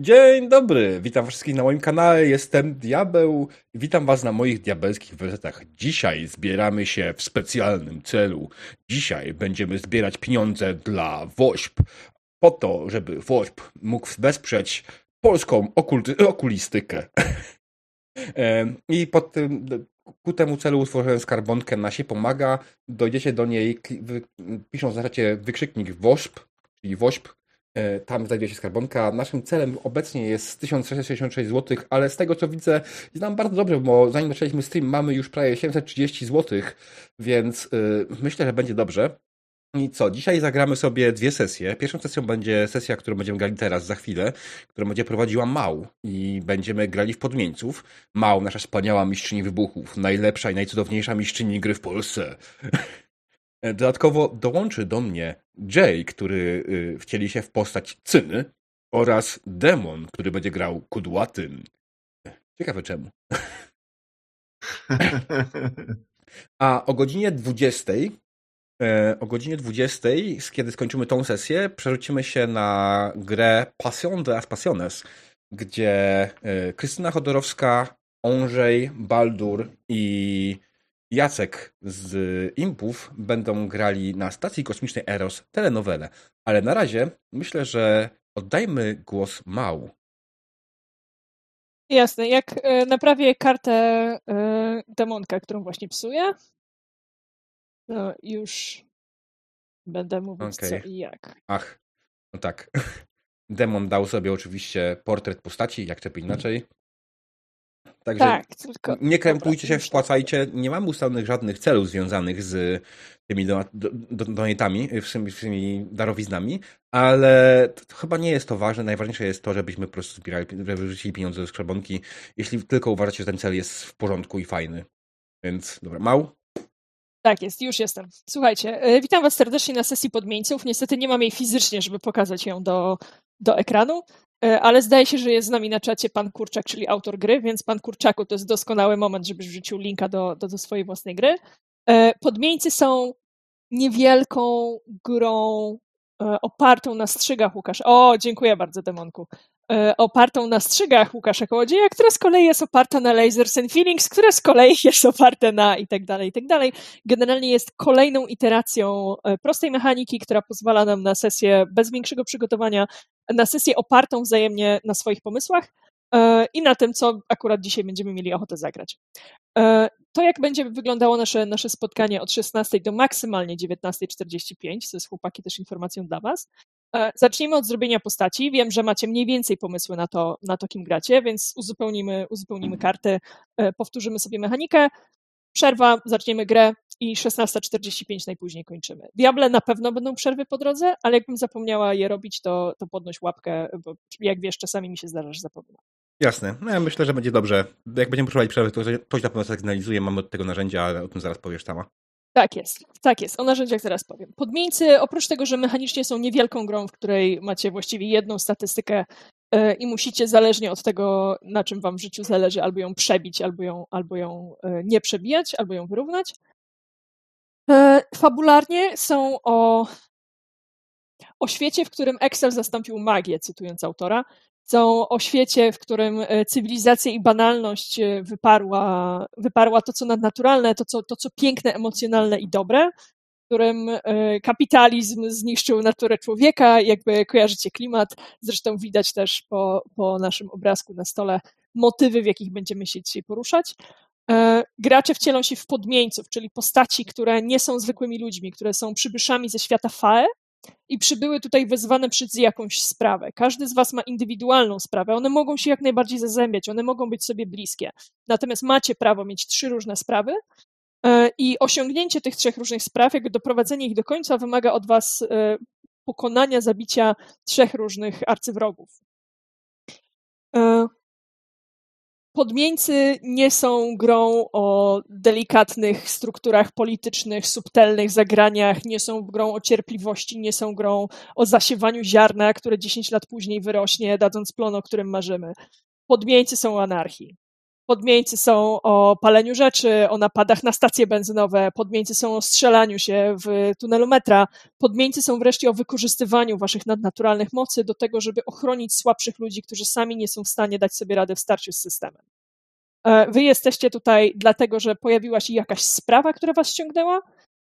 Dzień dobry, witam wszystkich na moim kanale, jestem Diabeł witam was na moich diabelskich wersetach. Dzisiaj zbieramy się w specjalnym celu. Dzisiaj będziemy zbierać pieniądze dla WOŚP, po to, żeby WOŚP mógł wesprzeć polską okulistykę. I pod tym, ku temu celu utworzyłem skarbonkę na się pomaga. Dojdziecie do niej pisząc na wykrzyknik WOŚP, czyli WOŚP, tam znajduje się skarbonka. Naszym celem obecnie jest 1666 zł, ale z tego co widzę, jest nam bardzo dobrze, bo zanim zaczęliśmy stream, mamy już prawie 730 zł, więc yy, myślę, że będzie dobrze. I co? Dzisiaj zagramy sobie dwie sesje. Pierwszą sesją będzie sesja, którą będziemy grali teraz, za chwilę, którą będzie prowadziła Mał i będziemy grali w podmieńców. Mał, nasza wspaniała mistrzyni wybuchów, najlepsza i najcudowniejsza mistrzyni gry w Polsce. E, dodatkowo dołączy do mnie Jay, który y, wcieli się w postać Cyny oraz Demon, który będzie grał Kudłatym. Ciekawe czemu. A o godzinie 20 e, o godzinie 20, kiedy skończymy tą sesję, przerzucimy się na grę Passion de las Passiones, gdzie e, Krystyna Chodorowska, Ondrzej, Baldur i Jacek z Impów będą grali na stacji kosmicznej Eros telenowelę. Ale na razie myślę, że oddajmy głos Mał. Jasne. Jak e, naprawię kartę e, demonka, którą właśnie psuję, to już będę mówić okay. co i jak. Ach, no tak. Demon dał sobie oczywiście portret postaci, jak to inaczej. Także tak, tylko... nie krępujcie się, wpłacajcie. Nie mamy ustalonych żadnych celów związanych z tymi donatami, z tymi darowiznami, ale chyba nie jest to ważne. Najważniejsze jest to, żebyśmy po prostu zbierali, wyrzucili pieniądze do skrzebonki, jeśli tylko uważacie, że ten cel jest w porządku i fajny. Więc dobra, Mał? Tak jest, już jestem. Słuchajcie, e, witam Was serdecznie na sesji podmieńców. Niestety nie mam jej fizycznie, żeby pokazać ją do, do ekranu, ale zdaje się, że jest z nami na czacie pan Kurczak, czyli autor gry, więc pan Kurczaku to jest doskonały moment, żebyś wrzucił linka do, do, do swojej własnej gry. E, podmieńcy są niewielką grą e, opartą na strzygach Łukasz. O, dziękuję bardzo, Demonku. Opartą na strzygach Łukasza Kołodzieja, która z kolei jest oparta na Lasers and Feelings, które z kolei jest oparte na i tak dalej, i tak dalej. Generalnie jest kolejną iteracją prostej mechaniki, która pozwala nam na sesję bez większego przygotowania na sesję opartą wzajemnie na swoich pomysłach e, i na tym, co akurat dzisiaj będziemy mieli ochotę zagrać. E, to, jak będzie wyglądało nasze, nasze spotkanie od 16 do maksymalnie 19.45, co jest chłopaki też informacją dla Was. E, zacznijmy od zrobienia postaci. Wiem, że macie mniej więcej pomysły na to, na to kim gracie, więc uzupełnimy, uzupełnimy karty, powtórzymy sobie mechanikę, przerwa, zaczniemy grę i 16.45 najpóźniej kończymy. Diable na pewno będą przerwy po drodze, ale jakbym zapomniała je robić, to, to podnoś łapkę, bo jak wiesz, czasami mi się zdarza, że zapominam. Jasne. No ja myślę, że będzie dobrze. Jak będziemy potrzebować przerwy, to ktoś na pewno sygnalizuje, mamy od tego narzędzia, ale o tym zaraz powiesz sama. Tak jest, tak jest. O narzędziach zaraz powiem. Podmieńcy, oprócz tego, że mechanicznie są niewielką grą, w której macie właściwie jedną statystykę E, i musicie zależnie od tego, na czym wam w życiu zależy, albo ją przebić, albo ją, albo ją e, nie przebijać, albo ją wyrównać. E, fabularnie są o, o świecie, w którym Excel zastąpił magię, cytując autora. Są o świecie, w którym cywilizacja i banalność wyparła, wyparła to, co nadnaturalne, to co, to, co piękne, emocjonalne i dobre którym e, kapitalizm zniszczył naturę człowieka, jakby kojarzycie klimat. Zresztą widać też po, po naszym obrazku na stole motywy, w jakich będziemy się dzisiaj poruszać. E, gracze wcielą się w podmieńców, czyli postaci, które nie są zwykłymi ludźmi, które są przybyszami ze świata Fae i przybyły tutaj wezwane przez jakąś sprawę. Każdy z Was ma indywidualną sprawę, one mogą się jak najbardziej zazębiać, one mogą być sobie bliskie. Natomiast macie prawo mieć trzy różne sprawy, E, I osiągnięcie tych trzech różnych spraw, jakby doprowadzenie ich do końca, wymaga od Was e, pokonania, zabicia trzech różnych arcywrogów. Podmieńcy nie są grą o delikatnych strukturach politycznych, subtelnych zagraniach, nie są grą o cierpliwości, nie są grą o zasiewaniu ziarna, które 10 lat później wyrośnie, dadząc plon, o którym marzymy. Podmieńcy są anarchii. Podmieńcy są o paleniu rzeczy, o napadach na stacje benzynowe, podmieńcy są o strzelaniu się w tunelu metra, podmieńcy są wreszcie o wykorzystywaniu waszych nadnaturalnych mocy do tego, żeby ochronić słabszych ludzi, którzy sami nie są w stanie dać sobie radę w starciu z systemem. E, wy jesteście tutaj dlatego, że pojawiła się jakaś sprawa, która was ściągnęła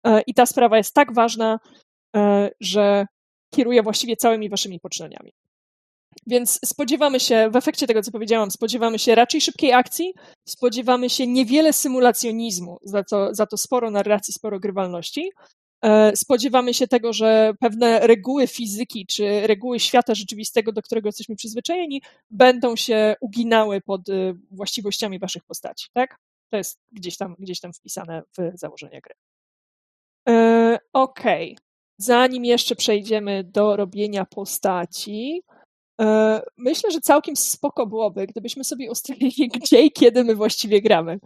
e, i ta sprawa jest tak ważna, e, że kieruje właściwie całymi waszymi poczynaniami. Więc spodziewamy się, w efekcie tego, co powiedziałam, spodziewamy się raczej szybkiej akcji, spodziewamy się niewiele symulacjonizmu, za to, za to sporo narracji, sporo grywalności. E, spodziewamy się tego, że pewne reguły fizyki czy reguły świata rzeczywistego, do którego jesteśmy przyzwyczajeni, będą się uginały pod e, właściwościami waszych postaci, tak? To jest gdzieś tam, gdzieś tam wpisane w założenia gry. E, okej. Okay. Zanim jeszcze przejdziemy do robienia postaci, myślę, że całkiem spoko byłoby, gdybyśmy sobie ustalili, gdzie i kiedy my właściwie gramy.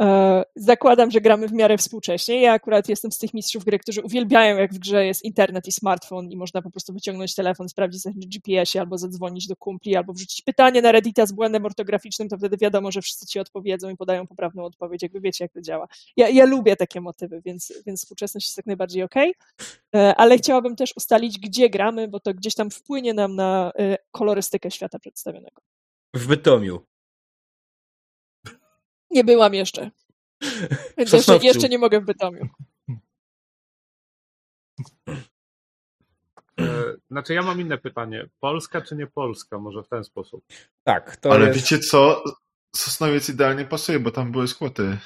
E, zakładam, że gramy w miarę współcześnie. Ja akurat jestem z tych mistrzów gry, którzy uwielbiają, jak w grze jest internet i smartfon i można po prostu wyciągnąć telefon, sprawdzić na GPS-ie, albo zadzwonić do kumpli, albo wrzucić pytanie na Reddita z błędem ortograficznym, to wtedy wiadomo, że wszyscy ci odpowiedzą i podają poprawną odpowiedź, jakby wiecie, jak to działa. Ja, ja lubię takie motywy, więc, więc współczesność jest jak najbardziej okej, okay. ale chciałabym też ustalić, gdzie gramy, bo to gdzieś tam wpłynie nam na e, kolorystykę świata przedstawionego. W Bytomiu. Nie byłam jeszcze. Więc jeszcze, jeszcze, nie mogę w Bytomiu. E, znaczy ja mam inne pytanie. Polska czy nie Polska? Może w ten sposób. Tak, to Ale jest... wiecie co? Sosnowiec idealnie pasuje, bo tam były skłoty.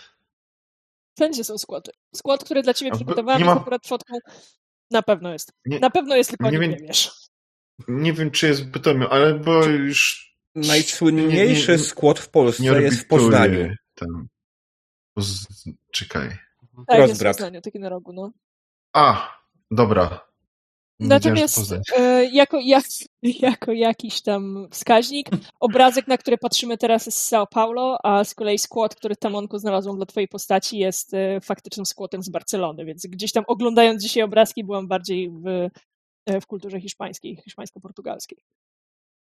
Wszędzie są składy. Skład, który dla ciebie przygotowałem ma... akurat fotką, na pewno jest. Nie, na pewno jest, tylko nie, wiem, nie wiesz. Nie wiem, czy jest w Bytomiu, ale bo już... Najsłynniejszy nie, skład w Polsce jest w Poznaniu ten. Czekaj. Tak, jest w Poznaniu, taki na rogu, no. A, dobra. Natomiast e, jako, jak, jako jakiś tam wskaźnik, obrazek, na który patrzymy teraz jest z São Paulo, a z kolei skład, który Tamonku znalazłam dla twojej postaci jest e, faktycznym składem z Barcelony, więc gdzieś tam oglądając dzisiaj obrazki byłam bardziej w, e, w kulturze hiszpańskiej, hiszpańsko-portugalskiej.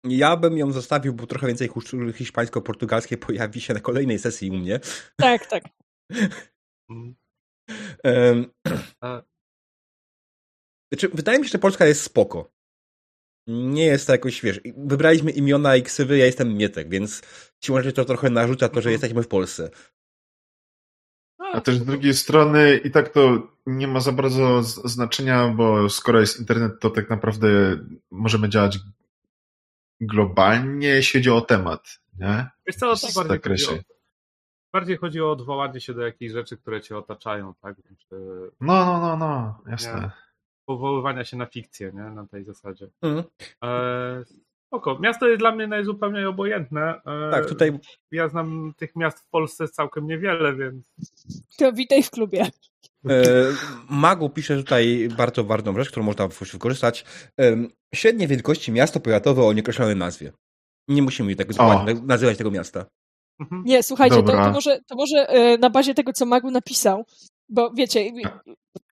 Ja bym ją zostawił, bo trochę więcej kultury hiszpańsko-portugalskiej pojawi się na kolejnej sesji u mnie. Tak, tak. um, znaczy, wydaje mi się, że Polska jest spoko. Nie jest to jakoś, wiesz, wybraliśmy imiona i ksywy, ja jestem Mietek, więc ci może to trochę narzuca to, że mhm. jesteśmy w Polsce. A też z drugiej strony i tak to nie ma za bardzo znaczenia, bo skoro jest internet, to tak naprawdę możemy działać globalnie, jeśli chodzi o temat, nie? Wiesz co, to bardziej, chodzi o, bardziej chodzi o odwołanie się do jakichś rzeczy, które cię otaczają, tak? Czy, no, no, no, no, jasne. Nie? Powoływania się na fikcję, nie? Na tej zasadzie. Mhm. E, Oko. Miasto jest dla mnie najzupełniej obojętne. E, tak, tutaj. Ja znam tych miast w Polsce całkiem niewiele, więc. To witaj w klubie. E, Magu pisze tutaj bardzo ważną rzecz, którą można wykorzystać. Średniej wielkości miasto powiatowe o nieokreślonej nazwie. Nie musimy tak nazywać tego miasta. Mhm. Nie, słuchajcie, to, to, może, to może e, na bazie tego, co Magu napisał, bo wiecie,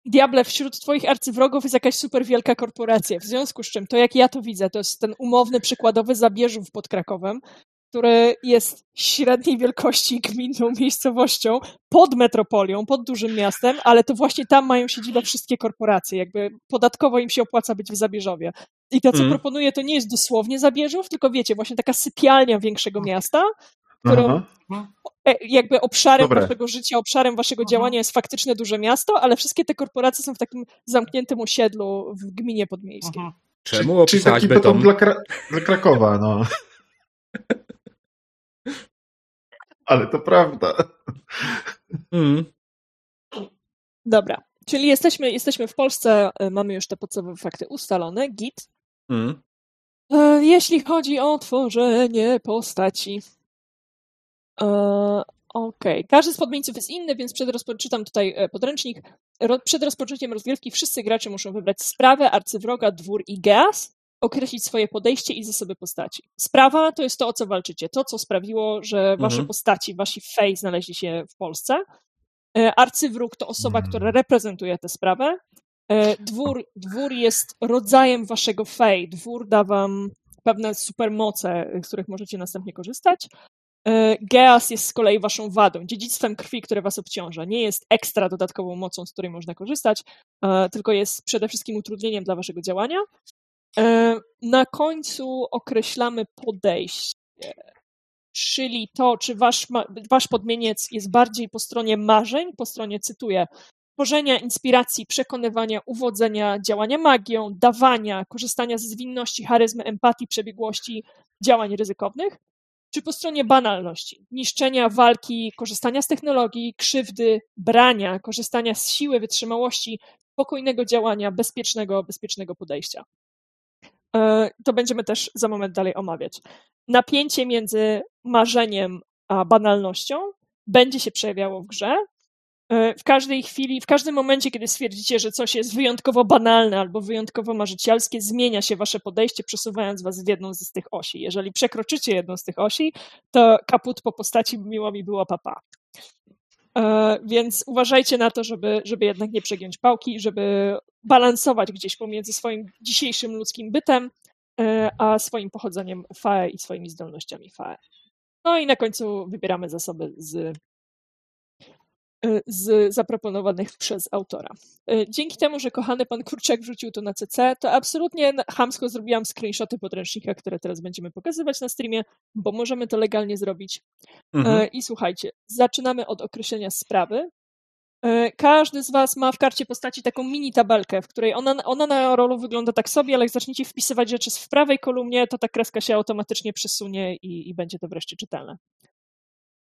Diable, wśród twoich arcywrogów jest jakaś super wielka korporacja, w związku z czym to, jak ja to widzę, to jest ten umowny, przykładowy Zabierzów pod Krakowem, który jest średniej wielkości gminną miejscowością pod metropolią, pod dużym miastem, ale to właśnie tam mają siedzibę wszystkie korporacje. Jakby podatkowo im się opłaca być w Zabierzowie. I to, co mm. proponuję, to nie jest dosłownie Zabierzów, tylko wiecie, właśnie taka sypialnia większego miasta, którą e, jakby obszarem Dobre. waszego życia, obszarem waszego działania jest faktyczne duże miasto, ale wszystkie te korporacje są w takim zamkniętym osiedlu w gminie podmiejskiej. Czemu Czyli taki beton dla, Kra dla Krakowa, no. Ale to prawda. Mm. Dobra, czyli jesteśmy, jesteśmy w Polsce, e, mamy już te podstawowe fakty ustalone, git. Mm. E, jeśli chodzi o tworzenie postaci. E, okej, okay. każdy z podmieńców jest inny, więc przed rozpoczytam tutaj podręcznik. Przed rozpoczęciem rozgrywki wszyscy gracze muszą wybrać sprawę, arcywroga, dwór i geas określić swoje podejście i zasoby postaci. Sprawa to jest to, o co walczycie. To, co sprawiło, że wasze mhm. postaci, wasi fej znaleźli się w Polsce. E, arcywróg to osoba, mhm. która reprezentuje tę sprawę. E, dwór, dwór jest rodzajem waszego fej. Dwór da wam pewne supermoce, z których możecie następnie korzystać. Geas jest z kolei waszą wadą, dziedzictwem krwi, które was obciąża. Nie jest ekstra dodatkową mocą, z której można korzystać, tylko jest przede wszystkim utrudnieniem dla waszego działania. Na końcu określamy podejście, czyli to, czy wasz, wasz podmieniec jest bardziej po stronie marzeń, po stronie, cytuję, tworzenia, inspiracji, przekonywania, uwodzenia, działania magią, dawania, korzystania z zwinności, charyzmy, empatii, przebiegłości, działań ryzykownych, czy po stronie banalności, niszczenia, walki, korzystania z technologii, krzywdy, brania, korzystania z siły, wytrzymałości, spokojnego działania, bezpiecznego, bezpiecznego podejścia. E, to będziemy też za moment dalej omawiać. Napięcie między marzeniem a banalnością będzie się przejawiało w grze. E, w każdej chwili, w każdym momencie, kiedy stwierdzicie, że coś jest wyjątkowo banalne albo wyjątkowo marzycielskie, zmienia się wasze podejście, przesuwając was w jedną z tych osi. Jeżeli przekroczycie jedną z tych osi, to kaput po postaci miło mi było papa. E, więc uważajcie na to, żeby, żeby jednak nie przegiąć pałki, żeby balansować gdzieś pomiędzy swoim dzisiejszym ludzkim bytem, e, a swoim pochodzeniem FAE i swoimi zdolnościami FAE. No i na końcu wybieramy zasoby z z zaproponowanych przez autora. Y, dzięki temu, że kochany pan Kurczak wrzucił to na CC, to absolutnie hamsko zrobiłam screenshoty podręcznika, które teraz będziemy pokazywać na streamie, bo możemy to legalnie zrobić. Mhm. Y, I słuchajcie, zaczynamy od określenia sprawy. Każdy z Was ma w karcie postaci taką mini tabelkę, w której ona, ona na rolu wygląda tak sobie, ale jak zaczniecie wpisywać rzeczy w prawej kolumnie, to ta kreska się automatycznie przesunie i, i będzie to wreszcie czytelne.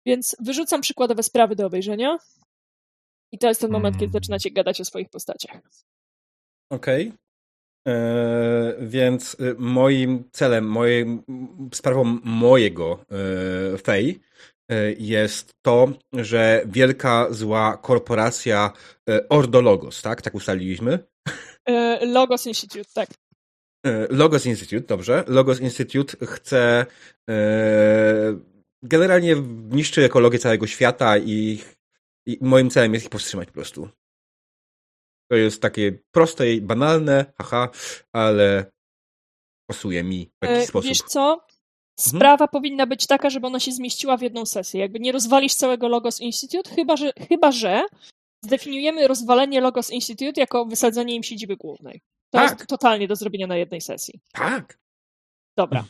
Więc wyrzucam przykładowe sprawy do obejrzenia. I to jest ten moment, kiedy hmm. zaczynacie gadać o swoich postaciach. Okej. Okay. E, więc y, moim celem, mojej, sprawą mojego e, fej e, jest to, że wielka, zła korporacja Ordo Logos, tak? Tak ustaliliśmy? Logos Institute, tak. Logos Institute, dobrze. Logos Institute chce generalnie niszczy ekologię całego świata i i moim celem jest ich powstrzymać po prostu. To jest takie proste i banalne, haha, ale pasuje mi w jakiś e, sposób. Wiesz co? Mhm. Sprawa mhm. powinna być taka, żeby ona się zmieściła w jedną sesję. Jakby nie rozwalisz całego Logos Institute, chyba że, chyba że zdefiniujemy rozwalenie Logos Institute jako wysadzenie im siedziby głównej. To tak. jest totalnie do zrobienia na jednej sesji. Tak. Dobra.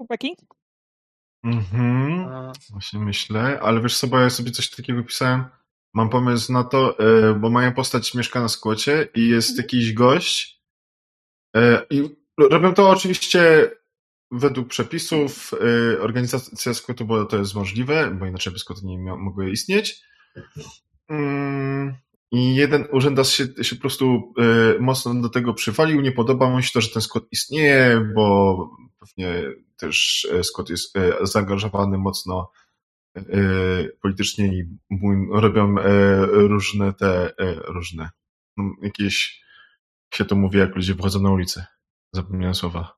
Chłopaki? Mhm, właśnie myślę, ale wiesz co, bo ja sobie coś takiego pisałem, mam pomysł na to, e, bo moja postać mieszka na skłocie i jest mhm. jakiś gość e, i robią to oczywiście według przepisów, e, organizacja skłotu, bo to jest możliwe, bo inaczej by skłoty nie mogły istnieć. Mm, I jeden urzędas się, się po prostu mocno do tego przywalił, nie podoba mu się to, że ten skład istnieje, bo pewnie też e, Scott jest e, zaangażowany mocno e, politycznie i robią różne te, różne, no, jakieś, jak się to mówi, jak ludzie wychodzą na ulicę. Zapomniałem słowa.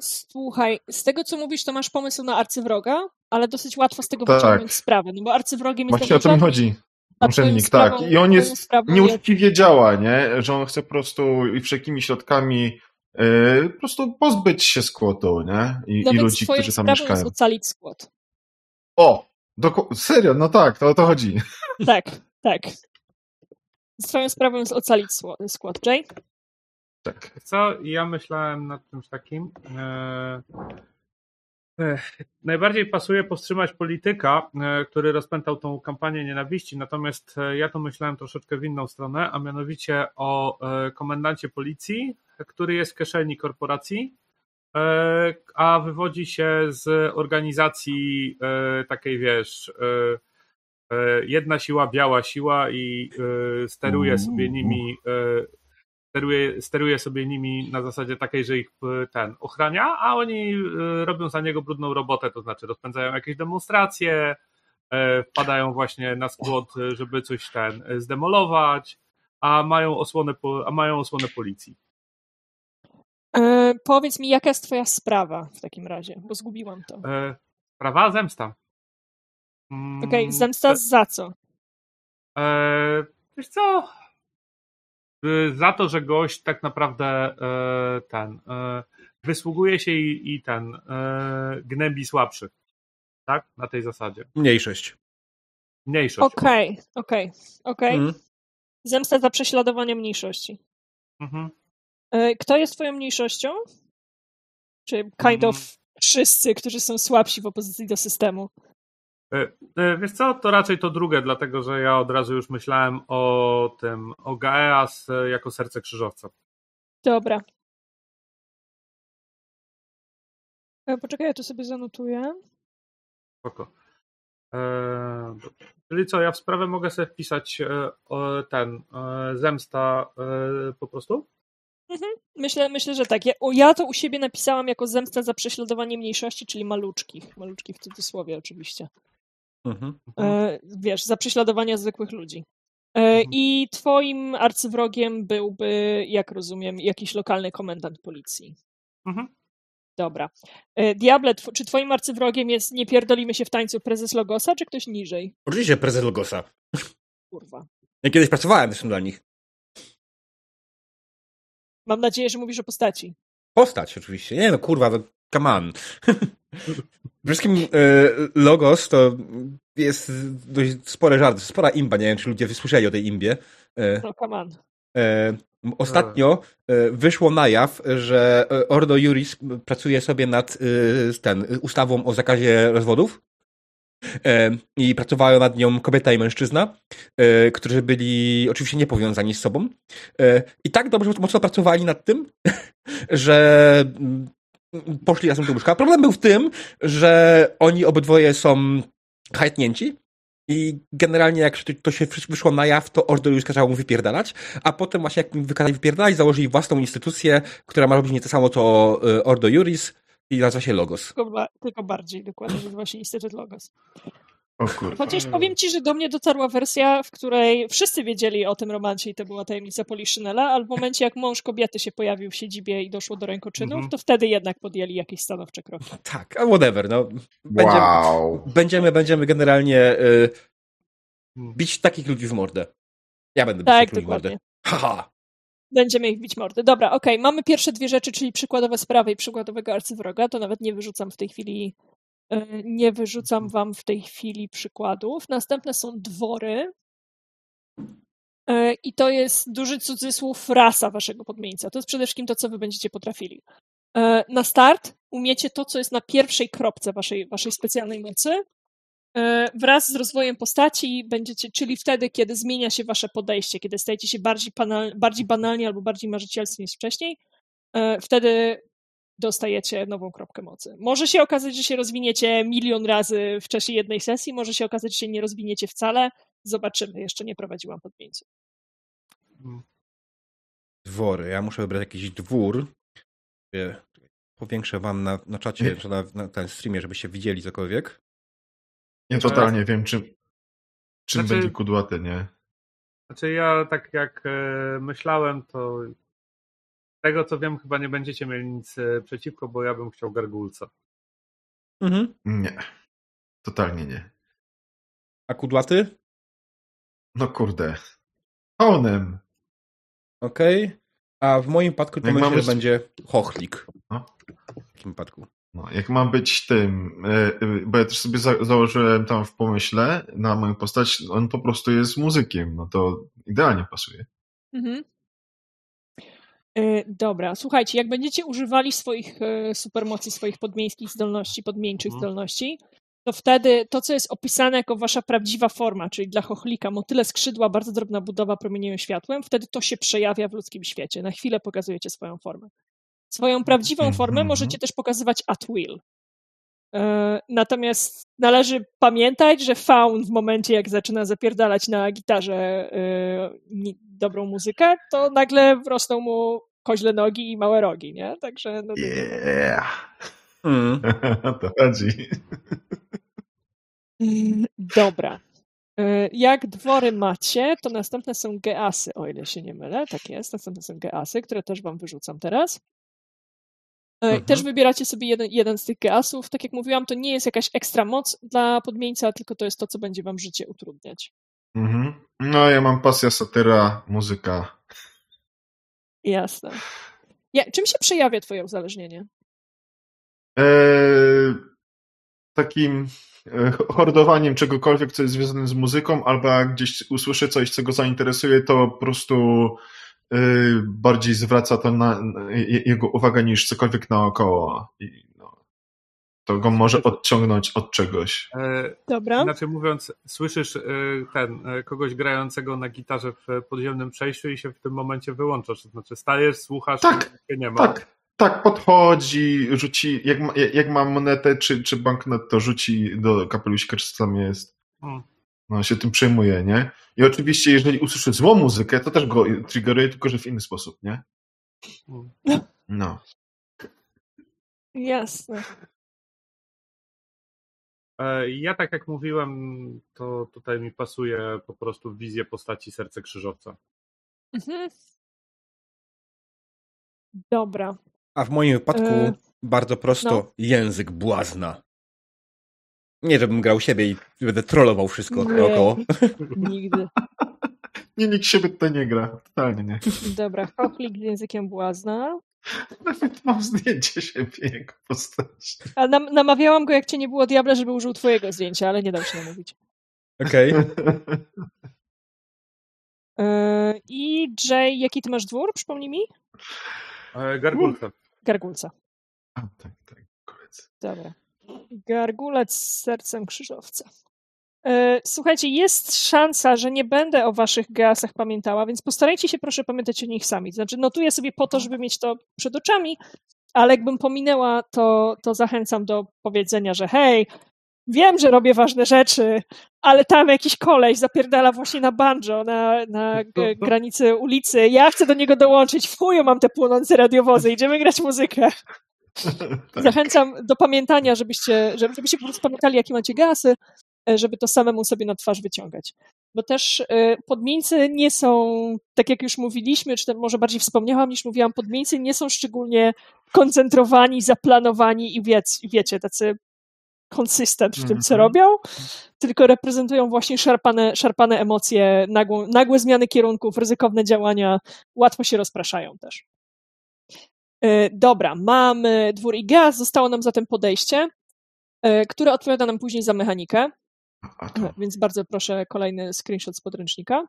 Słuchaj, z tego co mówisz, to masz pomysł na arcywroga, ale dosyć łatwo z tego tak. wyciągnąć sprawę, no bo arcywrogiem jest... Właśnie o to mi chodzi. Urzędnik, tak. I on jest nieuczciwie działa, nie? Że on chce po prostu i wszelkimi środkami po prostu pozbyć się skłotu, nie? I, no i ludzi, którzy tam mieszkają. jest ocalić skłot. O! Serio, no tak, to o to chodzi. Tak, tak. Swoją sprawą jest ocalić skłot. Jay? Tak. Co? Ja myślałem nad czymś takim. Najbardziej pasuje powstrzymać polityka, e, który rozpętał tą kampanię nienawiści, natomiast e, ja to myślałem troszeczkę w inną stronę, a mianowicie o e, komendancie policji, który jest w kieszeni korporacji, a wywodzi się z organizacji takiej, wiesz, jedna siła, biała siła i steruje sobie nimi steruje, steruje sobie nimi na zasadzie takiej, że ich e, ten ochrania, a oni e, robią za niego brudną robotę, to znaczy rozpędzają jakieś demonstracje, e, wpadają właśnie na skład, żeby coś ten zdemolować, a mają osłonę, a mają osłonę policji. E, powiedz mi, jaka jest twoja sprawa w takim razie, bo zgubiłam to. E, sprawa zemsta. Mm, Okej, okay, zemsta za co? E, wiesz co? Y, za to, że gość tak naprawdę e, ten e, wysługuje się i, i ten e, gnębi słabszych. Tak? Na tej zasadzie. Mniejszość. Mniejszość. Okej, okej, okej. Mhm. Zemsta za prześladowanie mniejszości. Mhm. Kto jest twoją mniejszością? Czy kind Mm. of wszyscy, którzy są słabsi w opozycji do systemu? E, e, Wiesz co, to raczej to drugie, dlatego że ja od razu już myślałem o tym, o Gaeas e, jako serce krzyżowca. Dobra. Poczekaj, ja to sobie zanotuję. Spoko. E, dobrze. Czyli co, ja w sprawę mogę sobie wpisać e, ten e, zemsta e, po prostu? Myślę, myślę, że tak. Ja, o, ja to u siebie napisałam jako zemsta za prześladowanie mniejszości, czyli maluczkich. Maluczkich w cudzysłowie oczywiście. Mhm. E, wiesz, za prześladowania zwykłych ludzi. E, Mhm. I twoim arcywrogiem byłby, jak rozumiem, jakiś lokalny komendant policji. Mhm. Dobra. E, Diable, tw- czy twoim arcywrogiem jest, nie pierdolimy się w tańcu, prezes Logosa, czy ktoś niżej? Oczywiście prezes Logosa. Kurwa. Ja kiedyś pracowałem zresztą dla nich. Mam nadzieję, że mówisz o postaci. Postać oczywiście. Nie no, kurwa, to come on. Wszystkim e, Logos to jest dość spory żart, spora imba, nie wiem czy ludzie wysłyszeli o tej imbie. E, No, come on. e, ostatnio wyszło na jaw, że Ordo Juris pracuje sobie nad ten, ustawą o zakazie rozwodów. I pracowały nad nią kobieta i mężczyzna, którzy byli oczywiście niepowiązani z sobą. I tak dobrze, mocno pracowali nad tym, że poszli razem do łóżka. Problem był w tym, że oni obydwoje są hajtnięci i generalnie jak to się wyszło na jaw, to Ordo już kazało mu wypierdalać, a potem właśnie jak im wykazali wypierdalać, założyli własną instytucję, która ma robić nie to samo co e, Ordo Juris i nazywa się Logos. Tylko, tylko bardziej dokładnie, nazywa się Instytut Logos. Chociaż powiem ci, że do mnie dotarła wersja, w której wszyscy wiedzieli o tym romancie i to była tajemnica Poliszynela, ale w momencie jak mąż kobiety się pojawił w siedzibie i doszło do rękoczynów, Mhm. to wtedy jednak podjęli jakieś stanowcze kroki. Tak, a whatever, no. Będziemy, Wow. będziemy, będziemy generalnie y, Hmm. bić takich ludzi w mordę. Ja będę bić Tak, takich ludzi w mordę. dokładnie. Haha. Będziemy ich bić mordy. Dobra, okej, mamy pierwsze dwie rzeczy, czyli przykładowe sprawy i przykładowego arcywroga, to nawet nie wyrzucam w tej chwili nie wyrzucam wam w tej chwili przykładów. Następne są dwory. E, I to jest duży cudzysłów rasa waszego podmieńca. To jest przede wszystkim to, co wy będziecie potrafili. E, Na start umiecie to, co jest na pierwszej kropce waszej, waszej specjalnej mocy. E, Wraz z rozwojem postaci będziecie, czyli wtedy, kiedy zmienia się wasze podejście, kiedy stajecie się bardziej, banal, bardziej banalni albo bardziej marzycielscy niż wcześniej, e, wtedy dostajecie nową kropkę mocy. Może się okazać, że się rozwiniecie milion razy w czasie jednej sesji, może się okazać, że się nie rozwiniecie wcale. Zobaczymy, jeszcze nie prowadziłam podmieńców. Dwory. Ja muszę wybrać jakiś dwór. Powiększę wam na, na czacie, czy na, na ten streamie, żebyście widzieli cokolwiek. Nie totalnie wiem, czym, czym Znaczy- będzie kudłaty, nie? Znaczy ja tak jak e, myślałem, to tego co wiem, chyba nie będziecie mieli nic e, przeciwko, bo ja bym chciał gargulca. Mhm. Nie. Totalnie nie. A kudłaty? No kurde. Onem. Okej. A w moim przypadku to Jak myślę, że będzie chochlik. No. W takim przypadku. No, jak mam być tym, e, e, bo ja też sobie za, założyłem tam w pomyśle na moją postać, on po prostu jest muzykiem, no to idealnie pasuje. Mhm. E, Dobra, słuchajcie, jak będziecie używali swoich e, supermocy, swoich podmieńskich zdolności, podmieńczych Mhm. zdolności, to wtedy to, co jest opisane jako wasza prawdziwa forma, czyli dla chochlika motyle skrzydła, bardzo drobna budowa promieniują światłem, wtedy to się przejawia w ludzkim świecie. Na chwilę pokazujecie swoją formę. Swoją prawdziwą Mhm. formę możecie też pokazywać at will. E, Natomiast należy pamiętać, że faun w momencie, jak zaczyna zapierdalać na gitarze e, dobrą muzykę, to nagle wrosną mu koźle nogi i małe rogi, nie? Także no, Yeah. Mm. to chodzi. Dobra. E, Jak dwory macie, to następne są geasy, o ile się nie mylę. Tak jest, następne są geasy, które też wam wyrzucam teraz. E, Mhm. Też wybieracie sobie jeden, jeden z tych geasów. Tak jak mówiłam, to nie jest jakaś ekstra moc dla podmieńca, tylko to jest to, co będzie wam życie utrudniać. Mhm. No ja mam pasja, satyra, muzyka. Jasne. Ja, czym się przejawia twoje uzależnienie? Eee, takim e, hordowaniem czegokolwiek, co jest związane z muzyką, albo jak gdzieś usłyszę coś, co go zainteresuje, to po prostu bardziej zwraca to na, jego uwagę niż cokolwiek naokoło. I no, to go może odciągnąć od czegoś. E, Dobra. Inaczej mówiąc, słyszysz ten, kogoś grającego na gitarze w podziemnym przejściu i się w tym momencie wyłączasz. To znaczy stajesz, słuchasz tak, i nie ma. Tak, tak, podchodzi, rzuci, jak ma, jak ma monetę czy, czy banknot, to rzuci do kapelusika, czy co tam jest. Hmm. No, się tym przejmuje, nie? I oczywiście, jeżeli usłyszy złą muzykę, to też go triggeruje, tylko że w inny sposób, nie? No. Jasne. E, ja tak jak mówiłem, to tutaj mi pasuje po prostu wizję postaci Serce Krzyżowca. Mhm. Dobra. A w moim wypadku e... bardzo prosto no. język błazna. Nie, żebym grał siebie i będę trollował wszystko nie. Nigdy. Nie, nikt siebie tutaj nie gra. Totalnie nie. Dobra, chochlik z językiem błazna. Nawet mam zdjęcie siebie jego postaci. A nam, namawiałam go, jak cię nie było diabla, żeby użył twojego zdjęcia, ale nie dał się namówić. Okej. Okay. E, I Jay, jaki ty masz dwór? Przypomnij mi. E, Gargulca. Gargulca. A, tak, tak. Golec. Dobra. Gargulec z sercem krzyżowca. E, słuchajcie, jest szansa, że nie będę o waszych geasach pamiętała, więc postarajcie się proszę pamiętać o nich sami. Znaczy, notuję sobie po to, żeby mieć to przed oczami, ale jakbym pominęła, to, to zachęcam do powiedzenia, że hej, wiem, że robię ważne rzeczy, ale tam jakiś koleś zapierdala właśnie na banjo, na, na granicy ulicy. Ja chcę do niego dołączyć. W chuju mam te płonące radiowozy. Idziemy grać muzykę. tak. Zachęcam do pamiętania, żebyście, żebyście po prostu pamiętali, jakie macie gasy, e, żeby to samemu sobie na twarz wyciągać. Bo też e, podmieńcy nie są, tak jak już mówiliśmy, czy może bardziej wspomniałam niż mówiłam, podmieńcy nie są szczególnie koncentrowani, zaplanowani i wiec, wiecie, tacy konsystent w tym, co mhm. robią, tylko reprezentują właśnie szarpane, szarpane emocje, nagłe, nagłe zmiany kierunków, ryzykowne działania, łatwo się rozpraszają też. E, dobra, mamy dwór i gaz, zostało nam zatem podejście, e, które odpowiada nam później za mechanikę. E, więc bardzo proszę kolejny screenshot z podręcznika.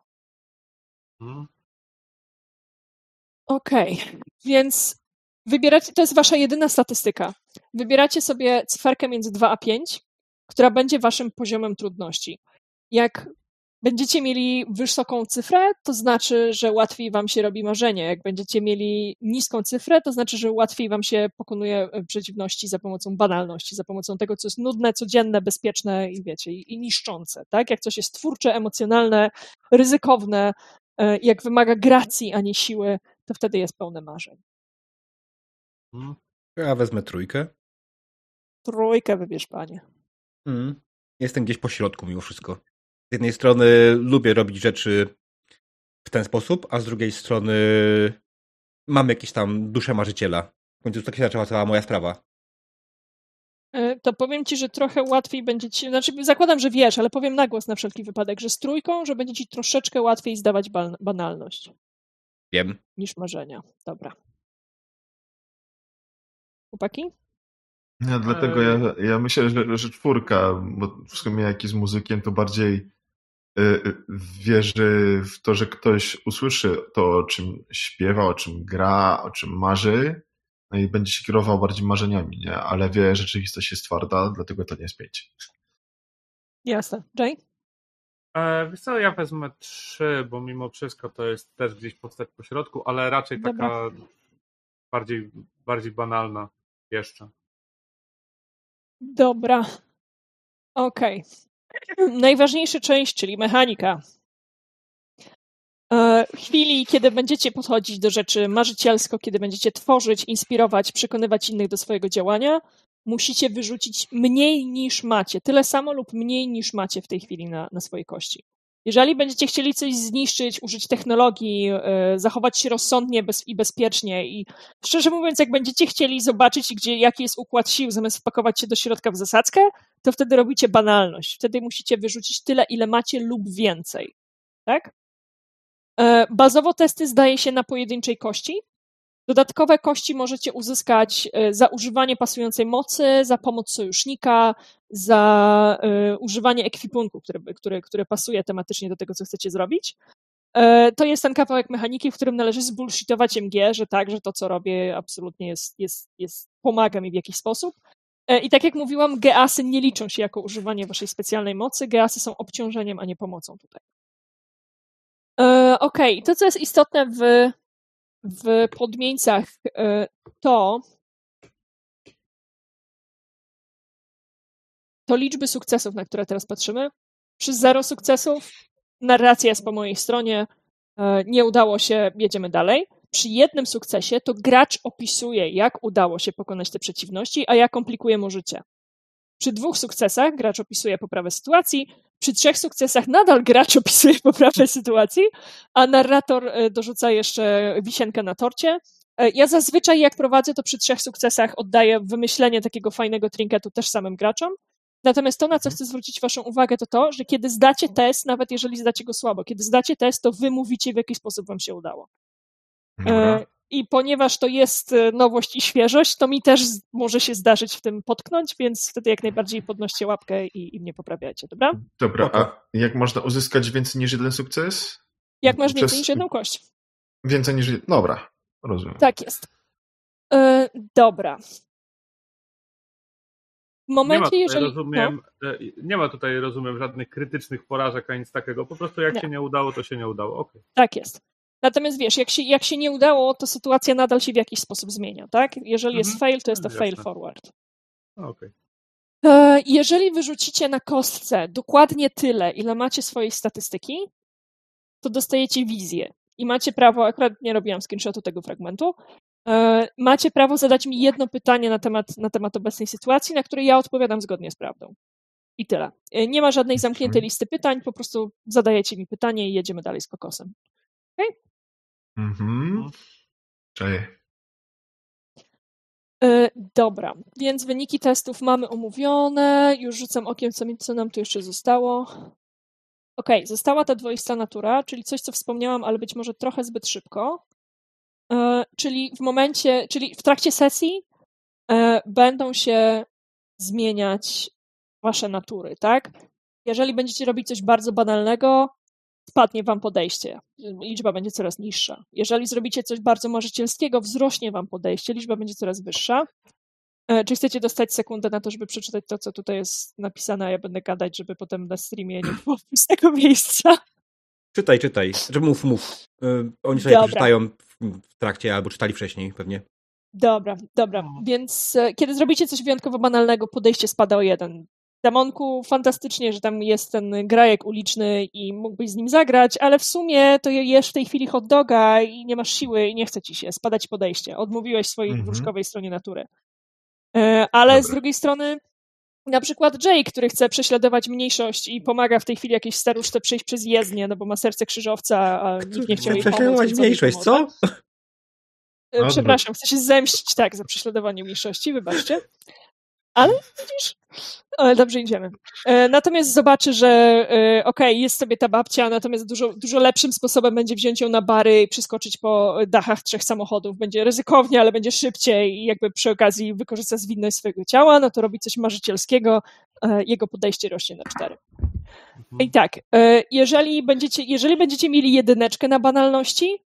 Hmm. Okej, okay. więc wybieracie, to jest wasza jedyna statystyka. Wybieracie sobie cyferkę między 2 a 5, która będzie waszym poziomem trudności. Jak będziecie mieli wysoką cyfrę, to znaczy, że łatwiej wam się robi marzenie. Jak będziecie mieli niską cyfrę, to znaczy, że łatwiej wam się pokonuje e, przeciwności za pomocą banalności, za pomocą tego, co jest nudne, codzienne, bezpieczne i wiecie, i, niszczące. Tak? Jak coś jest twórcze, emocjonalne, ryzykowne, e, jak wymaga gracji, a nie siły, to wtedy jest pełne marzeń. Hmm. Ja wezmę trójkę. Trójkę wybierz, panie. Hmm. Jestem gdzieś po środku mimo wszystko. Z jednej strony lubię robić rzeczy w ten sposób, a z drugiej strony mam jakiś tam duszę marzyciela. W końcu tak się zaczęła cała moja sprawa. E, to powiem ci, że trochę łatwiej będzie ci, znaczy zakładam, że wiesz, ale powiem na głos na wszelki wypadek, że z trójką, że będzie ci troszeczkę łatwiej zdawać banalność. Wiem. Niż marzenia. Dobra. Chłopaki? No, dlatego ja, ja myślę, że, że czwórka, bo w sumie jak z muzykiem, to bardziej wierzy w to, że ktoś usłyszy to, o czym śpiewa, o czym gra, o czym marzy, no i będzie się kierował bardziej marzeniami, nie? Ale wie, że rzeczywistość jest twarda, dlatego to nie jest pięć. Jasne. Jay? E, wiesz co, ja wezmę trzy, bo mimo wszystko to jest też gdzieś postać po środku, ale raczej Dobra. taka bardziej, bardziej banalna jeszcze. Dobra. Okej. Okay. Najważniejsza część, czyli mechanika. E, w chwili, kiedy będziecie podchodzić do rzeczy marzycielsko, kiedy będziecie tworzyć, inspirować, przekonywać innych do swojego działania, musicie wyrzucić mniej niż macie. Tyle samo lub mniej niż macie w tej chwili na, na swojej kości. Jeżeli będziecie chcieli coś zniszczyć, użyć technologii, e, zachować się rozsądnie i bezpiecznie i szczerze mówiąc, jak będziecie chcieli zobaczyć, gdzie, jaki jest układ sił, zamiast wpakować się do środka w zasadzkę, to wtedy robicie banalność. Wtedy musicie wyrzucić tyle, ile macie lub więcej. Tak? E, bazowo testy zdaje się na pojedynczej kości. Dodatkowe kości możecie uzyskać e, za używanie pasującej mocy, za pomoc sojusznika, za używanie ekwipunku, który, który, który pasuje tematycznie do tego, co chcecie zrobić. To jest ten kawałek mechaniki, w którym należy zbullshitować MG, że tak, że to, co robię, absolutnie jest, jest, jest pomaga mi w jakiś sposób. E, I tak jak mówiłam, geasy nie liczą się jako używanie waszej specjalnej mocy. Geasy są obciążeniem, a nie pomocą tutaj. E, ok, to co jest istotne w, w podmieńcach, e, to to liczby sukcesów, na które teraz patrzymy. Przy zero sukcesów narracja jest po mojej stronie, nie udało się, jedziemy dalej przy jednym sukcesie to gracz opisuje, jak udało się pokonać te przeciwności, a ja komplikuję mu życie. Przy dwóch sukcesach gracz opisuje poprawę sytuacji, przy trzech sukcesach nadal gracz opisuje poprawę sytuacji, a narrator e, dorzuca jeszcze wisienkę na torcie. E, ja zazwyczaj, jak prowadzę, to przy trzech sukcesach oddaję wymyślenie takiego fajnego trinketu też samym graczom. Natomiast to, na co chcę zwrócić Waszą uwagę, to to, że kiedy zdacie test, nawet jeżeli zdacie go słabo, kiedy zdacie test, to Wy mówicie, w jaki sposób Wam się udało. E, I ponieważ to jest e, nowość i świeżość, to mi też może się zdarzyć w tym potknąć, więc wtedy jak najbardziej podnoście łapkę i, i mnie poprawiacie, dobra? Dobra, a jak można uzyskać więcej niż jeden sukces? Jak masz Przez... więcej niż jedną kość. Więcej niż. Dobra, rozumiem. Tak jest. E, dobra. W momencie, nie ma jeżeli. Rozumiem, no. Nie ma tutaj, rozumiem, żadnych krytycznych porażek ani nic takiego. Po prostu jak nie. się nie udało, to się nie udało. Okay. Tak jest. Natomiast wiesz, jak się, jak się nie udało, to sytuacja nadal się w jakiś sposób zmienia, tak? Jeżeli jest mhm. fail, to jest to Jasne. fail forward. Okay. E, jeżeli wyrzucicie na kostce dokładnie tyle, ile macie swojej statystyki, to dostajecie wizję. I macie prawo, akurat nie robiłam screenshotu tego fragmentu, e, macie prawo zadać mi jedno pytanie na temat, na temat obecnej sytuacji, na które ja odpowiadam zgodnie z prawdą. I tyle. E, nie ma żadnej zamkniętej listy pytań, po prostu zadajecie mi pytanie i jedziemy dalej z kokosem. Mhm. No. Cześć. Dobra, więc wyniki testów mamy omówione. Już rzucam okiem, co, mi, co nam tu jeszcze zostało. Ok, została ta dwoista natura, czyli coś, co wspomniałam, ale być może trochę zbyt szybko. E, czyli w momencie, czyli w trakcie sesji e, będą się zmieniać wasze natury, tak? Jeżeli będziecie robić coś bardzo banalnego, spadnie wam podejście, liczba będzie coraz niższa. Jeżeli zrobicie coś bardzo marzycielskiego, wzrośnie wam podejście, liczba będzie coraz wyższa. E, czy chcecie dostać sekundę na to, żeby przeczytać to, co tutaj jest napisane, a ja będę gadać, żeby potem na streamie nie było tego miejsca? Czytaj, czytaj. Że mów, mów. Yy, oni sobie przeczytają w trakcie albo czytali wcześniej pewnie. Dobra, dobra. Więc e, kiedy zrobicie coś wyjątkowo banalnego, podejście spada o jeden. Damonku fantastycznie, że tam jest ten grajek uliczny i mógłbyś z nim zagrać, ale w sumie to jesz w tej chwili hot doga i nie masz siły i nie chce ci się spadać podejście. Odmówiłeś swojej mhm. wróżkowej stronie natury. E, ale Dobra. z drugiej strony na przykład Jay, który chce prześladować mniejszość i pomaga w tej chwili jakiejś staruszce przejść przez jezdnię, no bo ma serce krzyżowca, a nikt nie chciał jej pomóc. Mniejszość, co? E, przepraszam, chcę się zemścić, tak, za prześladowanie mniejszości, wybaczcie. Ale widzisz, ale dobrze idziemy. E, natomiast zobaczy, że e, okej, okay, jest sobie ta babcia, natomiast dużo, dużo lepszym sposobem będzie wziąć ją na bary i przyskoczyć po dachach trzech samochodów. Będzie ryzykownie, ale będzie szybciej i jakby przy okazji wykorzysta zwinność swojego ciała, no to robi coś marzycielskiego, e, jego podejście rośnie na cztery. I tak, jeżeli będziecie, jeżeli będziecie mieli jedyneczkę na banalności,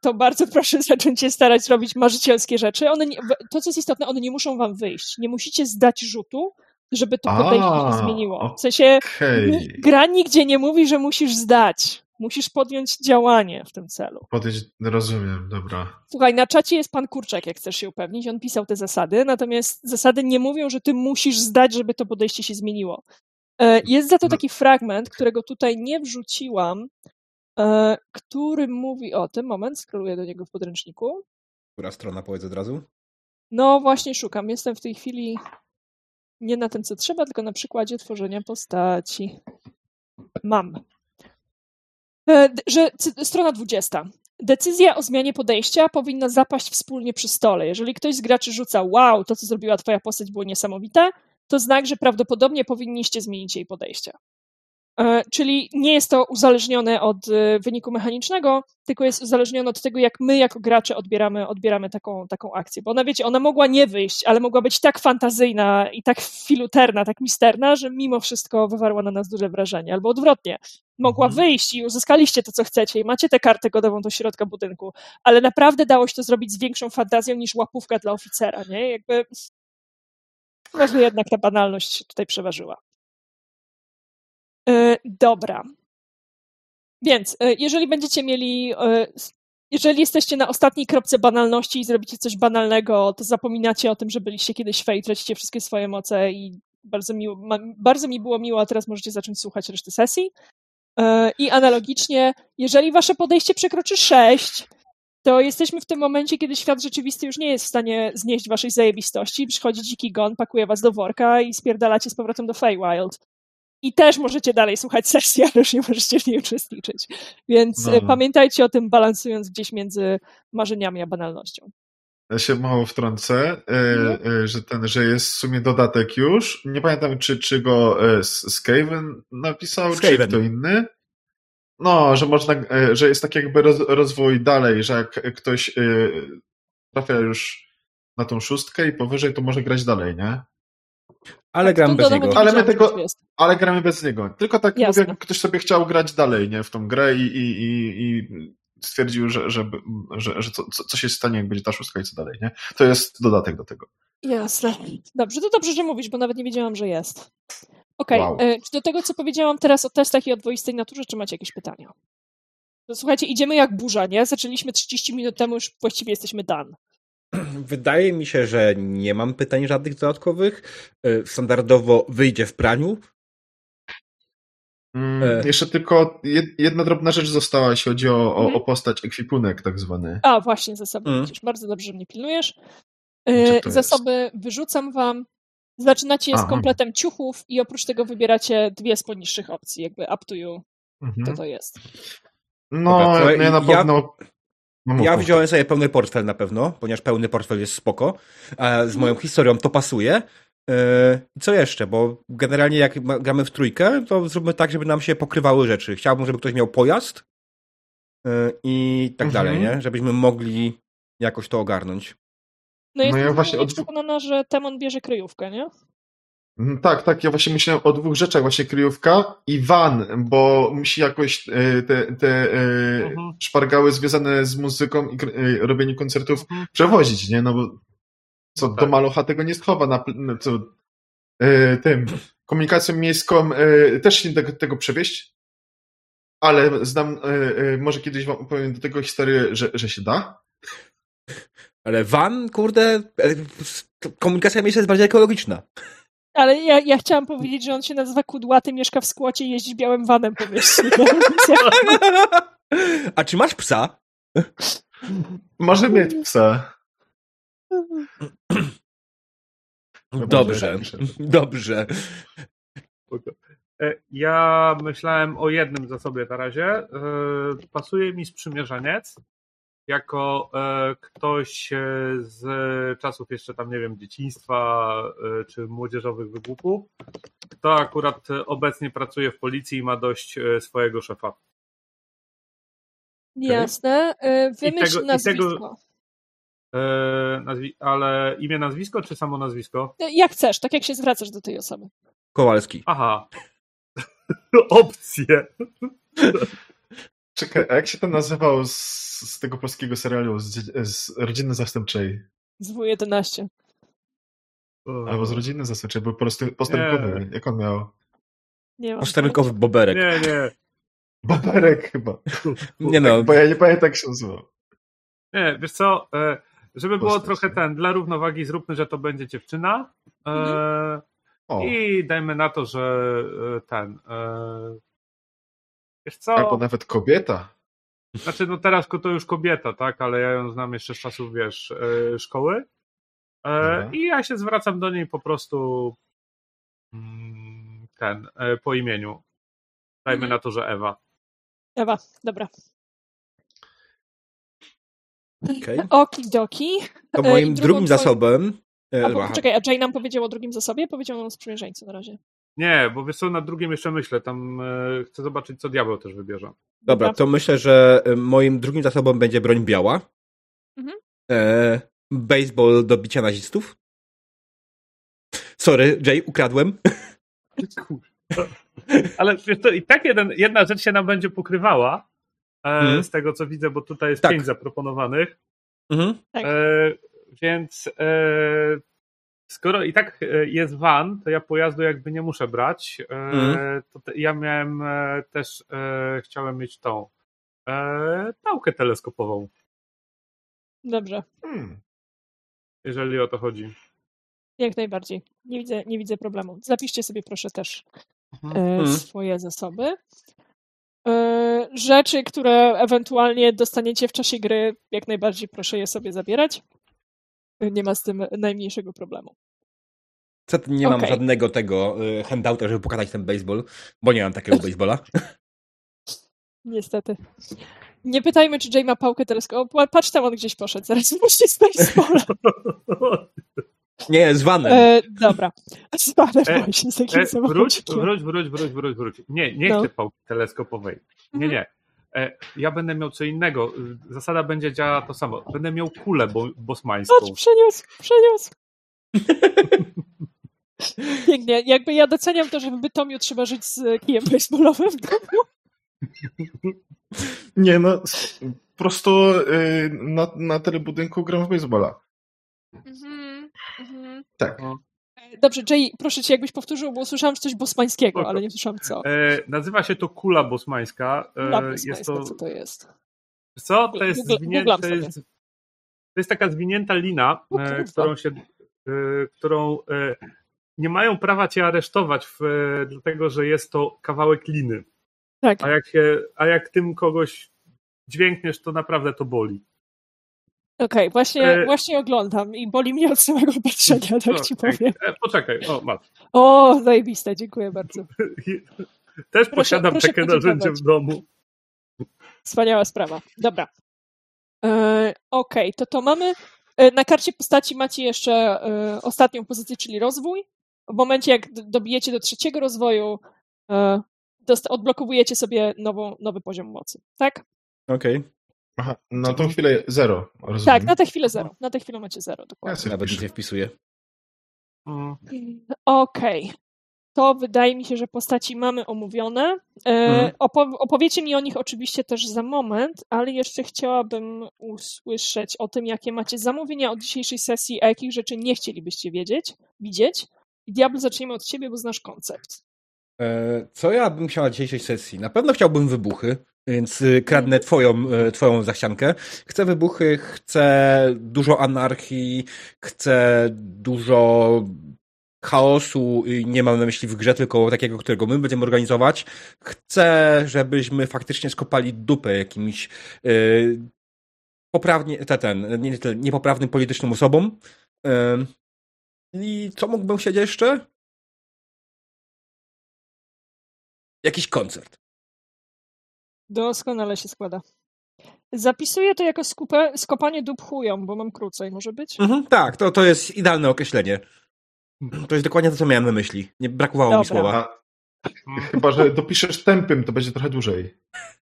to bardzo proszę zacząć się starać robić marzycielskie rzeczy. One nie, to, co jest istotne, one nie muszą wam wyjść. Nie musicie zdać rzutu, żeby to podejście się zmieniło. W sensie okay. gra nigdzie nie mówi, że musisz zdać. Musisz podjąć działanie w tym celu. Podjąć, rozumiem, dobra. Słuchaj, na czacie jest pan Kurczak, jak chcesz się upewnić. On pisał te zasady, natomiast zasady nie mówią, że ty musisz zdać, żeby to podejście się zmieniło. E, jest za to no. taki fragment, którego tutaj nie wrzuciłam, E, który mówi o tym, moment, skróluję do niego w podręczniku. Która strona, powiedz od razu? No właśnie szukam. Jestem w tej chwili nie na tym, co trzeba, tylko na przykładzie tworzenia postaci. Mam. E, że strona 20. Decyzja o zmianie podejścia powinna zapaść wspólnie przy stole. Jeżeli ktoś z graczy rzuca, wow, to co zrobiła twoja postać było niesamowite, to znak, że prawdopodobnie powinniście zmienić jej podejście. E, czyli nie jest to uzależnione od e, wyniku mechanicznego, tylko jest uzależnione od tego, jak my jako gracze odbieramy, odbieramy taką, taką akcję. Bo ona, wiecie, ona mogła nie wyjść, ale mogła być tak fantazyjna i tak filuterna, tak misterna, że mimo wszystko wywarła na nas duże wrażenie. Albo odwrotnie, mogła mhm. wyjść i uzyskaliście to, co chcecie i macie tę kartę godową do środka budynku, ale naprawdę dało się to zrobić z większą fantazją niż łapówka dla oficera, nie? Jakby może jednak ta banalność tutaj przeważyła. E, dobra. Więc e, jeżeli będziecie mieli, e, jeżeli jesteście na ostatniej kropce banalności i zrobicie coś banalnego, to zapominacie o tym, że byliście kiedyś fej, tracicie wszystkie swoje moce i bardzo, miło, bardzo mi było miło, a teraz możecie zacząć słuchać reszty sesji. I analogicznie, jeżeli wasze podejście przekroczy 6, to jesteśmy w tym momencie, kiedy świat rzeczywisty już nie jest w stanie znieść waszej zajebistości. Przychodzi dziki gon, pakuje was do worka i spierdalacie z powrotem do Feywild i też możecie dalej słuchać sesji, ale już nie możecie w niej uczestniczyć. Więc no. pamiętajcie o tym, balansując gdzieś między marzeniami a banalnością. Ja się mało wtrącę, mhm. że ten, że jest w sumie dodatek już. Nie pamiętam, czy, czy go Skaven napisał, Skaven. czy kto inny. No, że można, że jest tak jakby roz, rozwój dalej, że jak ktoś trafia już na tą szóstkę i powyżej, to może grać dalej, nie? Ale tak, gramy bez niego. Ale my tego, ale gramy bez niego. Tylko tak Jasne. mówię, ktoś sobie chciał grać dalej, nie, w tą grę i, i, i, i stwierdził, że, że, że, że co, co się stanie, jak będzie ta szóstka i co dalej, nie? To jest dodatek do tego. Jasne. Dobrze, to dobrze, że mówisz, bo nawet nie wiedziałam, że jest. Okej, okay. wow. E, czy do tego, co powiedziałam teraz o testach i o dwoistej naturze, czy macie jakieś pytania? To słuchajcie, idziemy jak burza, nie? Zaczęliśmy 30 minut temu, już właściwie jesteśmy done. Wydaje mi się, że nie mam pytań żadnych dodatkowych. E, standardowo wyjdzie w praniu. Mm, e... Jeszcze tylko jedna drobna rzecz została, jeśli chodzi o, o, o postać, ekwipunek tak zwany. A, właśnie, zasoby. Mm. Widzisz, bardzo dobrze, że mnie pilnujesz. E, zasoby wyrzucam wam. Zaczynacie Aha. z kompletem ciuchów i oprócz tego wybieracie dwie z poniższych opcji, jakby up to you, mhm. to to jest. No, Dobra, ja na pewno... Ja no ja wziąłem sobie pełny portfel na pewno, ponieważ pełny portfel jest spoko. A z moją historią to pasuje. E, co jeszcze? Bo generalnie jak gramy w trójkę, to zróbmy tak, żeby nam się pokrywały rzeczy. Chciałbym, żeby ktoś miał pojazd e, i tak mhm. dalej, nie? Żebyśmy mogli jakoś to ogarnąć. No, no ja właśnie od... przekonana, że Temon bierze kryjówkę, nie? Mhm, tak, tak. Ja właśnie myślałem o dwóch rzeczach, właśnie kryjówka i van, bo musi jakoś e, te, te uh mhm. szpargały związane z muzyką i e, robieniem koncertów mhm. przewozić, nie? No bo co, no tak. do Malocha tego nie schowa, na, co, tym, komunikacją miejską też się nie da tego przewieźć, ale znam, może kiedyś wam opowiem do tego historię, że, że się da. Ale van, kurde, komunikacja miejska jest bardziej ekologiczna. Ale ja, ja chciałam powiedzieć, że on się nazywa Kudłaty, mieszka w skłocie i jeździ białym vanem po mieście. A czy masz psa? Może mieć psa. Dobrze, dobrze. E, ja myślałem o jednym zasobie na razie. E, pasuje mi sprzymierzeniec jako e, ktoś e, z czasów jeszcze tam, nie wiem, dzieciństwa e, czy młodzieżowych wygłupów, kto akurat obecnie pracuje w policji i ma dość swojego szefa. Jasne. Wymyśl tego, nazwisko. nazwi ale imię, nazwisko, czy samo nazwisko? Jak chcesz, tak jak się zwracasz do tej osoby. Kowalski. Aha. Opcje. Czekaj, a jak się to nazywał z, z tego polskiego serialu z, z Rodziny Zastępczej? Z W11. Albo z Rodziny Zastępczej, był po prostu postępowy. Jak on miał? Nie Posterunkowy boberek. Nie, nie. Boberek chyba. Nie no. Bo ja nie pamiętam jak się nazywał. Nie, wiesz co, e, żeby było Postać, trochę ten, dla równowagi zróbmy, że to będzie dziewczyna e, mhm. i dajmy na to, że e, ten Wiesz co? Albo nawet kobieta. Znaczy, no teraz to już kobieta, tak, ale ja ją znam jeszcze z czasów, wiesz, e, szkoły. E, I ja się zwracam do niej po prostu mm, ten, e, po imieniu. Dajmy mhm. na to, że Ewa. Ewa, dobra. Okay. Okidoki. To moim drugim twoim... zasobem. A, bo, czekaj, a Jay nam powiedział o drugim zasobie? Powiedział nam o sprzymierzeńcu na razie. Nie, bo wiesz co, na drugim jeszcze myślę, tam e, chcę zobaczyć, co diabeł też wybierze. Dobra, to myślę, że y, moim drugim zasobem będzie broń biała. Mhm. E, baseball do bicia nazistów. Sorry, Jay, ukradłem. Ale wiesz co, i tak jeden, jedna rzecz się nam będzie pokrywała e, Mhm. z tego, co widzę, bo tutaj jest Tak. pięć zaproponowanych. Mhm. Tak. E, więc e, skoro i tak e, jest van, to ja pojazdu jakby nie muszę brać. Mhm. to te, ja miałem e, też, e, chciałem mieć tą e, pałkę teleskopową, Dobrze, Hmm. jeżeli o to chodzi. jak najbardziej. Nie widzę, nie widzę problemu. Zapiszcie sobie proszę też Mhm. e, Mhm. swoje zasoby. E, rzeczy, które ewentualnie dostaniecie w czasie gry, jak najbardziej proszę je sobie zabierać. Nie ma z tym najmniejszego problemu. Niestety nie mam Okej. żadnego tego y, handouta, żeby pokazać ten baseball, bo nie mam takiego baseballa. Niestety. Nie pytajmy, czy Jay ma pałkę teleskopową. Patrz tam, on gdzieś poszedł. Zaraz musi z pola. Nie, z vanem. E, dobra. Spadłem E, właśnie z takim E, wróć, wróć, wróć, wróć, wróć, wróć. Nie, nie No. chcę pałki teleskopowej. Nie, Mhm. nie. E, ja będę miał co innego. Zasada będzie działała to samo. Będę miał kulę bo, bosmańską. Patrz, przeniósł, przeniósł. Pięknie. Jakby ja doceniam to, że w Bytomiu trzeba żyć z kijem baseballowym w domu. Nie no, prosto y, na, na telebudynku gram w baseballa. Mhm, mhm. Tak. E, Dobrze, Jay, proszę cię, jakbyś powtórzył, bo usłyszałam coś bosmańskiego, Spoko. ale nie słyszałam co. E, nazywa się to kula bosmańska. E, Kula jest bosmańska, to, co to jest? co? To jest, Google- zwinie, to, jest, to jest taka zwinięta lina, e, kurwa. którą się, e, którą e, nie mają prawa cię aresztować, w, e, dlatego że jest to kawałek liny. Tak. A jak, się, a jak tym kogoś dźwiękniesz, to naprawdę to boli. Okej, właśnie, E, właśnie oglądam i boli mnie od samego patrzenia, tak ci No, powiem. E, poczekaj, o, masz. O, zajebiste, dziękuję bardzo. Też Proszę- posiadam proszę takie narzędzie w domu. Wspaniała sprawa. Dobra. E, Okej, to to mamy. e, Na karcie postaci macie jeszcze e, ostatnią pozycję, czyli rozwój. W momencie, jak dobijecie do trzeciego rozwoju, e, odblokowujecie sobie nową, nowy poziom mocy. Tak? Okej, Aha, na tą chwilę zero. Rozumiem. Tak, na tę chwilę zero. Na tę chwilę macie zero, Ja dokładnie. sobie nawet wpiszę. nie wpisuję. Mm. Okej. To wydaje mi się, że postaci mamy omówione. E, Mhm. opo- opowiecie mi o nich oczywiście też za moment, ale jeszcze chciałabym usłyszeć o tym, jakie macie zamówienia od dzisiejszej sesji, a jakich rzeczy nie chcielibyście wiedzieć, widzieć. I Diablo, zaczniemy od ciebie, bo znasz koncept. E, Co ja bym chciał na dzisiejszej sesji? Na pewno chciałbym wybuchy, więc y, kradnę twoją, e, twoją zachciankę. Chcę wybuchy, chcę dużo anarchii, chcę dużo chaosu, nie mam na myśli w grze, tylko takiego, którego my będziemy organizować. Chcę, żebyśmy faktycznie skopali dupę jakimś y, poprawnie, te, ten, nie, tyle, niepoprawnym politycznym osobom. Y, I co mógłbym chcieć jeszcze? Jakiś koncert. Doskonale się składa. Zapisuję to jako skupę, skopanie dup chują, bo mam krócej, może być? Mhm, tak, to, to jest idealne określenie. To jest dokładnie to, co miałem na myśli. Nie brakowało mi Dobra. słowa. A, chyba, że dopiszesz tępym, to będzie trochę dłużej.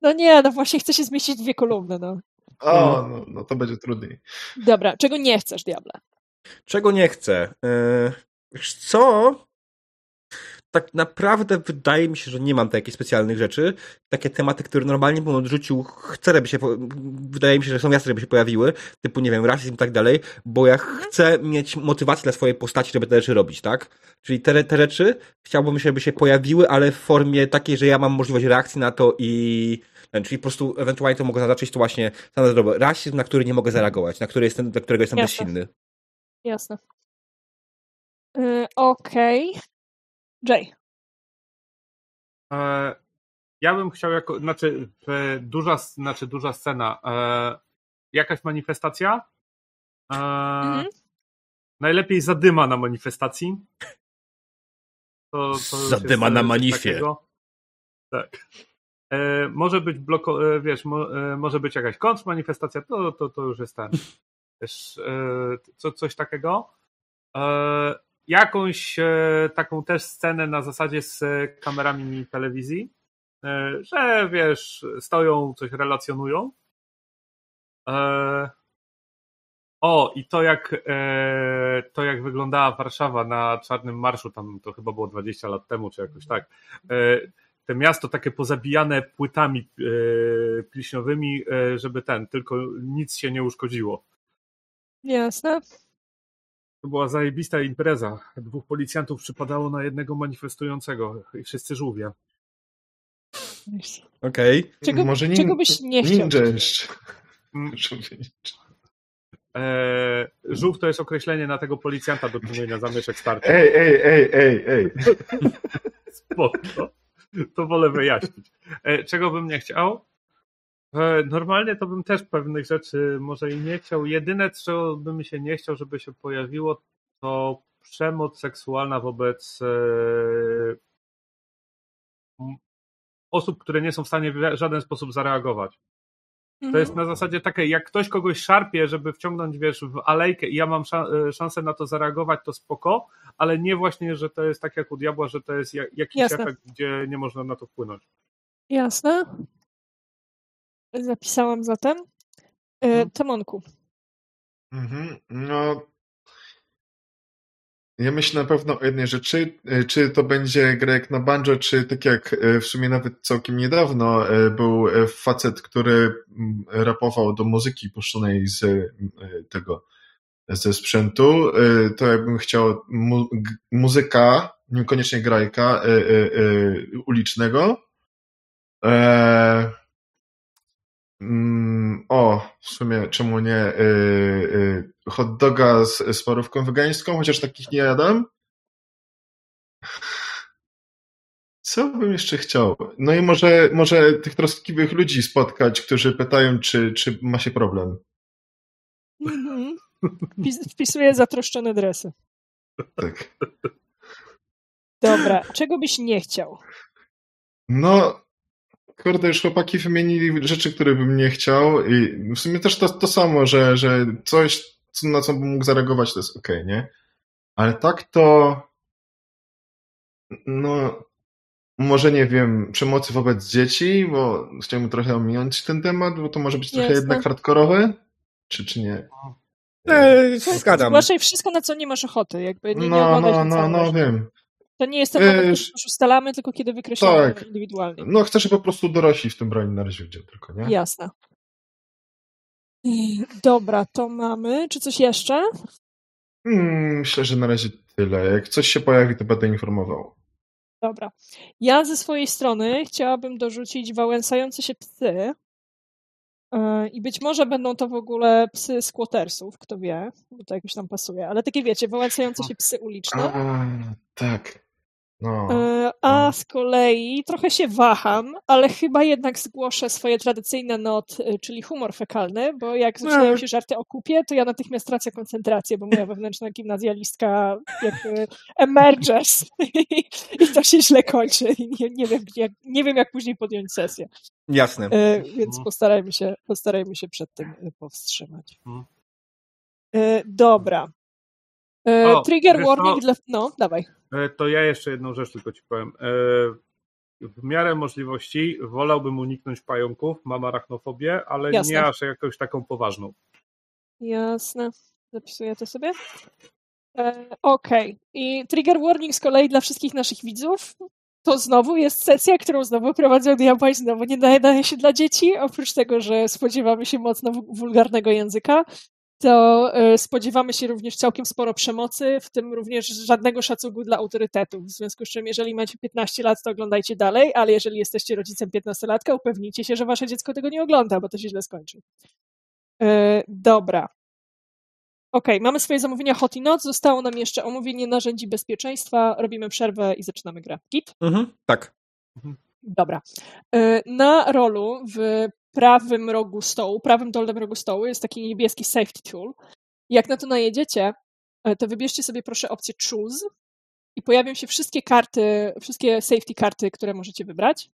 No nie, no właśnie chcę się zmieścić dwie kolumny, no. O, no, no to będzie trudniej. Dobra, czego nie chcesz, Diable? Czego nie chcę? Yy, wiesz co? Tak naprawdę wydaje mi się, że nie mam takich specjalnych rzeczy. Takie tematy, które normalnie bym odrzucił, chcę, żeby się. Wydaje mi się, że są jasne, żeby się pojawiły, typu, nie wiem, rasizm i tak dalej, bo ja chcę mieć motywację dla swojej postaci, żeby te rzeczy robić, tak? Czyli te, te rzeczy chciałbym, żeby się pojawiły, ale w formie takiej, że ja mam możliwość reakcji na to i. ten, Czyli po prostu ewentualnie to mogę zaznaczyć, to właśnie standardowo rasizm, na który nie mogę zareagować, na który jestem, dla którego jestem Jasne. bezsilny. Jasne. Yy, Okej. Jay. E, ja bym chciał jako, znaczy, e, duża, znaczy duża scena, e, jakaś manifestacja, Mhm. najlepiej zadyma na manifestacji. To, to Zadyma na manifie. takiego. Tak. E, może być bloko, e, wiesz, mo, e, może być jakaś kontrmanifestacja, to, to, to już jest ten, wiesz, e, co, coś takiego. Jakąś e, taką też scenę na zasadzie z kamerami telewizji, e, że wiesz, stoją, coś relacjonują. E, o, i to jak, to jak wyglądała Warszawa na Czarnym Marszu, tam to chyba było 20 lat temu, czy jakoś tak. Te miasto takie pozabijane płytami pliśniowymi, żeby ten, tylko nic się nie uszkodziło. Jasne. To była zajebista impreza. Dwóch policjantów przypadało na jednego manifestującego i wszyscy żółwie. Okej. Okay. Czego, Może nin, czego byś nie chciał? Ninja jeszcze. Eee, żółw to jest określenie na tego policjanta do czynienia zamieszek starczy. Ej, ej, ej, ej, ej. Spoko. To wolę wyjaśnić. Eee, czego bym nie chciał? E, normalnie to bym też pewnych rzeczy może i nie chciał. Jedyne, co bym się nie chciał, żeby się pojawiło, to przemoc seksualna wobec e, osób, które nie są w stanie w żaden sposób zareagować. To jest mhm. na zasadzie takie, jak ktoś kogoś szarpie, żeby wciągnąć, wiesz, w alejkę i ja mam e, szansę na to zareagować, to spoko, ale nie właśnie, że to jest tak jak u diabła, że to jest jakiś Jasne. efekt, gdzie nie można na to wpłynąć. Jasne. Zapisałam zatem. E, mhm. Temonku. Mhm. No. Ja myślę na pewno o jednej rzeczy. E, czy to będzie gra jak na banjo, czy tak jak e, w sumie nawet całkiem niedawno był facet, który mm, rapował do muzyki puszczonej z tego, ze sprzętu, to jakbym chciał mu muzyka, niekoniecznie grajka ulicznego. Mm, o, w sumie czemu nie? Yy, yy, hot doga z, z parówką wegańską, chociaż takich nie jadam. Co bym jeszcze chciał? No i może, może tych troskliwych ludzi spotkać, którzy pytają, czy, czy ma się problem. Mhm. Wpisuję zatroszczone dresy. Tak. Dobra, czego byś nie chciał? No, kurde, już chłopaki wymienili rzeczy, które bym nie chciał i w sumie też to, to samo, że, że coś, na co bym mógł zareagować, to jest okej, okay, nie? Ale tak to no może nie wiem, przemocy wobec dzieci, bo chciałbym trochę ominąć ten temat, bo to może być trochę jednak hardkorowe, czy, czy nie? E, zgadzam. Zgłaszaj wszystko, na co nie masz ochoty. Jakby nie, no, nie no, no, no, wiem. To nie jest ten moment, Wiesz, już ustalamy, tylko kiedy wykreślamy tak. indywidualnie. No chcę, żeby po prostu dorośli w tym broni na razie tylko, nie? Jasne. Dobra, to mamy. Czy coś jeszcze? Hmm, myślę, że na razie tyle. Jak coś się pojawi, to będę informował. Dobra. Ja ze swojej strony chciałabym dorzucić wałęsające się psy. E, I być może będą to w ogóle psy squattersów, kto wie, bo to jakoś tam pasuje, ale takie wiecie, wałęsające się psy uliczne. A, tak. No. E, a no. z kolei trochę się waham, ale chyba jednak zgłoszę swoje tradycyjne not, e, czyli humor fekalny, bo jak zaczynają no. się żarty o kupie, to ja natychmiast tracę koncentrację, bo moja wewnętrzna gimnazjalistka jakby emerges i to się źle kończy nie, nie, wiem, jak, nie wiem jak później podjąć sesję. Jasne. E, więc postarajmy się, postarajmy się przed tym powstrzymać. Hmm. Dobra. O, trigger warning dla... No, dawaj. E, to ja jeszcze jedną rzecz tylko ci powiem. E, w miarę możliwości wolałbym uniknąć pająków, mam arachnofobię, ale Jasne. nie aż jakąś taką poważną. Jasne. Zapisuję to sobie. E, Okej. Okay. I trigger warning z kolei dla wszystkich naszych widzów. To znowu jest sesja, którą znowu prowadzą diabła i znowu nie nadaje się dla dzieci. Oprócz tego, że spodziewamy się mocno wulgarnego języka, to e, spodziewamy się również całkiem sporo przemocy, w tym również żadnego szacunku dla autorytetów. W związku z czym, jeżeli macie 15 lat, to oglądajcie dalej, ale jeżeli jesteście rodzicem 15-latka, upewnijcie się, że wasze dziecko tego nie ogląda, bo to się źle skończy. Yy, dobra. Ok, mamy swoje zamówienia Hot i Noc. Zostało nam jeszcze omówienie narzędzi bezpieczeństwa. Robimy przerwę i zaczynamy grę. Git? Mhm, tak. Dobra. Yy, na rolu w prawym rogu stołu, prawym dolnym rogu stołu jest taki niebieski safety tool. Jak na to najedziecie, e, to wybierzcie sobie proszę opcję choose i pojawią się wszystkie karty, wszystkie safety karty, które możecie wybrać.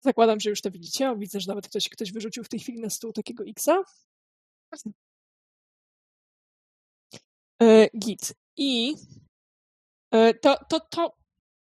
Zakładam, że już to widzicie. Widzę, że nawet ktoś, ktoś wyrzucił w tej chwili na stół takiego Xa. Git. I to, to, to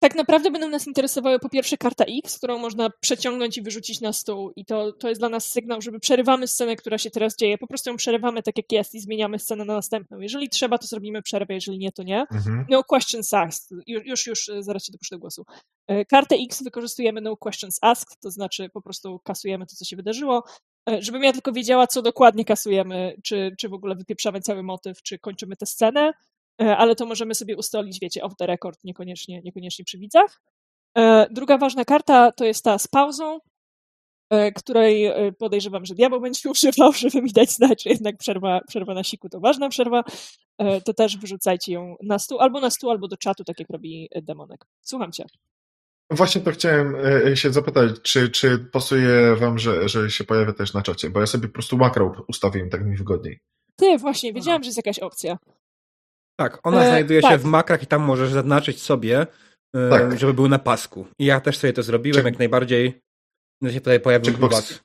tak naprawdę będą nas interesowały po pierwsze karta X, którą można przeciągnąć i wyrzucić na stół i to, to jest dla nas sygnał, żeby przerywamy scenę, która się teraz dzieje. Po prostu ją przerywamy tak jak jest i zmieniamy scenę na następną. Jeżeli trzeba, to zrobimy przerwę, jeżeli nie, to nie. Mhm. No questions asked. Już, już, już e, zaraz się dopuszczę do głosu. E, kartę X wykorzystujemy no questions asked, to znaczy po prostu kasujemy to, co się wydarzyło. E, żebym ja tylko wiedziała, co dokładnie kasujemy, czy, czy w ogóle wypieprzamy cały motyw, czy kończymy tę scenę. E, ale to możemy sobie ustalić, wiecie, off the record, niekoniecznie, niekoniecznie przy widzach. E, druga ważna karta to jest ta z pauzą, e, której podejrzewam, że diabeł będzie używał, żeby mi dać znać, że jednak przerwa, przerwa na siku to ważna przerwa, to też wyrzucajcie ją na stół, albo na stół, albo do czatu, tak jak robi demonek. Słucham cię. Właśnie to chciałem się zapytać, czy, czy pasuje wam, że, że się pojawia też na czacie, bo ja sobie po prostu makro ustawiłem, tak mi wygodniej. Ty, właśnie, wiedziałam, że jest jakaś opcja. Tak, ona e, znajduje tak. się w makrach i tam możesz zaznaczyć sobie, e, tak. żeby był na pasku. I ja też sobie to zrobiłem, jak najbardziej się tutaj pojawił was.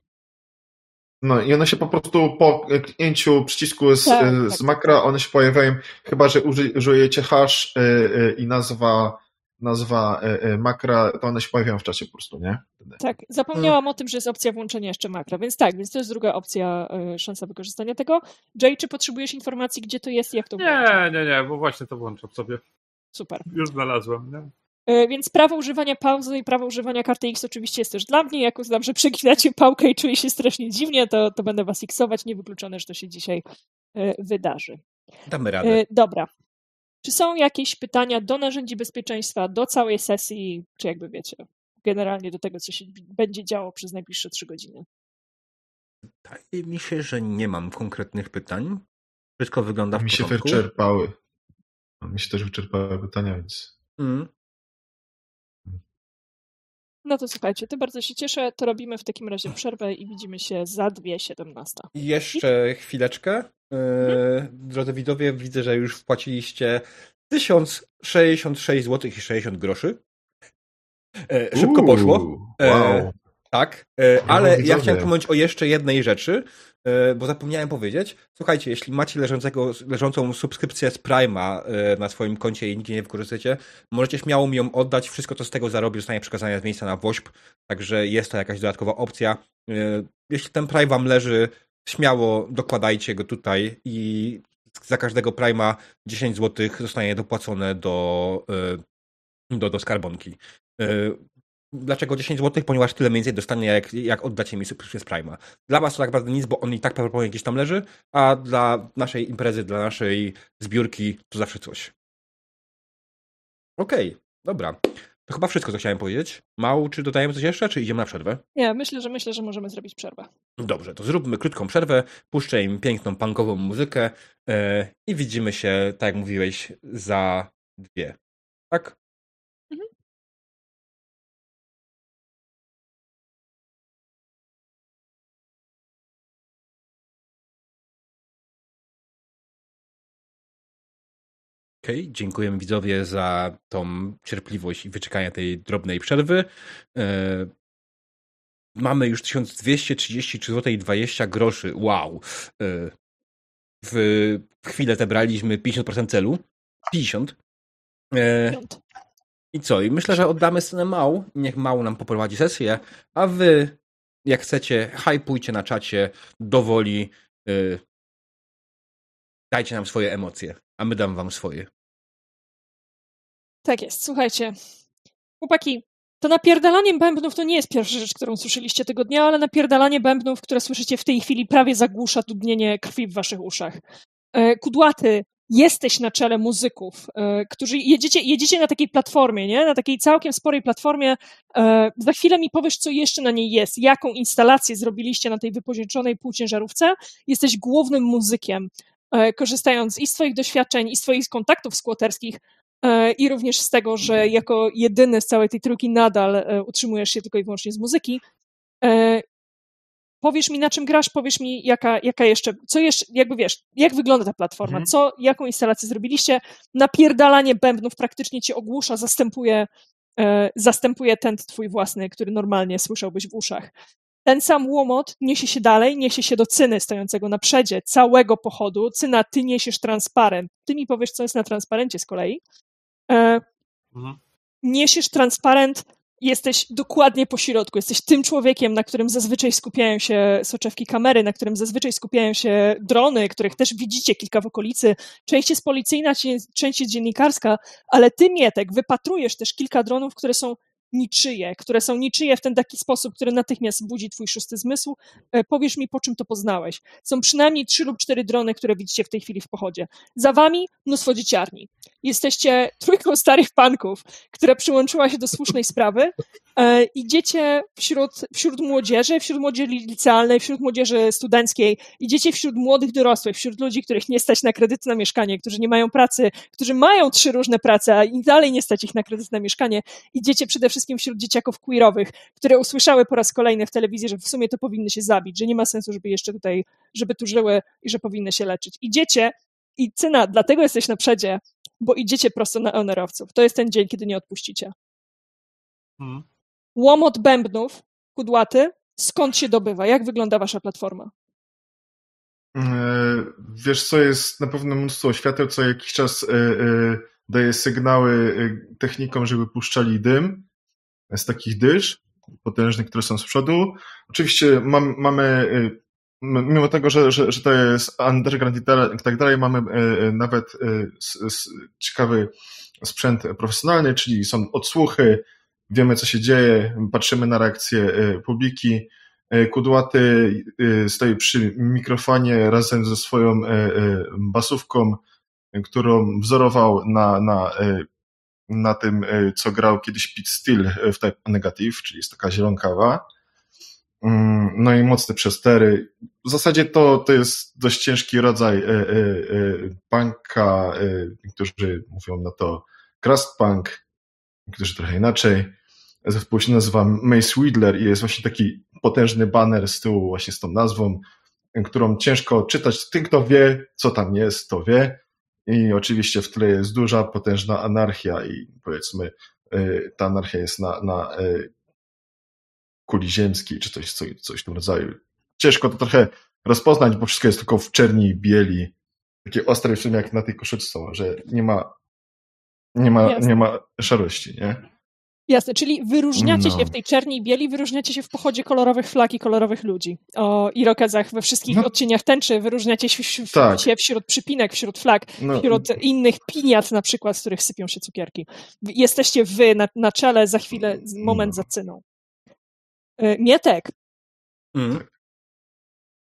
No i one się po prostu po kliknięciu przycisku z, tak, e, z tak. makra, one się pojawiają, chyba że użyjecie hash e, i nazwa nazwa e, e, makra, to one się pojawiają w czasie po prostu, nie? Tak, zapomniałam hmm. o tym, że jest opcja włączenia jeszcze makra, więc tak, więc to jest druga opcja, e, szansa wykorzystania tego. Jay, czy potrzebujesz informacji, gdzie to jest i jak to Nie, nie, nie, bo właśnie to włączam sobie. Super. Już znalazłem, nie? Więc prawo używania pauzy i prawo używania karty X oczywiście jest też dla mnie. Jak uznam, że przeginacie pałkę i czuję się strasznie dziwnie, to, to będę was xować. Niewykluczone, że to się dzisiaj wydarzy. Damy radę. Dobra. Czy są jakieś pytania do narzędzi bezpieczeństwa, do całej sesji, czy jakby wiecie, generalnie do tego, co się będzie działo przez najbliższe trzy godziny? Wydaje mi się, że nie mam konkretnych pytań. Wszystko wygląda w Mi się porządku. wyczerpały. Mi się też wyczerpały pytania, więc. Mm. No to słuchajcie, to bardzo się cieszę. To robimy w takim razie przerwę i widzimy się za 2.17. Jeszcze chwileczkę. Mhm. Drodzy widowie, widzę, że już wpłaciliście 1066 zł i 60 groszy. E, szybko Uuu, poszło. E, wow. Tak, e, ale ja chciałem pomyśleć o jeszcze jednej rzeczy, bo zapomniałem powiedzieć. Słuchajcie, jeśli macie leżącego, leżącą subskrypcję z Prima na swoim koncie i nigdzie nie wykorzystacie, możecie śmiało mi ją oddać. Wszystko, co z tego zarobi, zostanie przekazane z miejsca na WOŚP, także jest to jakaś dodatkowa opcja. Jeśli ten Prime wam leży, śmiało dokładajcie go tutaj i za każdego Prima 10 zł zostanie dopłacone do, e, do, do skarbonki. Dlaczego 10 zł? Ponieważ tyle mniej więcej dostanie, jak, jak oddacie mi subskrypcję z Prima. Dla was to tak naprawdę nic, bo on i tak prawdopodobnie gdzieś tam leży, a dla naszej imprezy, dla naszej zbiórki to zawsze coś. Okej, okay, dobra. To chyba wszystko, co chciałem powiedzieć. Mał, czy dodajemy coś jeszcze, czy idziemy na przerwę? Nie, myślę, że myślę, że możemy zrobić przerwę. Dobrze, to zróbmy krótką przerwę, puszczę im piękną punkową muzykę yy, i widzimy się, tak jak mówiłeś, za dwie. Tak? Okej, okay, dziękujemy widzowie za tą cierpliwość i wyczekanie tej drobnej przerwy. E, mamy już 1233 zł i 20 groszy. Wow. E, w chwilę zebraliśmy 50% celu. 50. E, I co? I myślę, że oddamy scenę Mał. Niech Mał nam poprowadzi sesję, a wy, jak chcecie, hypujcie na czacie dowoli. Dajcie nam swoje emocje, a my dam wam swoje. Tak jest, słuchajcie. Chłopaki, to napierdalanie bębnów to nie jest pierwsza rzecz, którą słyszeliście tego dnia, ale napierdalanie bębnów, które słyszycie w tej chwili, prawie zagłusza dudnienie krwi w waszych uszach. E, kudłaty, jesteś na czele muzyków, e, którzy jedziecie, jedziecie na takiej platformie, nie? na takiej całkiem sporej platformie. E, za chwilę mi powiesz, co jeszcze na niej jest, jaką instalację zrobiliście na tej wypożyczonej półciężarówce. Jesteś głównym muzykiem, korzystając i z Twoich doświadczeń, i z Twoich kontaktów skłoterskich, i również z tego, że jako jedyny z całej tej trójki nadal e, utrzymujesz się tylko i wyłącznie z muzyki. E, powiesz mi, na czym grasz, powiesz mi, jaka, jaka jeszcze, co jeszcze, jakby wiesz, jak wygląda ta platforma, mhm. co, jaką instalację zrobiliście. Napierdalanie bębnów praktycznie cię ogłusza, zastępuje, zastępuje ten twój własny, który normalnie słyszałbyś w uszach. Ten sam łomot niesie się dalej, niesie się do cyny stojącego na przedzie całego pochodu. Cyna, ty niesiesz transparent. Ty mi powiesz, co jest na transparencie z kolei. E, mhm. Niesiesz transparent jesteś dokładnie po środku. Jesteś tym człowiekiem, na którym zazwyczaj skupiają się soczewki kamery, na którym zazwyczaj skupiają się drony, których też widzicie kilka w okolicy. Część jest policyjna, część jest dziennikarska, ale ty, Mietek, wypatrujesz też kilka dronów, które są niczyje, które są niczyje w ten taki sposób, który natychmiast budzi twój szósty zmysł. E, powiesz mi, po czym to poznałeś. Są przynajmniej trzy lub cztery drony, które widzicie w tej chwili w pochodzie. Za wami mnóstwo dzieciarni. Jesteście trójką starych panków, która przyłączyła się do słusznej sprawy. E, idziecie wśród, wśród młodzieży, wśród młodzieży licealnej, wśród młodzieży studenckiej, idziecie wśród młodych dorosłych, wśród ludzi, których nie stać na kredyt na mieszkanie, którzy nie mają pracy, którzy mają trzy różne prace, a i dalej nie stać ich na kredyt na mieszkanie. Idziecie przede wszystkim wśród dzieciaków queerowych, które usłyszały po raz kolejny w telewizji, że w sumie to powinny się zabić, że nie ma sensu, żeby jeszcze tutaj, żeby tu żyły i że powinny się leczyć. Idziecie i cyna, dlatego jesteś na przedzie, bo idziecie prosto na onerowców. To jest ten dzień, kiedy nie odpuścicie. Hmm. Łomot bębnów, kudłaty, skąd się dobywa? Jak wygląda wasza platforma? E, wiesz co, jest na pewno mnóstwo świateł, co jakiś czas e, e, daje sygnały technikom, żeby puszczali dym z takich dysz potężnych, które są z przodu. Oczywiście mam, mamy mimo tego, że, że, że to jest underground i tak dalej, mamy nawet ciekawy sprzęt profesjonalny, czyli są odsłuchy, wiemy co się dzieje, patrzymy na reakcję publiki. Kudłaty stoi przy mikrofonie razem ze swoją basówką, którą wzorował na, na, na tym, co grał kiedyś Pete Steele w Type Negative, czyli jest taka zielonkawa. Mm, no i mocne przestery. W zasadzie to, to jest dość ciężki rodzaj punka. Niektórzy mówią na to crust punk, niektórzy trochę inaczej. Zespół się nazywa Mace Whittler i jest właśnie taki potężny banner z tyłu właśnie z tą nazwą, którą ciężko czytać. Ten, kto wie, co tam jest, to wie. I oczywiście w tle jest duża, potężna anarchia i powiedzmy, ta anarchia jest na, na kuli ziemskiej, czy coś, coś, coś w tym rodzaju. Ciężko to trochę rozpoznać, bo wszystko jest tylko w czerni i bieli. Takie ostre film jak na tej koszyczce, że nie ma, nie ma, nie ma szarości, nie? Jasne, czyli wyróżniacie no. się w tej czerni i bieli, wyróżniacie się w pochodzie kolorowych flag i kolorowych ludzi. O irokezach we wszystkich no. odcieniach tęczy, wyróżniacie się, w, tak. się wśród przypinek, wśród flag, no. wśród innych piniat na przykład, z których sypią się cukierki. Jesteście wy na, na czele, za chwilę, moment no. za cyną. E, Mietek. Mm.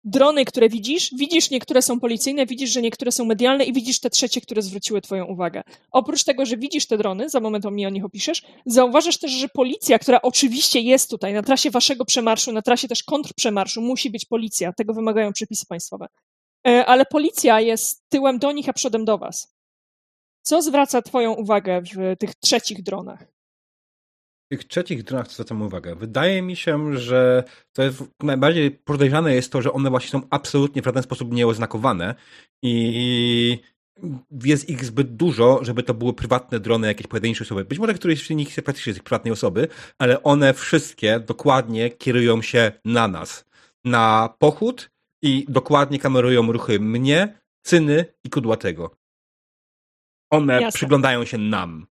Drony, które widzisz, widzisz niektóre są policyjne, widzisz, że niektóre są medialne i widzisz te trzecie, które zwróciły twoją uwagę. Oprócz tego, że widzisz te drony, za moment mnie o nich opiszesz, zauważasz też, że policja, która oczywiście jest tutaj na trasie waszego przemarszu, na trasie też kontrprzemarszu, musi być policja, tego wymagają przepisy państwowe. E, ale policja jest tyłem do nich, a przodem do was. Co zwraca twoją uwagę w tych trzecich dronach? Tych trzecich dronach zwracam uwagę. Wydaje mi się, że to jest najbardziej podejrzane jest to, że one właśnie są absolutnie w żaden sposób nieoznakowane i jest ich zbyt dużo, żeby to były prywatne drony jakieś pojedyncze osoby. Być może któryś z nich faktycznie jest prywatnej osoby, ale one wszystkie dokładnie kierują się na nas. Na pochód i dokładnie kamerują ruchy mnie, Cyny i Kudłatego. One Jasne. przyglądają się nam.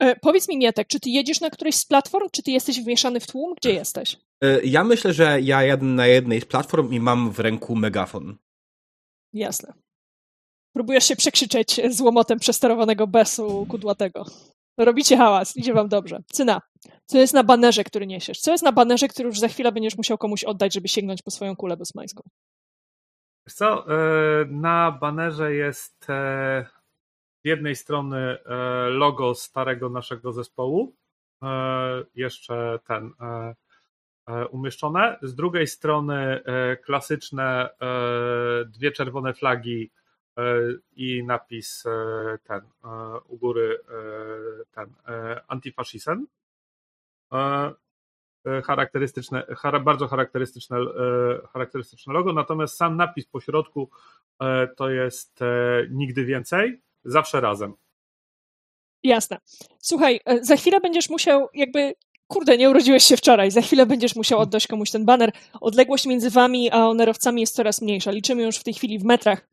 E, powiedz mi, Mietek, czy ty jedziesz na którejś z platform, czy ty jesteś wmieszany w tłum? Gdzie jesteś? E, ja myślę, że ja jadę na jednej z platform i mam w ręku megafon. Jasne. Próbujesz się przekrzyczeć z łomotem przesterowanego besu kudłatego. Robicie hałas, idzie wam dobrze. Cyna, co jest na banerze, który niesiesz? Co jest na banerze, który już za chwilę będziesz musiał komuś oddać, żeby sięgnąć po swoją kulę bezmańską? co, e, na banerze jest z jednej strony e, logo starego naszego zespołu, e, jeszcze ten e, umieszczone, z drugiej strony klasyczne dwie czerwone flagi i napis ten u góry ten antifaszizm. Charakterystyczne, bardzo charakterystyczne, charakterystyczne logo, natomiast sam napis po środku to jest nigdy więcej zawsze razem. Jasne. Słuchaj, e, za chwilę będziesz musiał jakby kurde, nie urodziłeś się wczoraj, za chwilę będziesz musiał oddać komuś ten baner. Odległość między wami a onerowcami jest coraz mniejsza. Liczymy już w tej chwili w metrach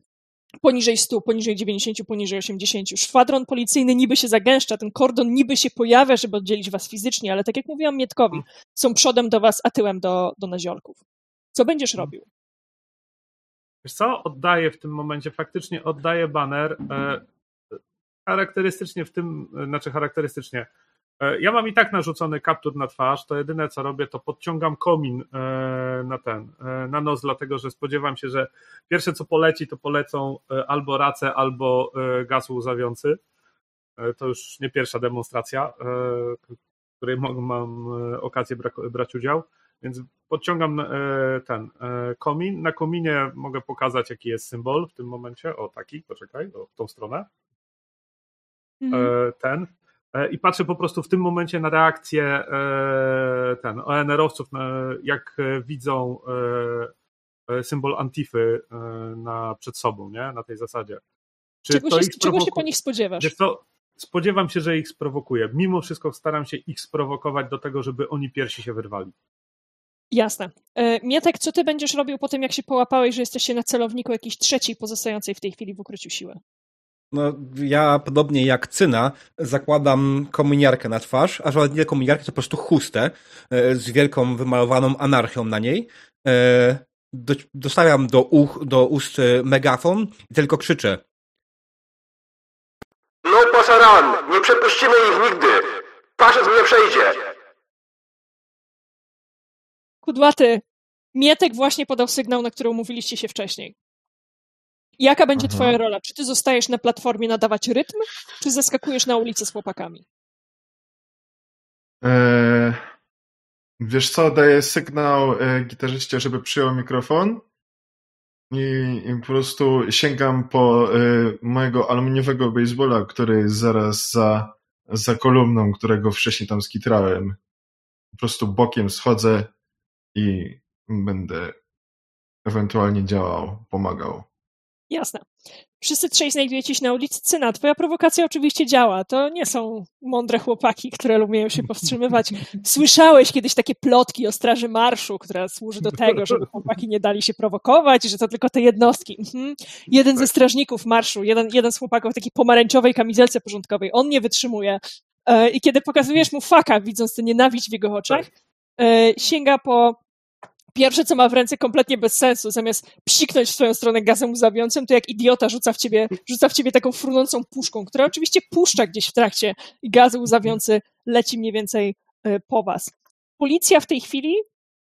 poniżej 100, poniżej 90, poniżej 80. Szwadron policyjny niby się zagęszcza, ten kordon niby się pojawia, żeby oddzielić was fizycznie, ale tak jak mówiłam Mietkowi, są przodem do was, a tyłem do, do naziolków. Co będziesz robił? Wiesz co, oddaję w tym momencie, faktycznie oddaję baner. E, charakterystycznie w tym, znaczy charakterystycznie, e, ja mam i tak narzucony kaptur na twarz, to jedyne co robię, to podciągam komin e, na ten, na nos, dlatego że spodziewam się, że pierwsze co poleci, to polecą albo race, albo gaz łzawiący. To już nie pierwsza demonstracja, w której mam okazję brać udział. Więc podciągam e, ten e, komin. Na kominie mogę pokazać, jaki jest symbol w tym momencie. O, taki, poczekaj, o, w tą stronę. Mhm. Ten. I patrzę po prostu w tym momencie na reakcję ten ONR-owców, jak widzą symbol Antify na, przed sobą, nie? Na tej zasadzie. Czy czego, się, czego się po nich spodziewasz? Wiesz co, spodziewam się, że ich sprowokuje. Mimo wszystko staram się ich sprowokować do tego, żeby oni pierwsi się wyrwali. Jasne. E, Mietek, co ty będziesz robił po tym, jak się połapałeś, że jesteście na celowniku jakiejś trzeciej pozostającej w tej chwili w ukryciu siły? No, ja podobnie jak Cyna zakładam kominiarkę na twarz, a że nie kominiarkę, to po prostu chustę e, z wielką wymalowaną anarchią na niej. E, dostawiam do, uch, do ust megafon i tylko krzyczę. No pasaran, nie przepuścimy ich nigdy. Faszyzm nie przejdzie. Kudłaty, Mietek właśnie podał sygnał, na który umówiliście się wcześniej. Jaka będzie Aha. twoja rola? Czy ty zostajesz na platformie nadawać rytm, czy zaskakujesz na ulicę z chłopakami? Eee, wiesz co, daję sygnał e, gitarzyście, żeby przyjął mikrofon i, i po prostu sięgam po e, mojego aluminiowego baseballa, który jest zaraz za, za kolumną, którego wcześniej tam skitrałem. Po prostu bokiem schodzę, i będę ewentualnie działał, pomagał. Jasne. Wszyscy trzej znajdujecie się na ulicy Cyna. Twoja prowokacja oczywiście działa. To nie są mądre chłopaki, które umieją się powstrzymywać. Słyszałeś kiedyś takie plotki o Straży Marszu, która służy do tego, żeby chłopaki nie dali się prowokować, że to tylko te jednostki. Mhm. Jeden ze tak. strażników marszu, jeden, jeden z chłopaków w takiej pomarańczowej kamizelce porządkowej, on nie wytrzymuje. E, I kiedy pokazujesz mu faka, widząc tę nienawiść w jego oczach, tak. E, sięga po pierwsze, co ma w ręce kompletnie bez sensu, zamiast psiknąć w swoją stronę gazem łzawiącym, to jak idiota rzuca w ciebie, rzuca w ciebie taką frunącą puszką, która oczywiście puszcza gdzieś w trakcie i gaz łzawiący leci mniej więcej e, po was. Policja w tej chwili,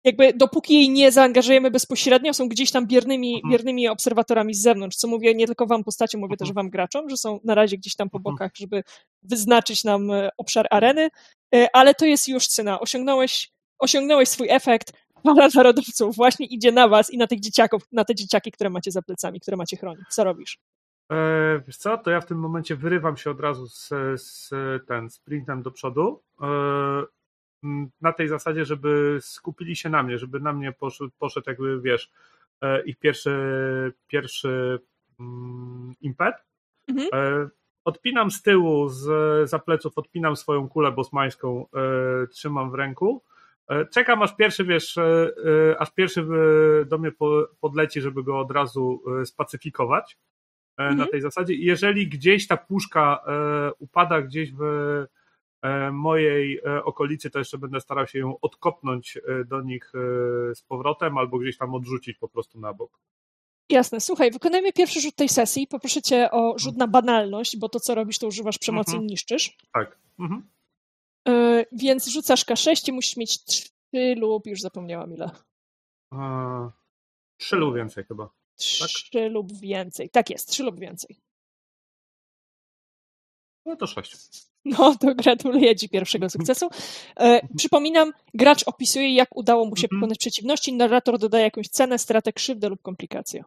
jakby dopóki jej nie zaangażujemy bezpośrednio, są gdzieś tam biernymi, mhm. biernymi obserwatorami z zewnątrz, co mówię nie tylko wam postacią, mówię też mhm. wam graczom, że są na razie gdzieś tam po mhm. bokach, żeby wyznaczyć nam e, obszar areny, ale to jest już cyna. Osiągnąłeś osiągnąłeś swój efekt, fala narodowców właśnie idzie na was i na tych dzieciaków, na te dzieciaki, które macie za plecami, które macie chronić. Co robisz? E, wiesz co, to ja w tym momencie wyrywam się od razu z, z ten sprintem do przodu. E, na tej zasadzie, żeby skupili się na mnie, żeby na mnie poszedł, poszedł jakby, wiesz, e, ich pierwszy, pierwszy mm, impet. Mhm. E, odpinam z tyłu, z za pleców, odpinam swoją kulę bosmańską, e, trzymam w ręku czekam aż pierwszy, wiesz, e, e, aż pierwszy do mnie podleci, żeby go od razu spacyfikować mhm. na tej zasadzie. I jeżeli gdzieś ta puszka upada gdzieś w mojej okolicy, to jeszcze będę starał się ją odkopnąć do nich z powrotem albo gdzieś tam odrzucić po prostu na bok. Jasne. Słuchaj, wykonajmy pierwszy rzut tej sesji. Poproszę cię o rzut na banalność, bo to, co robisz, to używasz przemocy mhm. i niszczysz. Tak. Mhm. Więc rzucasz K6 i musisz mieć 3 lub już zapomniałam ile. Trzy lub więcej chyba. Tak? Trzy lub więcej. Tak jest, trzy lub więcej. No to sześć. No to gratuluję Ci pierwszego sukcesu. E, przypominam, gracz opisuje, jak udało mu się mhm. pokonać przeciwności, narrator dodaje jakąś cenę, stratę, krzywdę lub komplikację.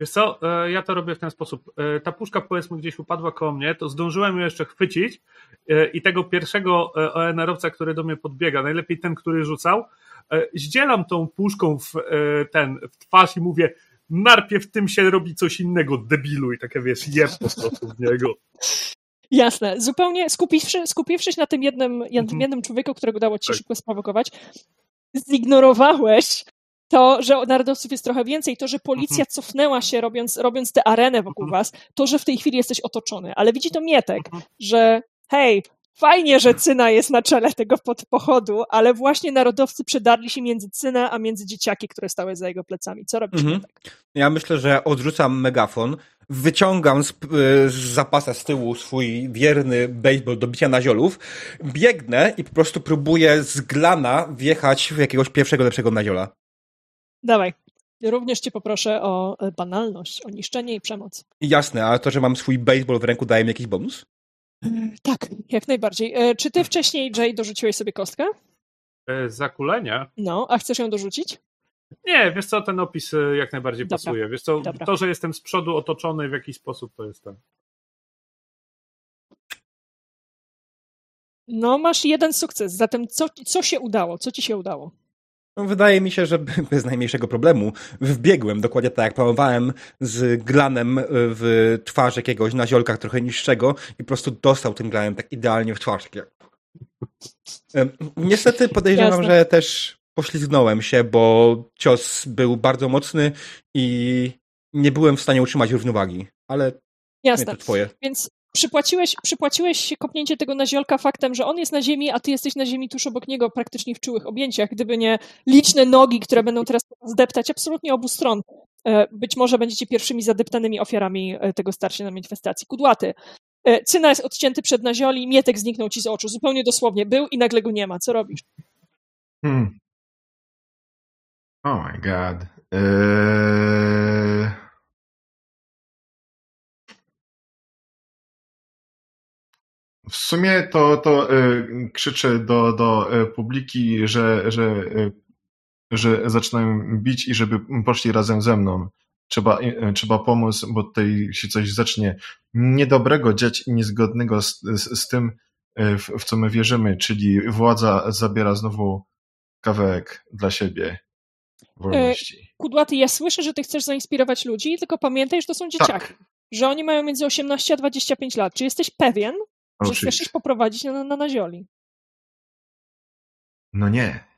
Wiesz co, e, ja to robię w ten sposób. E, ta puszka powiedzmy gdzieś upadła koło mnie, to zdążyłem ją jeszcze chwycić e, i tego pierwszego ONR-owca, który do mnie podbiega, najlepiej ten, który rzucał, zdzielam tą puszką w ten, w twarz i mówię najpierw tym się robi coś innego, debilu i takie wiesz, jeb po prostu w niego. Jasne. Zupełnie skupiwszy, skupiwszy się na tym jednym, mhm. jednym człowieku, którego udało ci się tak. szybko sprowokować, zignorowałeś to, że narodowców jest trochę więcej, to, że policja mhm. cofnęła się robiąc, robiąc tę arenę wokół mhm. was, to, że w tej chwili jesteś otoczony. Ale widzi to Mietek, mhm. że hej, fajnie, że Cyna jest na czele tego pochodu, ale właśnie narodowcy przedarli się między Cynę, a między dzieciaki, które stały za jego plecami. Co robisz? Mhm. Ja myślę, że odrzucam megafon, wyciągam z, z zapasa z tyłu swój wierny baseball do bicia na ziolów, biegnę i po prostu próbuję z glana wjechać w jakiegoś pierwszego lepszego naziola. Dawaj. Również cię poproszę o e, banalność, o niszczenie i przemoc. Jasne, a to, że mam swój baseball w ręku daje mi jakiś bonus? E, tak, jak najbardziej. E, czy ty wcześniej, Jay, dorzuciłeś sobie kostkę? Zakulenie? No, a chcesz ją dorzucić? Nie, wiesz co, ten opis jak najbardziej Dobra. pasuje. Wiesz co, Dobra. to, że jestem z przodu otoczony w jakiś sposób, to jest ten. No, masz jeden sukces. Zatem co, co się udało? Co ci się udało? No, wydaje mi się, że bez najmniejszego problemu wbiegłem dokładnie tak jak planowałem z glanem w twarz jakiegoś na ziolkach trochę niższego i po prostu dostał tym glanem tak idealnie w twarz. Niestety podejrzewam, Jasne. że też poślizgnąłem się, bo cios był bardzo mocny i nie byłem w stanie utrzymać równowagi, ale Jasne. to twoje. Więc przypłaciłeś, przypłaciłeś kopnięcie tego naziolka faktem, że on jest na ziemi, a ty jesteś na ziemi tuż obok niego, praktycznie w czułych objęciach. Gdyby nie liczne nogi, które będą teraz zdeptać absolutnie obu stron, e, być może będziecie pierwszymi zadeptanymi ofiarami e, tego starcia na manifestacji. Kudłaty. E, Cyna jest odcięty przed nazioli, Mietek zniknął ci z oczu. Zupełnie dosłownie. Był i nagle go nie ma. Co robisz? Hmm. Oh my god. Eee... W sumie to, to y, krzyczę do, do y, publiki, że, że, y, że zaczynają bić i żeby poszli razem ze mną. Trzeba, trzeba pomóc, bo tutaj się coś zacznie niedobrego dziać i niezgodnego z, z, z tym, w, w, co my wierzymy, czyli władza zabiera znowu kawałek dla siebie wolności. Kudłaty, ja słyszę, że ty chcesz zainspirować ludzi, tylko pamiętaj, że to są dzieciaki. Tak. Że oni mają między 18 a 25 lat. Czy jesteś pewien, że chcesz ich poprowadzić na, na nazioli. No nie.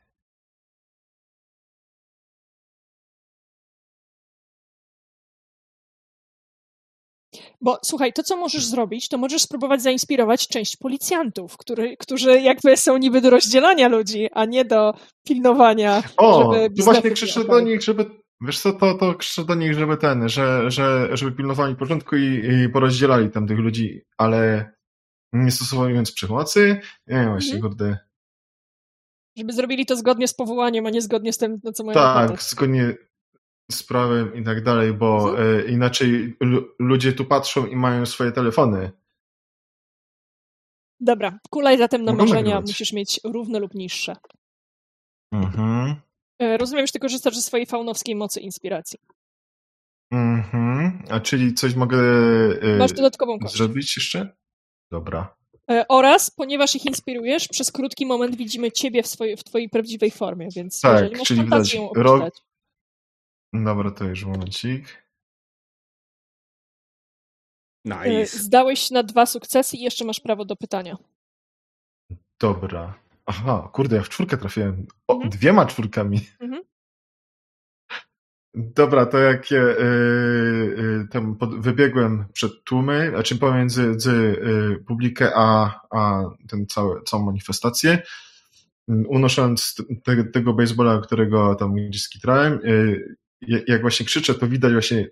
Bo słuchaj, to co możesz zrobić, to możesz spróbować zainspirować część policjantów, który, którzy jakby są niby do rozdzielania ludzi, a nie do pilnowania. O, żeby tu właśnie krzyczę do nich, żeby. Wiesz co, to, to krzyczę do nich, żeby ten, że, że, żeby pilnowali porządku i, i porozdzielali tam tych ludzi, ale nie stosowując przemocy. Nie wiem, właśnie, mhm. kurde. Żeby zrobili to zgodnie z powołaniem, a nie zgodnie z tym, no co mają Tak, ochotę. zgodnie z prawem i tak dalej, bo mhm. e, inaczej ludzie tu patrzą i mają swoje telefony. Dobra, kulaj zatem na marzenia musisz mieć równe lub niższe. Mhm. E, rozumiem, że ty korzystasz ze swojej faunowskiej mocy inspiracji. Mhm. A czyli coś mogę e, Masz dodatkową kość. zrobić jeszcze? Dobra. E, oraz, ponieważ ich inspirujesz, przez krótki moment widzimy ciebie w, swojej, w twojej prawdziwej formie, więc tak, jeżeli masz czyli widać rok... Dobra, to już momencik. Nice. Zdałeś na dwa sukcesy i jeszcze masz prawo do pytania. Dobra. Aha, kurde, ja w czwórkę trafiłem. O, mhm. Dwiema czwórkami. Mhm. Dobra, to jak ja, y, tam pod, wybiegłem przed tłumy, znaczy pomiędzy y, publikę a, a ten cały, całą manifestację, unosząc te, tego baseballa, którego tam gdzieś skitrałem, y, jak właśnie krzyczę, to widać właśnie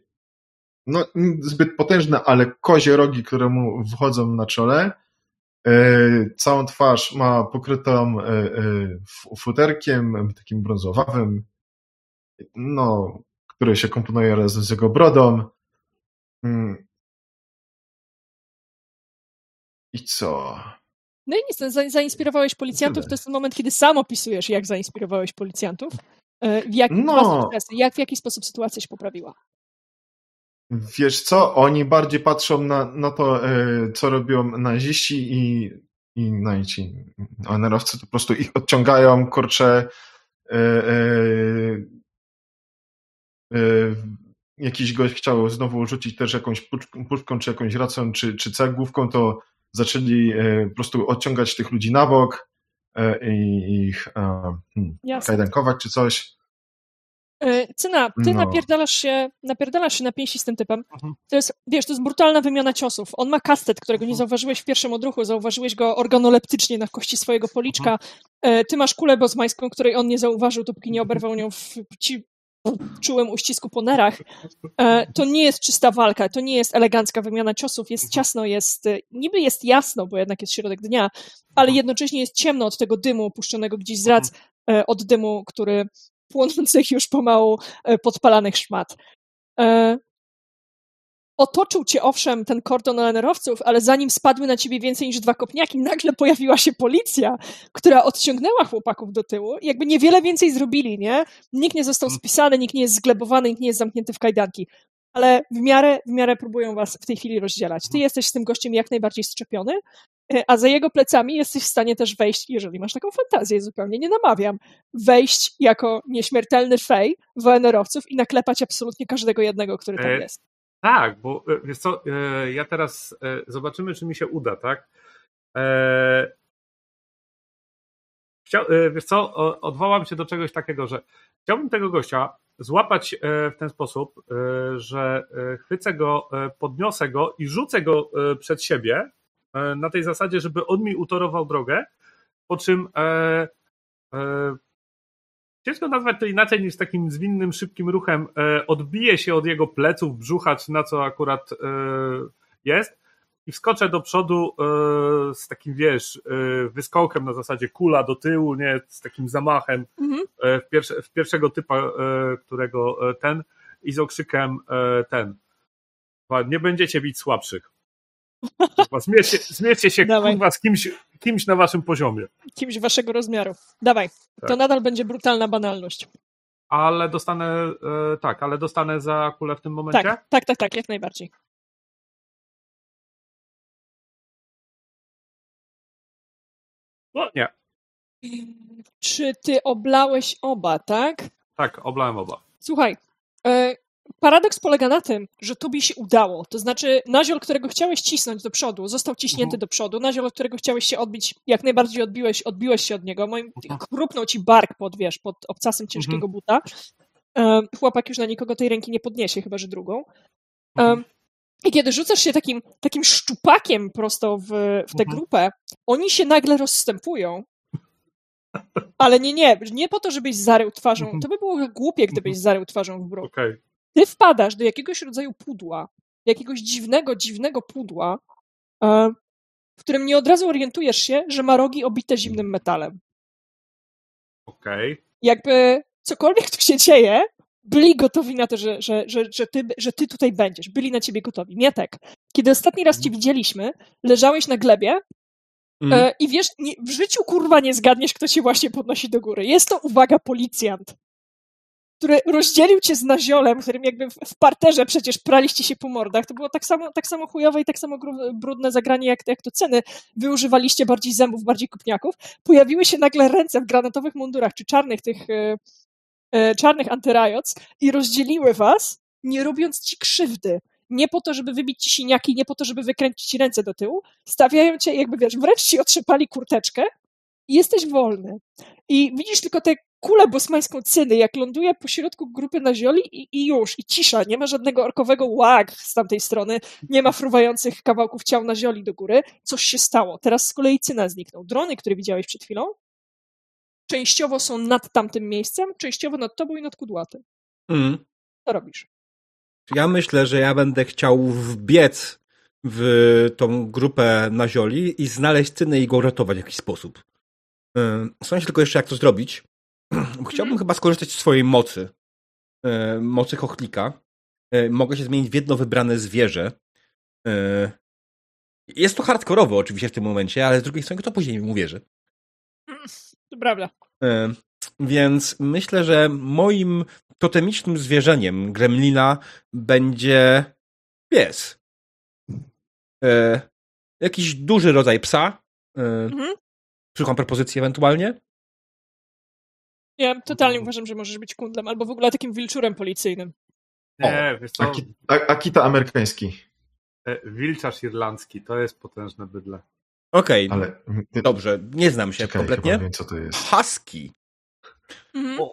no, zbyt potężne, ale kozie rogi, które mu wchodzą na czole. Całą twarz ma pokrytą futerkiem, takim brązowawym. No, który się komponuje razem z jego brodą. Hmm. I co? No i nic, no, zainspirowałeś policjantów. To jest ten moment, kiedy sam opisujesz, jak zainspirowałeś policjantów. E, w jak, no. jak w jaki sposób sytuacja się poprawiła? Wiesz co, oni bardziej patrzą na, na to, e, co robią naziści i, i no i ci onerowcy to po prostu ich odciągają, kurczę, e, jakiś gość chciał znowu rzucić też jakąś puszką, czy jakąś racą, czy, czy cegłówką, to zaczęli e, po prostu odciągać tych ludzi na bok e, i ich hmm, kajdankować czy coś. Cyna, ty no. napierdalasz, się, napierdalasz się na pięści z tym typem. Mhm. To jest, wiesz, to jest brutalna wymiana ciosów. On ma kastet, którego nie mhm. zauważyłeś w pierwszym odruchu, zauważyłeś go organoleptycznie na kości swojego policzka. Mhm. Ty masz kulę bozmańską, której on nie zauważył, dopóki nie oberwał nią w ci czułem uścisku po nerach. To nie jest czysta walka, to nie jest elegancka wymiana ciosów, jest ciasno, jest, niby jest jasno, bo jednak jest środek dnia, ale jednocześnie jest ciemno od tego dymu opuszczonego gdzieś z rac, od dymu, który płonących już pomału e, podpalanych szmat. Otoczył cię owszem ten kordon ONR-owców, ale zanim spadły na ciebie więcej niż dwa kopniaki, nagle pojawiła się policja, która odciągnęła chłopaków do tyłu i jakby niewiele więcej zrobili, nie? Nikt nie został mm. spisany, nikt nie jest zglebowany, nikt nie jest zamknięty w kajdanki. Ale w miarę, w miarę próbują was w tej chwili rozdzielać. Ty mm. jesteś z tym gościem jak najbardziej szczepiony, E, a za jego plecami jesteś w stanie też wejść, jeżeli masz taką fantazję, zupełnie nie namawiam, wejść jako nieśmiertelny fej WNR-owców i naklepać absolutnie każdego jednego, który tam e, jest. Tak, bo e, wiesz co, e, ja teraz e, zobaczymy, czy mi się uda, tak? Chciał, wiesz co, odwołam się do czegoś takiego, że chciałbym tego gościa złapać w ten sposób, że chwycę go, podniosę go i rzucę go przed siebie, na tej zasadzie, żeby on mi utorował drogę, po czym ciężko nazwać to inaczej niż takim zwinnym, szybkim ruchem. E, odbije się od jego pleców, brzucha, czy na co akurat e, jest. I wskoczę do przodu e, z takim, wiesz, wyskokiem na zasadzie kula do tyłu, nie, z takim zamachem mhm. w, pierwsze, w pierwszego typa, którego ten. I z okrzykiem ten. Nie będziecie bić słabszych. Zmierzcie, zmierzcie się kurwa, z kimś, kimś na waszym poziomie. Kimś waszego rozmiaru. Dawaj. Tak. To nadal będzie brutalna banalność. Ale dostanę, e, tak, ale dostanę za kulę w tym momencie? Tak, tak, tak, tak jak najbardziej. No nie. Czy ty oblałeś oba, tak? Tak, oblałem oba. Słuchaj, e, paradoks polega na tym, że tobie się udało. To znaczy, naziol, którego chciałeś cisnąć do przodu, został ciśnięty mhm. do przodu. Naziol, od którego chciałeś się odbić, jak najbardziej odbiłeś, odbiłeś się od niego. Moim, mhm. chrupnął ci bark pod, wiesz, pod obcasem ciężkiego mhm. buta. Um, chłopak już na nikogo tej ręki nie podniesie, chyba że drugą. Um, I kiedy rzucasz się takim, takim szczupakiem prosto w, w tę grupę, oni się nagle rozstępują ale nie, nie, nie po to, żebyś zarył twarzą. To by było głupie, gdybyś zarył twarzą w bruk. Okay ty wpadasz do jakiegoś rodzaju pudła, jakiegoś dziwnego, dziwnego pudła, e, w którym nie od razu orientujesz się, że ma rogi obite zimnym metalem. Okej. Okay. Jakby cokolwiek tu się dzieje, byli gotowi na to, że, że, że, że, ty, że ty tutaj będziesz. Byli na ciebie gotowi. Mietek, kiedy ostatni raz cię widzieliśmy, leżałeś na glebie mm. i wiesz, nie, w życiu kurwa nie zgadniesz, kto cię właśnie podnosi do góry. Jest to, uwaga, policjant który rozdzielił cię z naziolem, którym jakby w parterze przecież praliście się po mordach. To było tak samo, tak samo chujowe i tak samo brudne zagranie jak, jak to ceny. Wy używaliście bardziej zębów, bardziej kupniaków. Pojawiły się nagle ręce w granatowych mundurach, czy czarnych tych e, e, czarnych antyrajoc i rozdzieliły was, nie robiąc ci krzywdy. Nie po to, żeby wybić ci siniaki, nie po to, żeby wykręcić ci ręce do tyłu. Stawiają cię, jakby wiesz, wręcz ci otrzepali kurteczkę i jesteś wolny. I widzisz tylko te kulę bosmańską cyny, jak ląduje po środku grupy nazioli i, i już, i cisza, nie ma żadnego orkowego łag z tamtej strony, nie ma fruwających kawałków ciał nazioli do góry, coś się stało. Teraz z kolei cyna zniknął. Drony, które widziałeś przed chwilą, częściowo są nad tamtym miejscem, częściowo nad tobą i nad kudłatym. Mm. Co robisz? Ja myślę, że ja będę chciał wbiec w tą grupę nazioli i znaleźć cynę i go ratować w jakiś sposób. Zastanawiam się tylko jeszcze, jak to zrobić. Chciałbym chyba skorzystać z swojej mocy. E, mocy chochlika. E, mogę się zmienić w jedno wybrane zwierzę. E, jest to hardkorowe oczywiście w tym momencie, ale z drugiej strony kto później mi uwierzy? To prawda. Więc myślę, że moim totemicznym zwierzeniem gremlina będzie pies. Jakiś duży rodzaj psa. Mhm. Szukam propozycji ewentualnie. Ja totalnie uważam, że możesz być kundlem, albo w ogóle takim wilczurem policyjnym. Nie, wiesz co, Aki, a, Akita amerykański. e, wilczarz irlandzki, to jest potężne bydle. Okej, Ale. Dobrze, nie znam się czekaj, kompletnie. chyba wiem, co to jest. Husky. Mhm.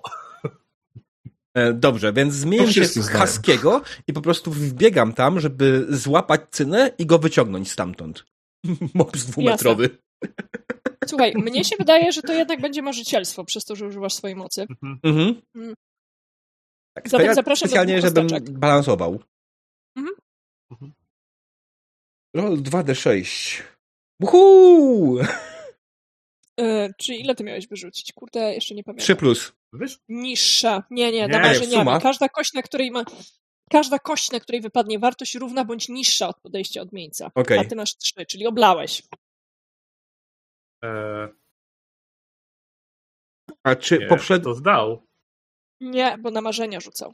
E, Dobrze, więc zmieniam się z znają. Haskiego i po prostu wbiegam tam, żeby złapać cynę i go wyciągnąć stamtąd. Mops dwumetrowy. Słuchaj, mnie się wydaje, że to jednak będzie marzycielstwo przez to, że używasz swojej mocy. Mhm. Mhm. Mm. Tak, Zatem ja zapraszam do specjalnie, dwóch żebym balansował. Mhm. Mhm. Roll 2d6. Uhu! E, czy ile ty miałeś wyrzucić? Kurde, jeszcze nie pamiętam. 3 plus. Niższa. Nie, nie, Nie, na nie, marzeniami. Każda kość, na której ma... Każda kość, na której wypadnie wartość równa bądź niższa od podejścia odmieńca. Okej. A ty masz trzy, czyli oblałeś. E, A czy nie, poprzed... to zdał. Nie, bo na marzenia rzucał.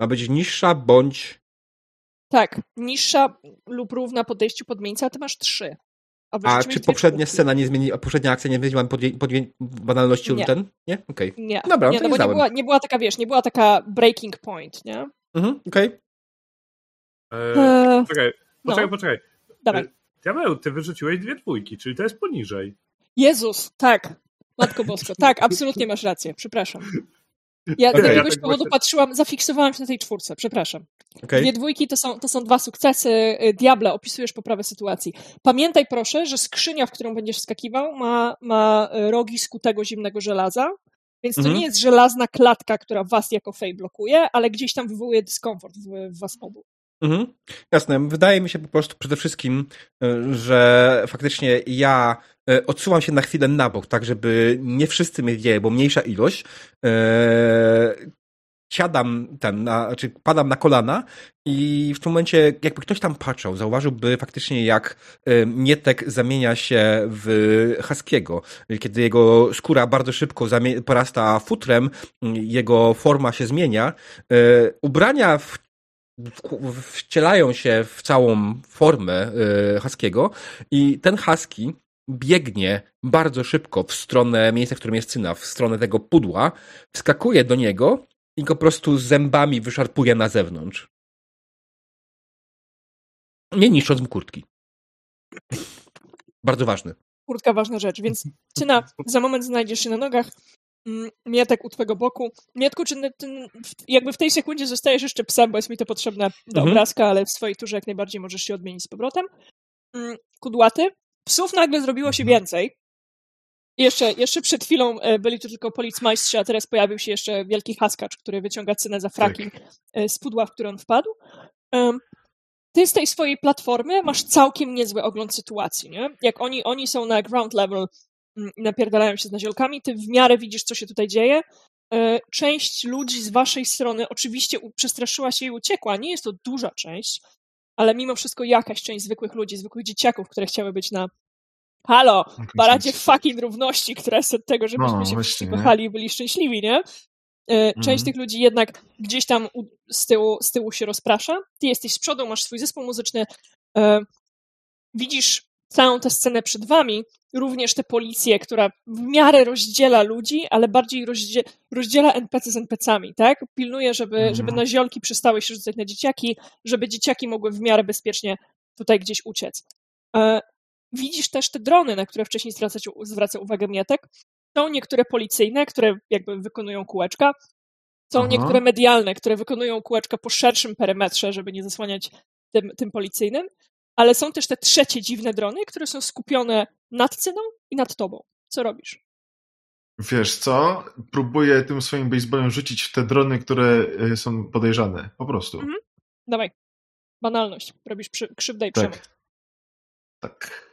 ma być niższa bądź... Tak, niższa lub równa podejściu podmieńca, a ty masz trzy. A wyrzuciłeś czy poprzednia scena nie zmieni, a poprzednia akcja nie zmieniła podję, banalności lub Nie. ten? Nie? Okej. Nie, Dobra, nie to no nie bo nie była, nie była taka, wiesz, nie była taka breaking point, nie? Mhm, okej. E, Eee, Poczekaj, no. poczekaj, poczekaj. dawaj. Diabeł, ty wyrzuciłeś dwie dwójki, czyli to jest poniżej. Jezus, tak. Matko Bosko, tak, absolutnie masz rację, przepraszam. Ja z Okej, ja jakiegoś tak powodu właśnie- patrzyłam, zafiksowałam się na tej czwórce, przepraszam. okej. Dwie dwójki to są, to są dwa sukcesy. Y, Diable, opisujesz poprawę sytuacji. Pamiętaj proszę, że skrzynia, w którą będziesz skakiwał, ma, ma y, rogi skutego zimnego żelaza, więc to Mhm. nie jest żelazna klatka, która was jako fej blokuje, ale gdzieś tam wywołuje dyskomfort w, w was obu. Mhm. Jasne. Wydaje mi się po prostu przede wszystkim, y, że faktycznie ja y, odsuwam się na chwilę na bok, tak żeby nie wszyscy mnie widzieli, bo mniejsza ilość. y, Siadam ten, na, znaczy padam na kolana i w tym momencie, jakby ktoś tam patrzał, zauważyłby faktycznie, jak Mietek zamienia się w Haskiego. Kiedy jego skóra bardzo szybko porasta futrem, jego forma się zmienia. Ubrania w- wcielają się w całą formę y, Haskiego i ten Husky biegnie bardzo szybko w stronę miejsca, w którym jest Cyna, w stronę tego pudła, wskakuje do niego i go po prostu zębami wyszarpuje na zewnątrz. Nie niszcząc mu kurtki. Bardzo ważny. Kurtka ważna rzecz, więc Cyna, za moment znajdziesz się na nogach. Mm, Mietek u twego boku. Mietku, czy jakby w tej sekundzie zostajesz jeszcze psem, bo jest mi to potrzebne do Mhm. obrazka, ale w swojej turze jak najbardziej możesz się odmienić z powrotem. Mm, Kudłaty. Psów nagle zrobiło się Mhm. więcej. Jeszcze, jeszcze przed chwilą e, byli tu tylko policmajstrzy, a teraz pojawił się jeszcze wielki haskacz, który wyciąga cynę za fraki e, z pudła, w który on wpadł. Ty z tej swojej platformy masz całkiem niezły ogląd sytuacji, nie? Jak oni, oni są na ground level mm, napierdalają się z naziolkami, ty w miarę widzisz, co się tutaj dzieje. E, Część ludzi z waszej strony oczywiście przestraszyła się i uciekła. Nie jest to duża część, ale mimo wszystko jakaś część zwykłych ludzi, zwykłych dzieciaków, które chciały być na halo, paradzie fucking równości, która jest od tego, żebyśmy No, się właśnie, kochali i byli szczęśliwi, nie? E, Część Mhm. tych ludzi jednak gdzieś tam z, tyłu, z tyłu się rozprasza. Ty jesteś z przodu, masz swój zespół muzyczny. E, widzisz całą tę scenę przed wami, również tę policję, która w miarę rozdziela ludzi, ale bardziej rozdzie, rozdziela NPC z NPC-ami, tak? Pilnuje, żeby, Mhm. żeby naziolki przestały się rzucać na dzieciaki, żeby dzieciaki mogły w miarę bezpiecznie tutaj gdzieś uciec. E, widzisz też te drony, na które wcześniej zwracać, zwraca uwagę Mietek. Są niektóre policyjne, które jakby wykonują kółeczka. Są Aha. niektóre medialne, które wykonują kółeczka po szerszym perymetrze, żeby nie zasłaniać tym, tym policyjnym. Ale są też te trzecie dziwne drony, które są skupione nad cyną i nad tobą. Co robisz? Wiesz co? Próbuję tym swoim baseballem rzucić w te drony, które y, są podejrzane. Po prostu. Mhm. Dawaj. Banalność. Robisz przy, krzywdę i przemoc. Tak. Tak.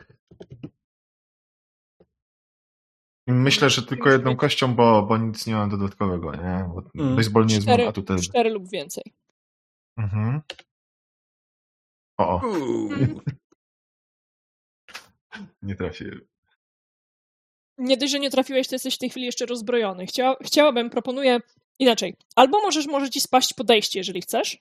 Myślę, że tylko jedną kością, bo, bo nic nie mam dodatkowego, nie? Bo Mm. baseball nie jest mój Cztery, atutem. cztery lub więcej. Mhm. O, nie trafię. Nie dość, że nie trafiłeś, to jesteś w tej chwili jeszcze rozbrojony. Chcia, chciałabym, proponuję inaczej. Albo możesz, może ci spaść podejście, jeżeli chcesz.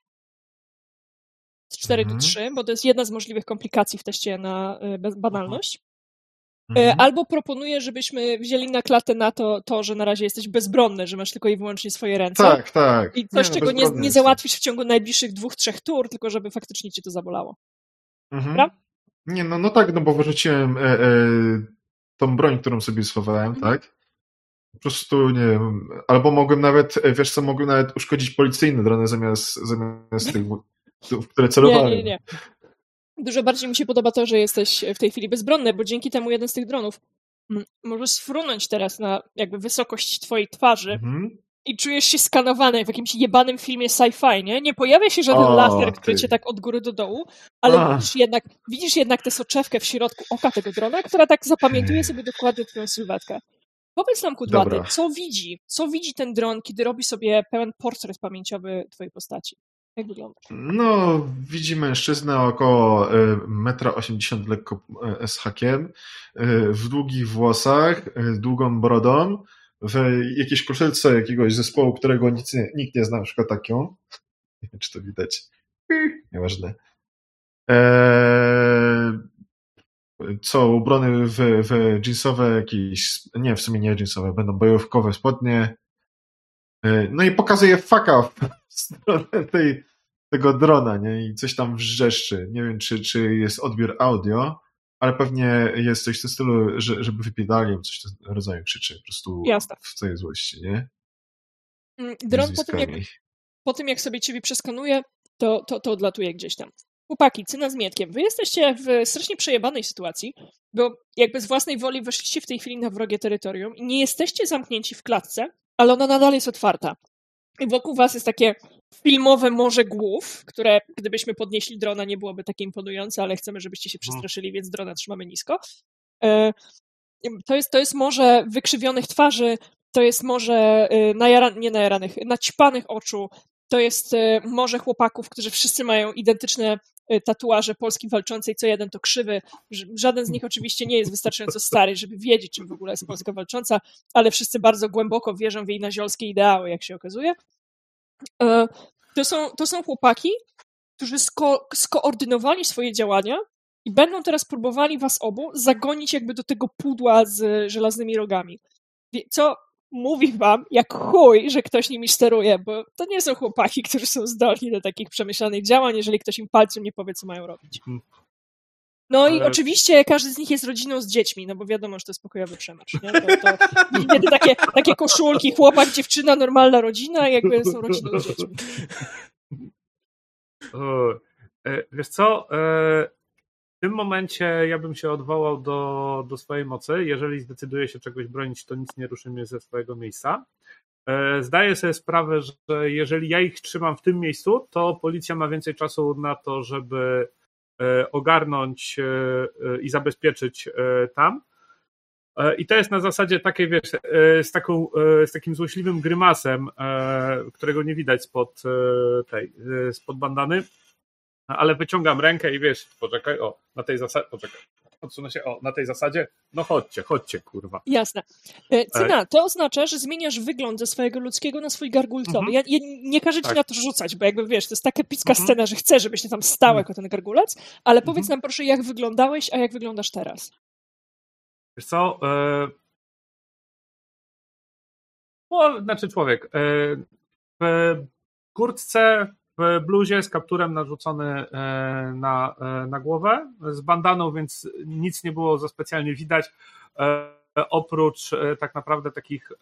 Z 4 Mhm. do 3, bo to jest jedna z możliwych komplikacji w teście na y, banalność. Mhm. Albo proponuję, żebyśmy wzięli na klatę na to, to, że na razie jesteś bezbronny, że masz tylko i wyłącznie swoje ręce. Tak, tak. I coś, nie, no, czego nie, nie załatwisz w ciągu najbliższych dwóch, trzech tur, tylko żeby faktycznie cię to zabolało. Mhm. Nie, no, no tak, no bo wyrzuciłem e, e, tą broń, którą sobie schowałem, mhm. tak? Po prostu, nie wiem, albo mogłem nawet, e, wiesz co, mogłem nawet uszkodzić policyjne drony zamiast, zamiast tych, w które celowałem. Nie, nie, nie. Dużo bardziej mi się podoba to, że jesteś w tej chwili bezbronny, bo dzięki temu jeden z tych dronów może sfrunąć teraz na jakby wysokość twojej twarzy mhm. i czujesz się skanowany w jakimś jebanym filmie sci-fi, nie? Nie pojawia się żaden o, laser, który cię tak od góry do dołu, ale widzisz jednak, widzisz jednak tę soczewkę w środku oka tego drona, która tak zapamiętuje sobie dokładnie twoją sylwetkę. Powiedz nam, Kudłaty, co widzi? Co widzi ten dron, kiedy robi sobie pełen portret pamięciowy twojej postaci? No, widzi mężczyznę około 1,80 m lekko e, z hakiem, e, w długich włosach, e, długą brodą, w jakiejś koszulce jakiegoś zespołu, którego nie, nikt nie zna, na przykład taką. Nie wiem, czy to widać. Nieważne. Eee, co ubrany w, w jeansowe jakieś, nie, w sumie nie jeansowe, będą bojówkowe spodnie. Eee, no i pokazuje faka w stronę tej, tego drona, nie? I coś tam wrzeszczy. Nie wiem, czy, czy jest odbiór audio, ale pewnie jest coś w tym stylu, że, żeby wypiedali, coś w tym rodzaju krzyczy po prostu Jasne. w tej złości, nie? Mm, dron po tym, jak, po tym, jak sobie ciebie przeskanuje, to, to, to odlatuje gdzieś tam. Chłopaki, cyna z Mietkiem, wy jesteście w strasznie przejebanej sytuacji, bo jakby z własnej woli weszliście w tej chwili na wrogie terytorium i nie jesteście zamknięci w klatce, ale ona nadal jest otwarta. I wokół was jest takie filmowe morze głów, które gdybyśmy podnieśli drona nie byłoby takie imponujące, ale chcemy, żebyście się mhm. przestraszyli, więc drona trzymamy nisko. E, to jest, to jest morze wykrzywionych twarzy, to jest morze y, najara, nie najaranych, naćpanych oczu, to jest y, morze chłopaków, którzy wszyscy mają identyczne tatuaże Polski walczącej, co jeden to krzywy. Żaden z nich oczywiście nie jest wystarczająco stary, żeby wiedzieć, czym w ogóle jest Polska walcząca, ale wszyscy bardzo głęboko wierzą w jej naziolskie ideały, jak się okazuje. E, to są, to są chłopaki, którzy sko skoordynowali swoje działania i będą teraz próbowali was obu zagonić jakby do tego pudła z żelaznymi rogami. Co mówi wam jak chuj, że ktoś nimi steruje, bo to nie są chłopaki, którzy są zdolni do takich przemyślanych działań, jeżeli ktoś im palcem nie powie, co mają robić. Mhm. No Ale... i oczywiście każdy z nich jest rodziną z dziećmi, no bo wiadomo, że to jest pokojowy przemacz. Nie? To, to, takie, takie koszulki, chłopak, dziewczyna, normalna rodzina, jakby są rodziną z dziećmi. O, e, wiesz co, e, w tym momencie ja bym się odwołał do, do swojej mocy. Jeżeli zdecyduje się czegoś bronić, to nic nie ruszy mnie ze swojego miejsca. E, zdaję sobie sprawę, że jeżeli ja ich trzymam w tym miejscu, to policja ma więcej czasu na to, żeby ogarnąć i zabezpieczyć tam. I to jest na zasadzie takiej, wiesz, z, taką, z takim złośliwym grymasem, którego nie widać spod tej, spod bandany, ale wyciągam rękę i wiesz, poczekaj, o, na tej zasadzie, poczekaj, odsunę się, o, na tej zasadzie, no chodźcie, chodźcie, kurwa. Jasne. E, Cyna, to oznacza, że zmieniasz wygląd ze swojego ludzkiego na swój gargulcowy. Mhm. Ja, ja, nie każę ci tak. na to rzucać, bo jakby wiesz, to jest taka epicka mhm. scena, że chcę, żebyś tam stał mhm. jako ten gargulec, ale mhm. powiedz nam proszę, jak wyglądałeś, a jak wyglądasz teraz? Wiesz co, e... no, znaczy człowiek, e... w kurtce w bluzie z kapturem narzucony e, na, e, na głowę, z bandaną, więc nic nie było za specjalnie widać, e, oprócz tak naprawdę takich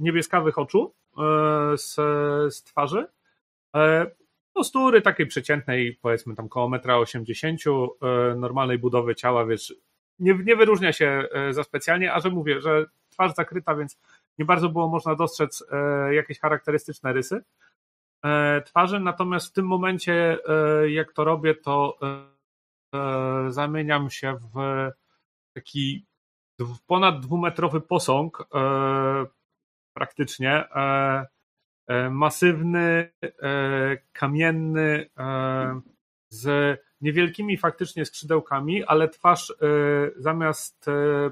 niebieskawych oczu z, z twarzy. Postury takiej przeciętnej, powiedzmy tam koło 1,80 m, normalnej budowy ciała, wiesz, nie, nie wyróżnia się za specjalnie, a że mówię, że twarz zakryta, więc nie bardzo było można dostrzec jakieś charakterystyczne rysy. E, twarzy, natomiast w tym momencie, e, jak to robię, to e, zamieniam się w taki ponad dwumetrowy posąg praktycznie, masywny, kamienny, z niewielkimi faktycznie skrzydełkami, ale twarz zamiast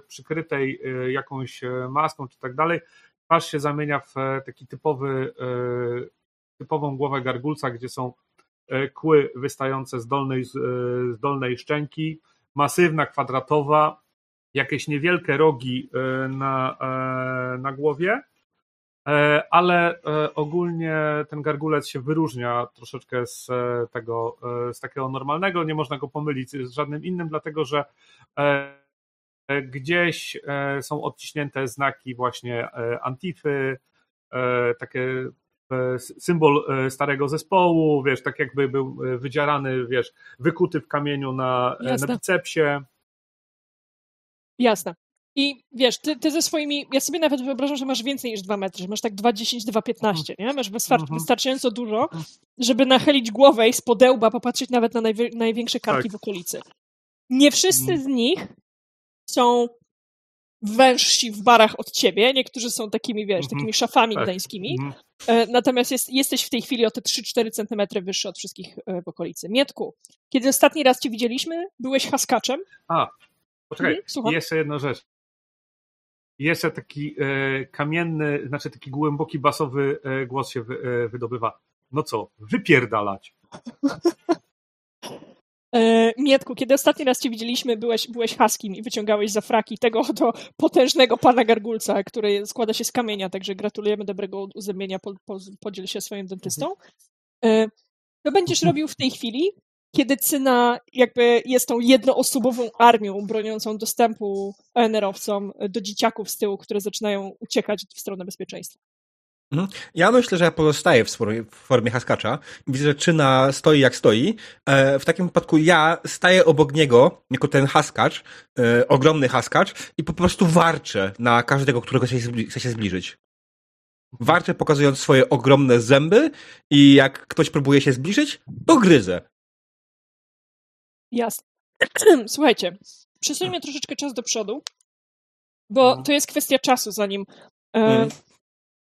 przykrytej jakąś maską czy tak dalej, twarz się zamienia w taki typowy typową głowę gargulca, gdzie są e, kły wystające z dolnej, z dolnej szczęki, masywna, kwadratowa, jakieś niewielkie rogi na, na głowie, ale ogólnie ten gargulec się wyróżnia troszeczkę z tego, z takiego normalnego, nie można go pomylić z żadnym innym, dlatego że gdzieś są odciśnięte znaki właśnie antify, takie symbol e, starego zespołu, wiesz, tak jakby był e, wydzierany, wiesz, wykuty w kamieniu na, e, na bicepsie. Jasne. I wiesz, ty, ty ze swoimi, ja sobie nawet wyobrażam, że masz więcej niż 2 metry, że masz tak 2,10, 2,15, nie? Masz wystar mhm. wystarczająco dużo, żeby nachylić głowę i z podełba popatrzeć nawet na największe karki tak. w okolicy. Nie wszyscy mhm. z nich są wężsi w barach od ciebie. Niektórzy są takimi, wiesz, mhm. takimi szafami tak. gdańskimi. Mhm. E, natomiast jest, jesteś w tej chwili o te 3-4 centymetry wyższy od wszystkich e, w okolicy. Mietku, kiedy ostatni raz cię widzieliśmy, byłeś haskaczem. A, poczekaj, mhm, jeszcze jedna rzecz. Jeszcze taki e, kamienny, znaczy taki głęboki basowy e, głos się wy, e, wydobywa. No co, wypierdalać. E, Mietku, kiedy ostatni raz cię widzieliśmy, byłeś, byłeś haskim i wyciągałeś za fraki tego oto potężnego pana gargulca, który składa się z kamienia, także gratulujemy dobrego uzębienia, po, po, podziel się swoim dentystą. E, co będziesz robił w tej chwili, kiedy Cyna jakby jest tą jednoosobową armią broniącą dostępu ONR-owcom do dzieciaków z tyłu, które zaczynają uciekać w stronę bezpieczeństwa? Mhm. Ja myślę, że ja pozostaję w formie haskacza. Widzę, że Czyna stoi jak stoi. E, w takim wypadku ja staję obok niego, jako ten haskacz, e, ogromny haskacz i po prostu warczę na każdego, którego chce się zbliżyć. Warczę pokazując swoje ogromne zęby i jak ktoś próbuje się zbliżyć, to gryzę. Jasne. Słuchajcie, przesuńmy troszeczkę czas do przodu, bo no. to jest kwestia czasu, zanim e, mm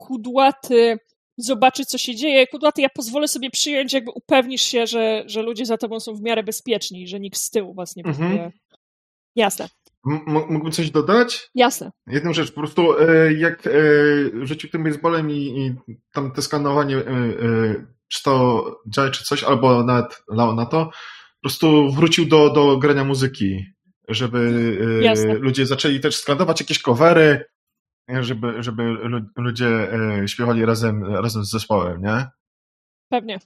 kudłaty zobaczy, co się dzieje. Kudłaty, ja pozwolę sobie przyjąć, jakby upewnisz się, że, że ludzie za tobą są w miarę bezpieczni, że nikt z tyłu was nie. Mhm. Jasne. M mógłbym coś dodać? Jasne. Jedną rzecz, po prostu e, jak e, rzucił tym baseballem i, i tam te skanowanie, e, czy to Jai, czy coś, albo nawet lał na to, po prostu wrócił do, do grania muzyki, żeby Jasne. ludzie zaczęli też skandować jakieś covery, żeby, żeby ludzie e, śpiewali razem, razem z zespołem, nie? Pewnie.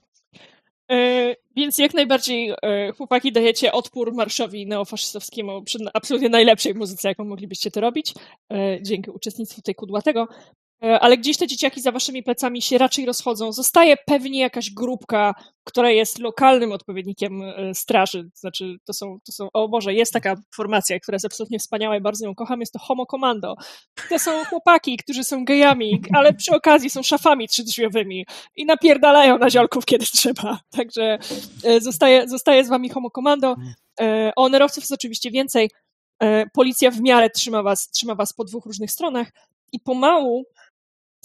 E, więc jak najbardziej e, chłopaki dajecie odpór marszowi neofaszystowskiemu przy absolutnie najlepszej muzyce, jaką moglibyście to robić, dzięki uczestnictwu tej kudłatego. E, ale gdzieś te dzieciaki za waszymi plecami się raczej rozchodzą. Zostaje pewnie jakaś grupka, która jest lokalnym odpowiednikiem e, straży. Znaczy, to są, to są, o Boże, jest taka formacja, która jest absolutnie wspaniała i bardzo ją kocham, jest to Homo Commando. To są chłopaki, którzy są gejami, ale przy okazji są szafami trzydrzwiowymi i napierdalają na ziolków, kiedy trzeba. Także e, zostaje, zostaje z wami Homo Commando. Onerowców jest oczywiście więcej. Policja w miarę trzyma was, trzyma was po dwóch różnych stronach i pomału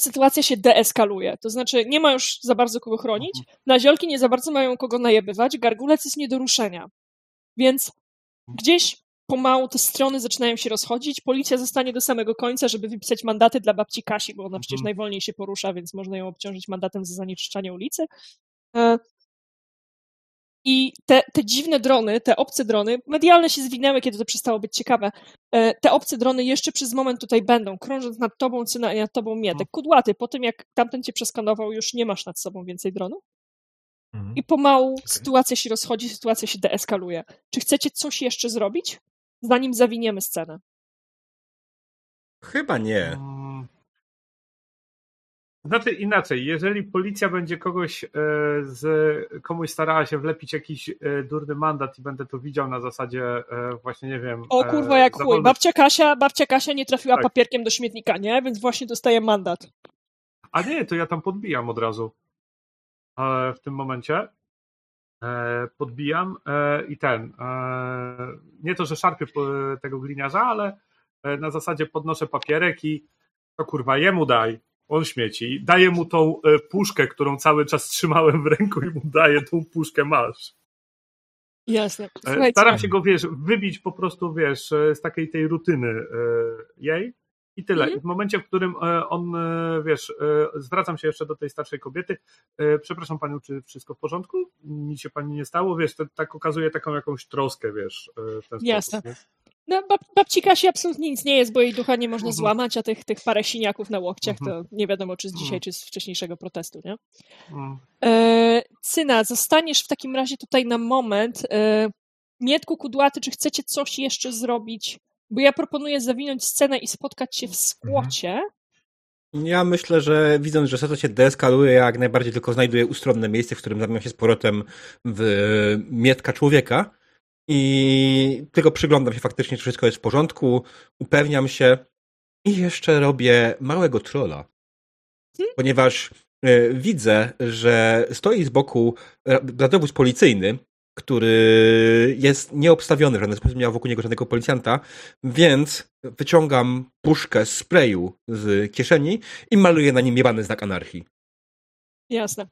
sytuacja się deeskaluje. To znaczy, nie ma już za bardzo kogo chronić, mhm. naziolki nie za bardzo mają kogo najebywać, gargulec jest nie do ruszenia. Więc mhm. gdzieś pomału te strony zaczynają się rozchodzić, policja zostanie do samego końca, żeby wypisać mandaty dla babci Kasi, bo ona przecież mhm. najwolniej się porusza, więc można ją obciążyć mandatem za zanieczyszczanie ulicy. I te, te dziwne drony, te obce drony, medialne się zwinęły, kiedy to przestało być ciekawe. E, te obce drony jeszcze przez moment tutaj będą, krążąc nad tobą Cyna i nad tobą Mietek. Mhm. Kudłaty, po tym jak tamten cię przeskanował, już nie masz nad sobą więcej dronów. Mhm. I pomału okay. sytuacja się rozchodzi, sytuacja się deeskaluje. Czy chcecie coś jeszcze zrobić, zanim zawiniemy scenę? Chyba nie. Znaczy inaczej, jeżeli policja będzie kogoś e, z komuś starała się wlepić jakiś e, durny mandat i będę to widział na zasadzie e, właśnie nie wiem. O kurwa jak chuj. Babcia Kasia, babcia Kasia nie trafiła tak. papierkiem do śmietnika, nie? Więc właśnie dostaje mandat. A nie, to ja tam podbijam od razu. W tym momencie. Podbijam i ten. Nie to, że szarpię tego gliniarza, ale na zasadzie podnoszę papierek i to kurwa jemu daj on śmieci, daję mu tą e, puszkę, którą cały czas trzymałem w ręku i mu daję tą puszkę, masz. Jasne. E, Słuchajcie. Staram się go, wiesz, wybić po prostu, wiesz, e, z takiej tej rutyny jej. I tyle. Mhm. I w momencie, w którym on, wiesz, zwracam się jeszcze do tej starszej kobiety, przepraszam panią, czy wszystko w porządku? Nic się pani nie stało? Wiesz, to tak okazuje taką jakąś troskę, wiesz, w ten Jasne. sposób. nie? No, bab, babci Kasi absolutnie nic nie jest, bo jej ducha nie można Mhm. złamać, a tych, tych parę siniaków na łokciach to Mhm. nie wiadomo, czy z dzisiaj, Mhm. czy z wcześniejszego protestu, nie? E, Cyna, zostaniesz w takim razie tutaj na moment. E, Mietku, Kudłaty, czy chcecie coś jeszcze zrobić? Bo ja proponuję zawinąć scenę i spotkać się w skłocie. Ja myślę, że widząc, że sytuacja się deeskaluje, ja jak najbardziej tylko znajduję ustronne miejsce, w którym zamieniam się z powrotem w mietka człowieka i tylko przyglądam się faktycznie, czy wszystko jest w porządku, upewniam się i jeszcze robię małego trolla. Ponieważ e, widzę, że stoi z boku e, radiowóz policyjny, który jest nieobstawiony w żaden sposób, nie ma wokół niego żadnego policjanta, więc wyciągam puszkę sprayu z kieszeni i maluję na nim jebany znak anarchii. Jasne.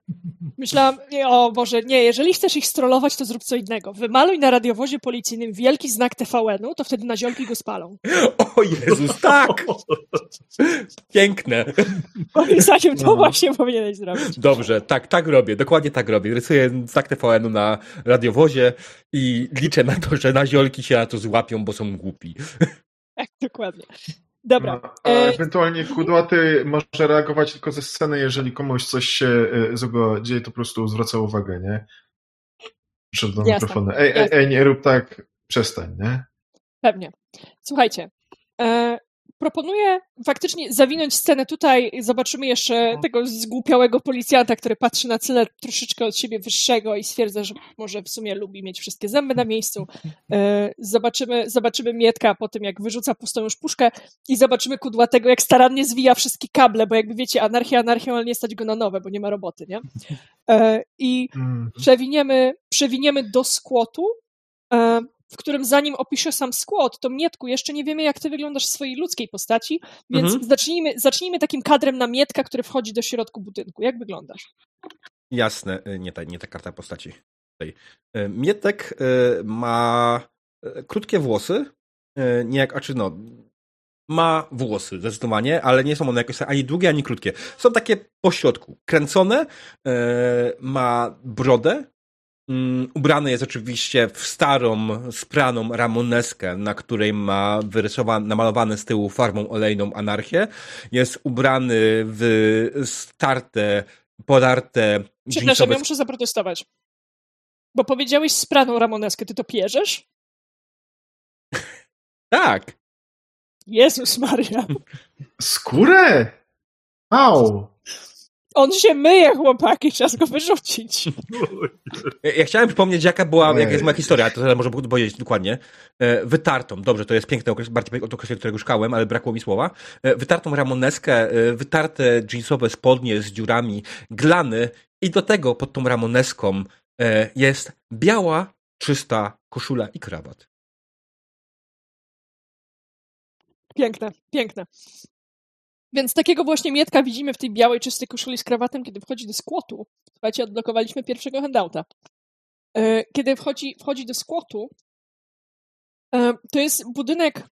Myślałam, o Boże, nie, jeżeli chcesz ich strollować, to zrób co innego. Wymaluj na radiowozie policyjnym wielki znak TVN-u, to wtedy na ziolki go spalą. O Jezus, tak! Piękne. Moim zdaniem to No. właśnie powinieneś zrobić. Dobrze, tak, tak robię, dokładnie tak robię. Rysuję znak TVN-u na radiowozie i liczę na to, że naziolki się na to złapią, bo są głupi. Tak, dokładnie. Dobra. No, a E, ewentualnie kudłaty może reagować tylko ze sceny, jeżeli komuś coś się e, złego dzieje, to po prostu zwraca uwagę, nie? Przed do mikrofonu. Ej, ej, ej, nie rób tak, przestań, nie? Pewnie. Słuchajcie, e, proponuję faktycznie zawinąć scenę tutaj. Zobaczymy jeszcze tego zgłupiałego policjanta, który patrzy na cele troszeczkę od siebie wyższego i stwierdza, że może w sumie lubi mieć wszystkie zęby na miejscu. E, zobaczymy, zobaczymy Mietka po tym, jak wyrzuca pustą już puszkę i zobaczymy Kudłatego, jak starannie zwija wszystkie kable, bo jakby wiecie, anarchia anarchią, ale nie stać go na nowe, bo nie ma roboty, nie? E, I Mm. przewiniemy, przewiniemy do skłotu, e, w którym zanim opiszę sam skłot, to Mietku, jeszcze nie wiemy, jak ty wyglądasz w swojej ludzkiej postaci, więc Mhm. zacznijmy, zacznijmy takim kadrem na Mietka, który wchodzi do środku budynku. Jak wyglądasz? Jasne, y, nie ta, nie ta karta postaci. Y, Mietek y, ma krótkie włosy, nie jak, a czy no, ma włosy zdecydowanie, ale nie są one jakoś ani długie, ani krótkie. Są takie pośrodku, kręcone, ma brodę, Ubrany jest oczywiście w starą, spraną ramoneskę, na której ma wyrysowane, namalowane z tyłu farbą olejną anarchię. Jest ubrany w starte, podarte Przepraszam, ja muszę zaprotestować. Bo powiedziałeś spraną Ramoneskę, ty to pierzesz? Tak. Jezus Maria. Skórę? Au! On się myje, chłopaki, czas go wyrzucić. Ja- Ja chciałem przypomnieć, jaka była, Ojej. jaka jest moja historia, to teraz może powiedzieć dokładnie. E, Wytartą, dobrze, to jest piękne okres, bardziej od okresu, którego szukałem, ale brakło mi słowa. E, Wytartą ramoneskę, e, wytarte jeansowe spodnie z dziurami, glany i do tego pod tą ramoneską e, jest biała, czysta koszula i krawat. Piękne, piękne. Więc takiego właśnie Mietka widzimy w tej białej, czystej koszuli z krawatem, kiedy wchodzi do skłotu. Słuchajcie, odblokowaliśmy pierwszego handouta. E, Kiedy wchodzi, wchodzi do skłotu, e, to jest budynek,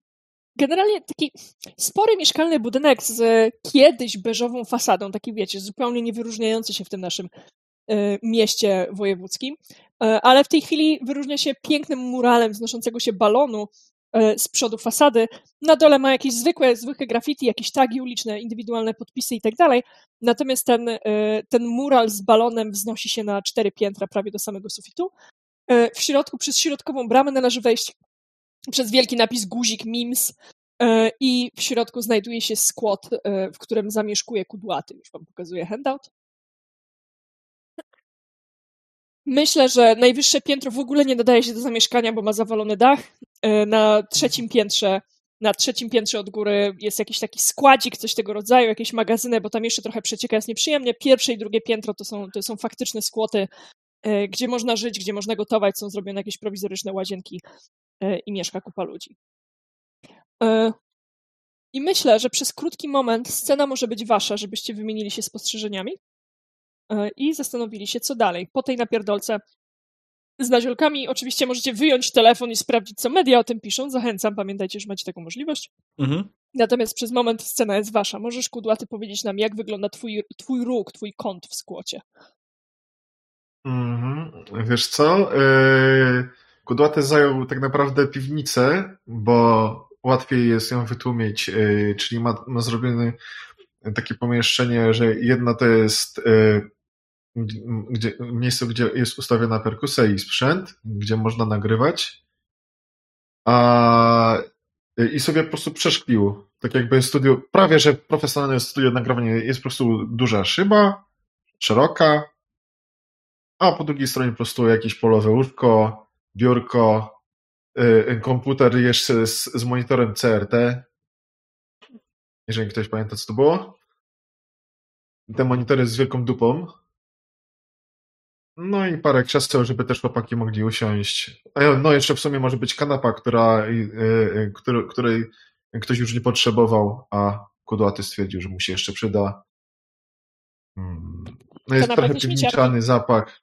generalnie taki spory mieszkalny budynek z kiedyś beżową fasadą, taki wiecie, zupełnie nie wyróżniający się w tym naszym e, mieście wojewódzkim, ale w tej chwili wyróżnia się pięknym muralem wznoszącego się balonu z przodu fasady. Na dole ma jakieś zwykłe, zwykłe graffiti, jakieś tagi uliczne, indywidualne podpisy i tak dalej. Natomiast ten, e, ten mural z balonem wznosi się na cztery piętra, prawie do samego sufitu. E, W środku, przez środkową bramę należy wejść przez wielki napis guzik MIMS e, i w środku znajduje się skład, e, w którym zamieszkuje kudłaty. Już wam pokazuję handout. Myślę, że najwyższe piętro w ogóle nie nadaje się do zamieszkania, bo ma zawalony dach. E, Na trzecim piętrze, na trzecim piętrze od góry jest jakiś taki składzik, coś tego rodzaju, jakieś magazyny, bo tam jeszcze trochę przecieka, jest nieprzyjemnie. Pierwsze i drugie piętro to są, to są faktyczne skłoty, e, gdzie można żyć, gdzie można gotować, są zrobione jakieś prowizoryczne łazienki e, i mieszka kupa ludzi. I myślę, że przez krótki moment scena może być wasza, żebyście wymienili się spostrzeżeniami i zastanowili się, co dalej. Po tej napierdolce z naziolkami. Oczywiście możecie wyjąć telefon i sprawdzić, co media o tym piszą. Zachęcam, pamiętajcie, że macie taką możliwość. Mhm. Natomiast przez moment scena jest wasza. Możesz, Kudłaty, powiedzieć nam, jak wygląda twój, twój róg, twój kąt w skłocie. Mhm. Wiesz co? Yy, Kudłaty zajął tak naprawdę piwnicę, bo łatwiej jest ją wytłumić, yy, czyli ma, ma zrobione takie pomieszczenie, że jedna to jest yy, gdzie, miejsce, gdzie jest ustawiona perkusja i sprzęt, gdzie można nagrywać, a i sobie po prostu przeszklił. Tak jakby studio, prawie że profesjonalne studio nagrywania jest po prostu duża szyba, szeroka, a po drugiej stronie po prostu jakieś polowe łóżko, biurko, yy, komputer jeszcze z, z monitorem CRT. Jeżeli ktoś pamięta, co to było. Te monitory z wielką dupą. No i parę krzeseł, żeby też chłopaki mogli usiąść. No jeszcze w sumie może być kanapa, która, yy, który, której ktoś już nie potrzebował, a kudłaty stwierdził, że mu się jeszcze przyda. Hmm. No jest trochę piwniczany zapach.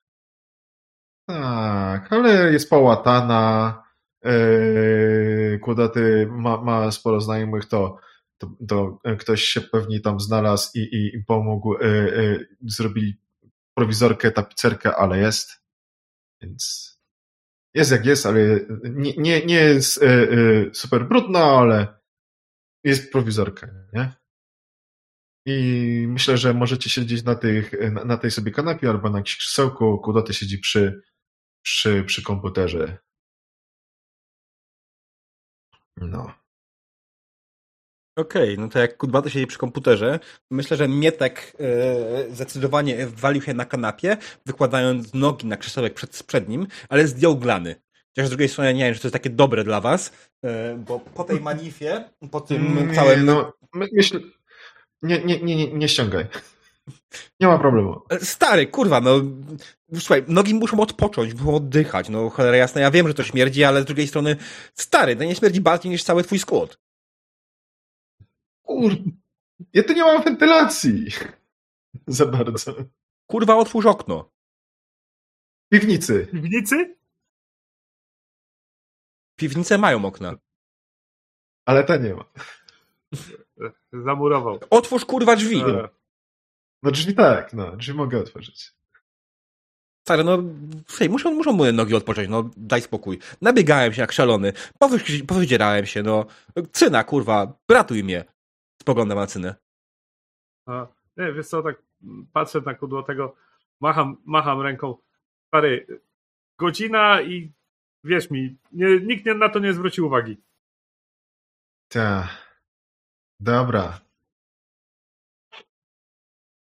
Tak, ale jest połatana. Yy, Kudaty ma, ma sporo znajomych, to, to, to ktoś się pewnie tam znalazł i, i, i pomógł. Yy, yy, zrobili prowizorkę, tapicerkę, ale jest. Więc jest jak jest, ale nie, nie, nie jest yy, super brudna, ale jest prowizorka, nie? I myślę, że możecie siedzieć na, tych, na, na tej sobie kanapie albo na jakimś krzesełku. Kudaty siedzi przy, przy, przy komputerze. No. Okej, no to jak Kudłaty siedzi przy komputerze, myślę, że Mietek e, zdecydowanie walił się na kanapie, wykładając nogi na krzesełek przed, przed nim, ale zdjął glany. Chociaż z drugiej strony nie wiem, czy to jest takie dobre dla was, e, bo po tej manifie, po tym Nie, całym... no, my- myślę. Nie, nie, nie, nie, nie ściągaj. Nie ma problemu. E, Stary, kurwa, no słuchaj, nogi muszą odpocząć, muszą oddychać, no cholera jasna, ja wiem, że to śmierdzi, ale z drugiej strony, stary, to nie śmierdzi bardziej niż cały twój skład. Kur... Ja tu nie mam wentylacji. Za bardzo. Kurwa, otwórz okno. W piwnicy. Piwnicy? Piwnice mają okna. Ale ta nie ma. Zamurował. Otwórz kurwa drzwi. E, No drzwi tak, no. Drzwi mogę otworzyć. Stary, no, słuchaj, muszą, muszą moje nogi odpocząć, no, daj spokój. Nabiegałem się jak szalony, powy, powydzierałem się, no. Cyna, kurwa, ratuj mnie. Spoglądam na cynę. a, nie, wiesz co, tak patrzę na kudłatego, macham, macham ręką. Stary, godzina i wierz mi, nie, nikt nie, na to nie zwrócił uwagi. Ta. Dobra.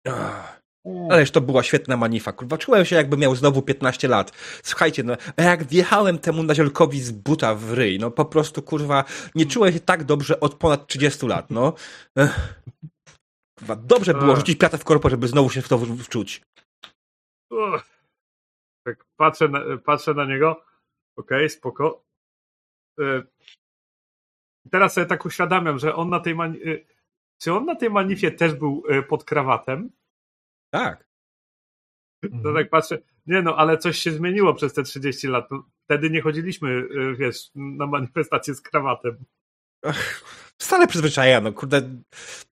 Ach. Ależ to była świetna manifa, kurwa. Czułem się, jakby miał znowu 15 lat. Słuchajcie, no, a jak wjechałem temu naziolkowi z buta w ryj, no po prostu, kurwa, nie czułem się tak dobrze od ponad 30 lat, no. Kurwa, dobrze było rzucić piatę w korpo, żeby znowu się w to wczuć. Tak patrzę na, patrzę na niego. Okej, spoko. E, Teraz sobie tak uświadamiam, że on na tej mani- e, czy on na tej manifie też był e, pod krawatem? Tak. To tak patrzę, nie no, ale coś się zmieniło przez te 30 lat. Wtedy nie chodziliśmy, e, wiesz, na manifestację z krawatem. Stale przyzwyczaja, no kurde,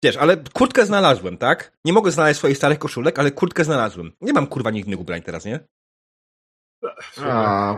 wiesz, ale kurtkę znalazłem, tak? Nie mogę znaleźć swoich starych koszulek, ale kurtkę znalazłem. Nie mam kurwa innych ubrań teraz, nie? A,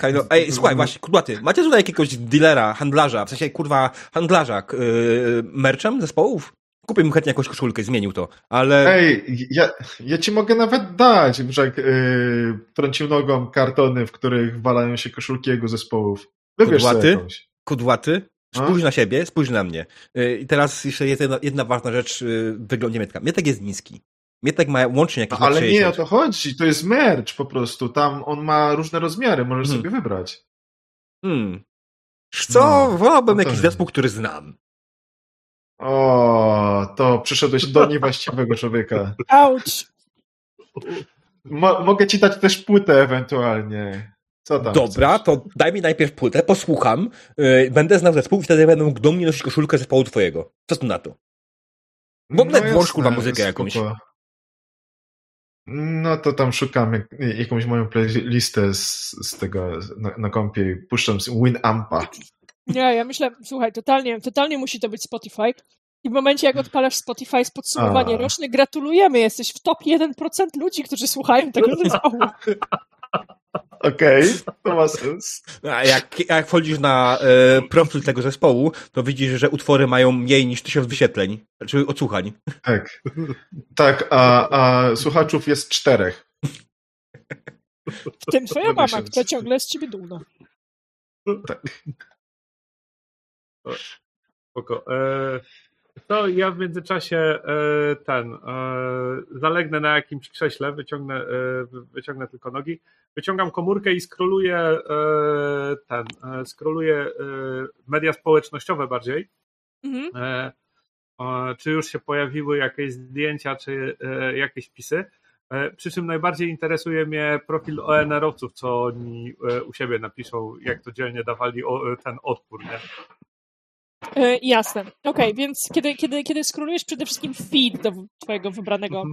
Kaj, no, ej, słuchaj, właśnie, kudłaty, macie tutaj jakiegoś dealera, handlarza, w sensie, kurwa, handlarza yy, merczem zespołów? Kupię mu chętnie jakąś koszulkę, zmienił to, ale... Ej, ja, ja ci mogę nawet dać, Brzeg yy, trącił nogą kartony, w których walają się koszulki jego zespołów. Wybierz Kudłaty? Kudłaty, A? spójrz na siebie, spójrz na mnie. Yy, I teraz jeszcze jest jedna, jedna ważna rzecz yy, w wyglądzie Mietka. Mietek jest niski. Mietek ma łącznie jakieś No, ale nie o 60. to chodzi, to jest merch po prostu. Tam on ma różne rozmiary, możesz Hmm. sobie wybrać. Hmm. Co? No, Wolałbym no jakiś zespół, który znam. O, to przyszedłeś do niewłaściwego człowieka. Auć! Mo mogę ci dać też płytę ewentualnie. Co tam? Dobra, chcesz? to daj mi najpierw płytę, posłucham, yy, będę znał zespół i wtedy będę mógł do mnie nosić koszulkę zespołu twojego. Co tu na to? w ogóle włącz, kurwa, muzykę jakąś. spoko. No to tam szukam jak, jakąś moją playlistę z, z tego na, na kompie i puszczam z Winampa. Nie, ja myślę, słuchaj, totalnie, totalnie musi to być Spotify. I w momencie, jak odpalasz Spotify z podsumowanie A. roczne, gratulujemy, jesteś w top 1% ludzi, którzy słuchają tego zespołu. Okej, to ma sens. A jak, jak wchodzisz na e, profil tego zespołu, to widzisz, że utwory mają mniej niż tysiąc wyświetleń, czy odsłuchań. Tak. Tak, a, a słuchaczów jest czterech. W tym twoja mama, która ciągle jest z ciebie dumna. Tak. Spoko. E, to ja w międzyczasie e, ten, e, zalegnę na jakimś krześle, wyciągnę, wyciągnę tylko nogi, wyciągam komórkę i skroluję ten, skroluję media społecznościowe bardziej. Mhm. Czy już się pojawiły jakieś zdjęcia, czy jakieś wpisy. Przy czym najbardziej interesuje mnie profil ONR-owców, co oni u siebie napiszą, jak to dzielnie dawali ten odpór. Nie? E, jasne. Okej, więc kiedy, kiedy, kiedy skrolujesz przede wszystkim feed do twojego wybranego mm,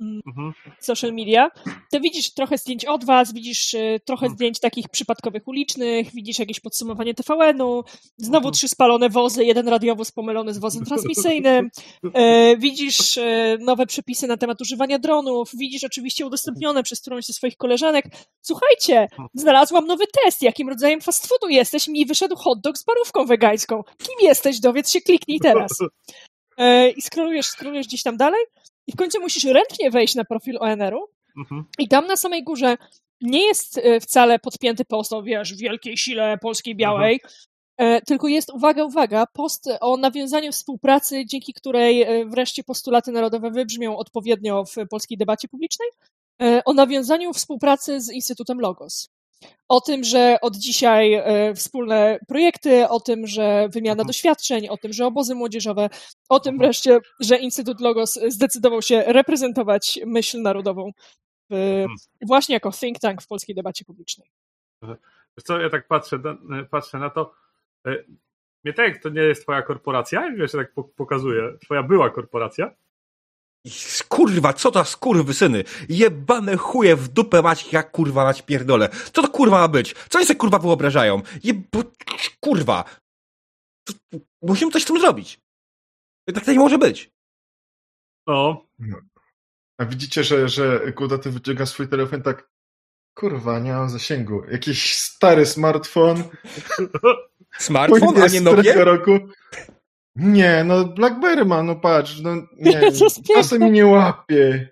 Mhm. social media, to widzisz trochę zdjęć od was, widzisz e, trochę Mhm. zdjęć takich przypadkowych ulicznych, widzisz jakieś podsumowanie TVN-u, znowu Mhm. trzy spalone wozy, jeden radiowóz pomylony z wozem transmisyjnym, e, widzisz e, nowe przepisy na temat używania dronów, widzisz oczywiście udostępnione przez którąś ze swoich koleżanek, słuchajcie, znalazłam nowy test, jakim rodzajem fast foodu jesteś, mi wyszedł hot dog z barówką wegańską. Kim jesteś? Dowiedz się, kliknij teraz. I skrolujesz, skrolujesz gdzieś tam dalej i w końcu musisz ręcznie wejść na profil ONR-u Mhm. i tam na samej górze nie jest e, wcale podpięty post o, wiesz, wielkiej sile polskiej białej, e, tylko jest, uwaga, uwaga, post o nawiązaniu współpracy, dzięki której e, wreszcie postulaty narodowe wybrzmią odpowiednio w polskiej debacie publicznej, o nawiązaniu współpracy z Instytutem Logos. O tym, że od dzisiaj e, wspólne projekty, o tym, że wymiana Mhm. doświadczeń, o tym, że obozy młodzieżowe, o tym wreszcie, że Instytut Logos zdecydował się reprezentować myśl narodową w, właśnie jako think tank w polskiej debacie publicznej. Wiesz co, ja tak patrzę, na- patrzę na to. e, Nie tak, jak to nie jest twoja korporacja, wiesz, tak po- pokazuje, twoja była korporacja. Kurwa, co to skurwy syny? Jebane chuje w dupę mać, jak kurwa mać pierdolę. Co to kurwa ma być? Co oni sobie kurwa wyobrażają? Jeb... Kurwa. To- Musimy coś z tym zrobić. Tak to nie może być. No, A widzicie, że, że Kudaty wyciąga swój telefon tak kurwa, nie mam zasięgu. Jakiś stary smartfon. Smartfon, a nie Nokia? roku. Nie, no Blackberry ma, no patrz, no nie, czasem mi nie łapie.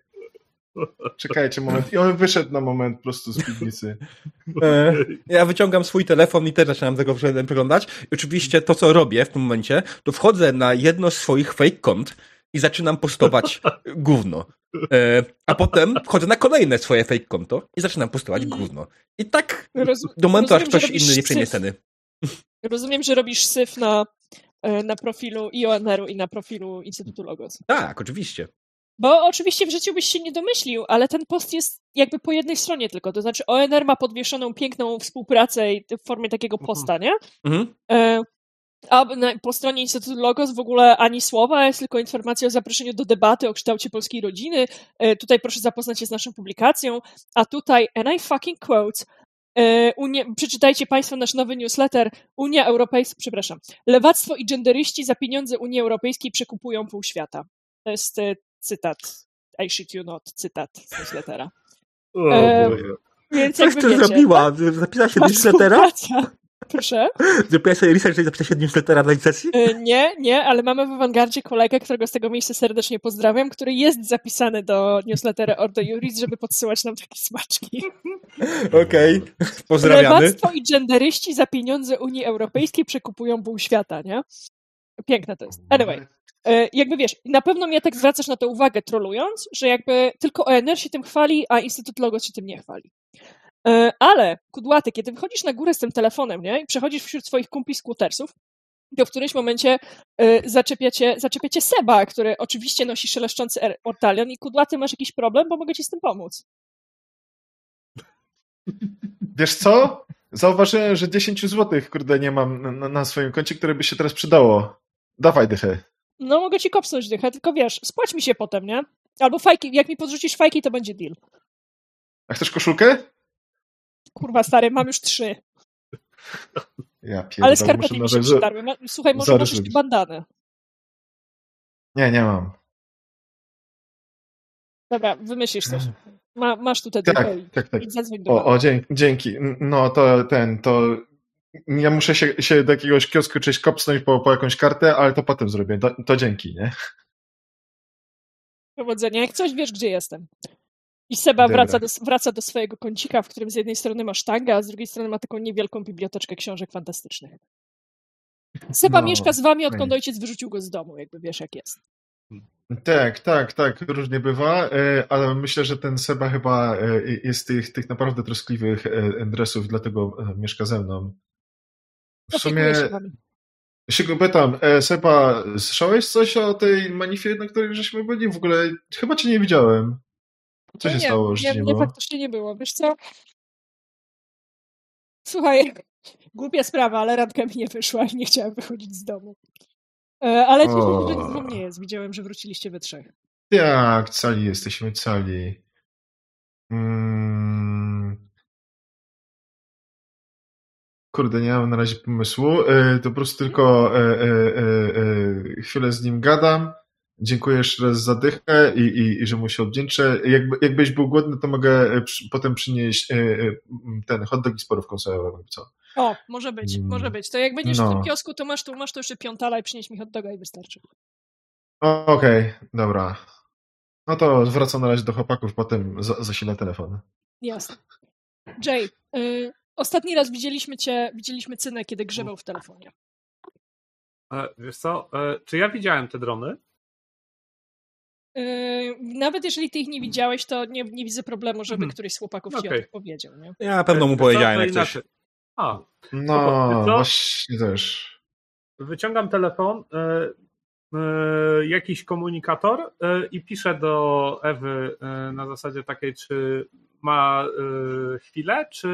Czekajcie moment. I on wyszedł na moment po prostu z piwnicy. E, Ja wyciągam swój telefon i też zaczynam tego przeglądać. I oczywiście to, co robię w tym momencie, to wchodzę na jedno z swoich fake kont i zaczynam postować gówno. E, A potem wchodzę na kolejne swoje fake konto i zaczynam postować gówno. I tak Roz, do momentu, aż rozumiem, ktoś inny nie przejmie syf. sceny. Rozumiem, że robisz syf na, na profilu i ONR-u i na profilu Instytutu Logos. Tak, oczywiście. Bo oczywiście w życiu byś się nie domyślił, ale ten post jest jakby po jednej stronie tylko. To znaczy ONR ma podwieszoną piękną współpracę w formie takiego posta, nie? Mhm. E, A po stronie Instytutu Logos w ogóle ani słowa, jest tylko informacja o zaproszeniu do debaty o kształcie polskiej rodziny. E, Tutaj proszę zapoznać się z naszą publikacją. A tutaj, and I fucking quote, e, Unia, przeczytajcie Państwo nasz nowy newsletter. Unia Europejska, przepraszam, lewactwo i genderyści za pieniądze Unii Europejskiej przekupują pół świata. To jest e, cytat, I shit you not, cytat z newslettera. o, E. Więc Coś ty wiecie, zrobiła? Zapisała się do newslettera? Proszę? Zrobiła sobie research i zapisała się do newslettera dla licencji? E, Nie, nie, ale mamy w awangardzie kolegę, którego z tego miejsca serdecznie pozdrawiam, który jest zapisany do newslettera Ordo Juris, żeby podsyłać nam takie smaczki. Okej, pozdrawiamy. Lewactwo i genderyści za pieniądze Unii Europejskiej przekupują pół świata, nie? Piękne to jest. Anyway, e, jakby wiesz, na pewno mnie tak zwracasz na to uwagę trolując, że jakby tylko ONR się tym chwali, a Instytut Logos się tym nie chwali. E, Ale, kudłaty, kiedy wychodzisz na górę z tym telefonem, nie? I przechodzisz wśród swoich kumpli skutersów, to w którymś momencie y, zaczepiacie, zaczepiacie Seba, który oczywiście nosi szeleszczący er- ortalion i kudłaty masz jakiś problem, bo mogę ci z tym pomóc. Wiesz co? Zauważyłem, że 10 zł, kurde, nie mam na, na, na swoim koncie, które by się teraz przydało. Dawaj dychę. No mogę ci kopsnąć dychę, tylko wiesz, spłać mi się potem, nie? Albo fajki, jak mi podrzucisz fajki, to będzie deal. A chcesz koszulkę? Kurwa, stary, mam już trzy. Ja pierdolę, Ale skarpety muszę mi się nawet- przydarły. Ma- Słuchaj, może możesz zrobić. bandanę. Nie, nie mam. Dobra, wymyślisz coś. Ma, masz tutaj Tak, tylko i, tak, tak. i zadzwoń do O, o dzięki. No to ten, to ja muszę się, się do jakiegoś kiosku czyś kopsnąć po, po jakąś kartę, ale to potem zrobię. To, to dzięki, nie? Powodzenia. Jak coś, wiesz, gdzie jestem. I Seba Dobra. wraca do, wraca do swojego kącika, w którym z jednej strony ma sztangę, a z drugiej strony ma taką niewielką biblioteczkę książek fantastycznych. Seba No, mieszka z wami, odkąd fajnie. ojciec wyrzucił go z domu, jakby wiesz, jak jest. Tak, tak, tak, różnie bywa, e, ale myślę, że ten Seba chyba e, jest tych, tych naprawdę troskliwych e, dresów, dlatego e, mieszka ze mną. W sumie się go pytam, Seba, słyszałeś coś o tej manifie, na której żeśmy byli? W ogóle chyba cię nie widziałem. Co się nie, stało, że nie, nie nie, faktycznie nie było. Wiesz co? Słuchaj, głupia sprawa, ale randka mi nie wyszła i nie chciałam wychodzić z domu. E, Ale cieszę się, że nie jest. Widziałem, że wróciliście we trzech. Tak, cali jesteśmy cali. Mm. Kurde, nie mam na razie pomysłu. E, To po prostu tylko e, chwilę z nim gadam. Dziękuję jeszcze raz za dychę i, i, i że mu się odwdzięczę. Jakby, jakbyś był głodny, to mogę e, przy, potem przynieść e, e, ten hot dog z porówką sojową. Co? O, może być, Mm. może być. To jak będziesz w No. tym kiosku, to masz tu, masz tu jeszcze piątala i przynieś mi hot doga i wystarczy. Okej, dobra. No to wracam na razie do chłopaków, potem za, zasilę telefon. Jasne. Jay, y, ostatni raz widzieliśmy cię, widzieliśmy Cynę, kiedy grzebał w telefonie. E, Wiesz co, e, czy ja widziałem te drony? Y, nawet jeżeli ty ich nie widziałeś, to nie, nie widzę problemu, żeby Mhm. któryś z chłopaków ci o tym powiedział. Nie? Ja na pewno mu powiedziałem, jak coś. A, No, właśnie też. wyciągam telefon, e, e, jakiś komunikator e, i piszę do Ewy na zasadzie takiej, czy ma chwilę, czy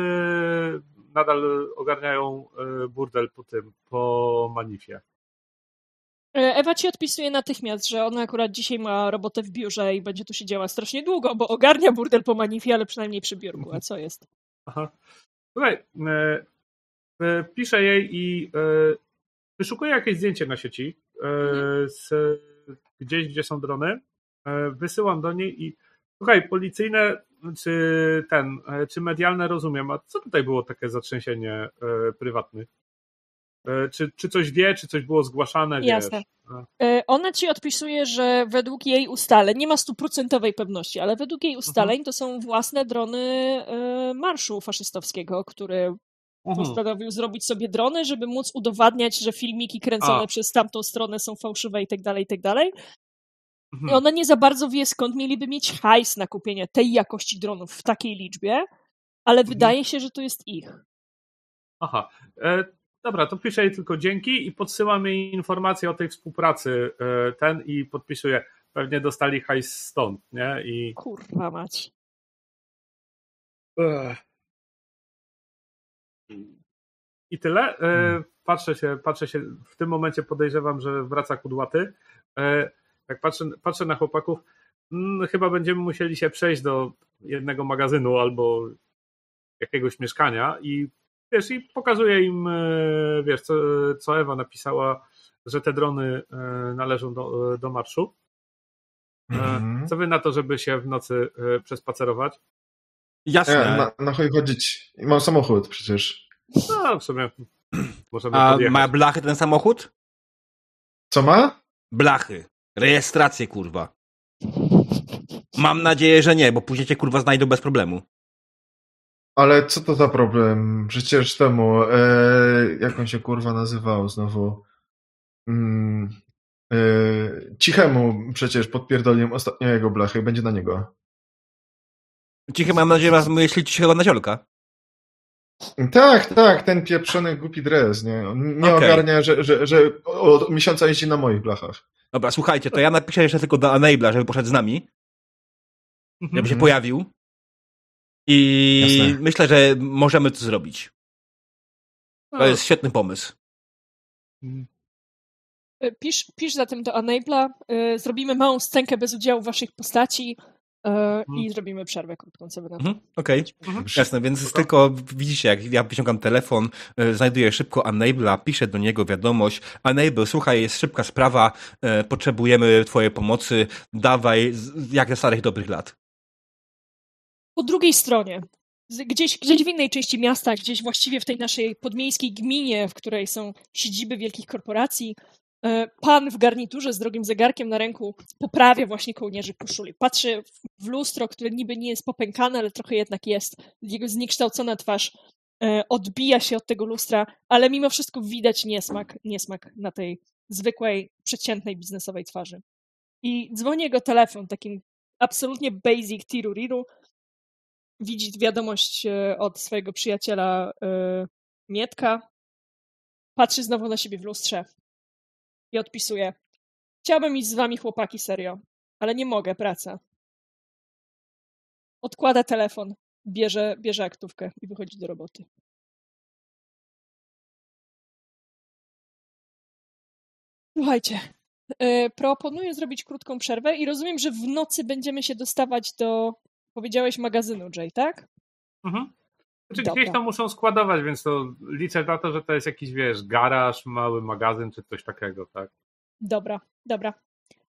nadal ogarniają burdel po tym, po manifie. Y, Ewa ci odpisuje natychmiast, że ona akurat dzisiaj ma robotę w biurze i będzie tu siedziała strasznie długo, bo ogarnia burdel po manifie, ale przynajmniej przy biurku. A co jest? Aha. Słuchaj, e, e, piszę jej i e, wyszukuję jakieś zdjęcie na sieci e, z, gdzieś, gdzie są drony. E, wysyłam do niej i słuchaj, policyjne czy ten, e, czy medialne rozumiem, a co tutaj było takie zatrzęsienie e, prywatnych? E, czy, czy coś wie, czy coś było zgłaszane? Jasne. Wiesz? Ona ci odpisuje, że według jej ustaleń, nie ma stuprocentowej pewności, ale według jej ustaleń to są własne drony y, marszu faszystowskiego, który Mhm. postanowił zrobić sobie drony, żeby móc udowadniać, że filmiki kręcone A. przez tamtą stronę są fałszywe i tak dalej, i tak dalej. I Mhm. ona nie za bardzo wie, skąd mieliby mieć hajs na kupienie tej jakości dronów w takiej liczbie, ale Mhm. wydaje się, że to jest ich. Aha. Dobra, to piszę jej tylko dzięki i podsyłam jej informację o tej współpracy e, ten i podpisuję. Pewnie dostali hajs stąd, nie? I. Kurwa mać. I tyle. E, patrzę się, patrzę się, w tym momencie podejrzewam, że wraca kudłaty. E, jak patrzę, patrzę na chłopaków, mm, chyba będziemy musieli się przejść do jednego magazynu albo jakiegoś mieszkania i wiesz, i pokazuję im, e, wiesz, co, co Ewa napisała, że te drony e, należą do, do marszu. E, Mhm. Co wy na to, żeby się w nocy e, przespacerować? Ja, Jasne. na, na chuj chodzić. I Mam samochód przecież. No, w sumie możemy A podjechać. ma blachy ten samochód? Co ma? Blachy. Rejestrację, kurwa. Mam nadzieję, że nie, bo później cię kurwa znajdą bez problemu. Ale co to za problem? Przecież temu, e, jak on się kurwa nazywał znowu? Mm, e, cichemu przecież podpierdoliłem ostatnio jego blachy, będzie na niego. Cichy mam nadzieję, że myśli cichego na ziolka. Tak, tak, ten pieprzony głupi dres, nie? On nie Okej. ogarnia, że, że, że od miesiąca jeździ na moich blachach. Dobra, słuchajcie, to ja napiszę jeszcze tylko do Enabla, żeby poszedł z nami, Mhm. żeby się pojawił. I Jasne. myślę, że możemy to zrobić. To No, jest świetny pomysł. E, pisz, pisz zatem do Enabla, e, zrobimy małą scenkę bez udziału waszych postaci e, i Mhm. zrobimy przerwę krótką, co wy na to. Mhm, Okej, Mhm. jasne, więc tylko widzicie, jak ja wyciągam telefon, znajduję szybko Enabla, piszę do niego wiadomość. Enable, słuchaj, jest szybka sprawa, potrzebujemy twojej pomocy, dawaj, jak ze starych dobrych lat. Po drugiej stronie, gdzieś, gdzieś w innej części miasta, gdzieś właściwie w tej naszej podmiejskiej gminie, w której są siedziby wielkich korporacji, e, pan w garniturze z drogim zegarkiem na ręku poprawia właśnie kołnierzy koszuli. Patrzy w- w lustro, które niby nie jest popękane, ale trochę jednak jest. Jego zniekształcona twarz e, odbija się od tego lustra, ale mimo wszystko widać niesmak, niesmak na tej zwykłej, przeciętnej biznesowej twarzy. I dzwoni jego telefon takim absolutnie basic tiruriru. Widzi wiadomość e, od swojego przyjaciela e, Mietka. Patrzy znowu na siebie w lustrze i odpisuje. Chciałbym iść z wami, chłopaki, serio, ale nie mogę, praca. Odkłada telefon, bierze, bierze aktówkę i wychodzi do roboty. Słuchajcie, e, proponuję zrobić krótką przerwę i rozumiem, że w nocy będziemy się dostawać do, powiedziałeś, magazynu, Jay, tak? Mhm. Znaczy Dobra. gdzieś tam muszą składować, więc to liczę na to, że to jest jakiś, wiesz, garaż, mały magazyn czy coś takiego, tak? Dobra, dobra.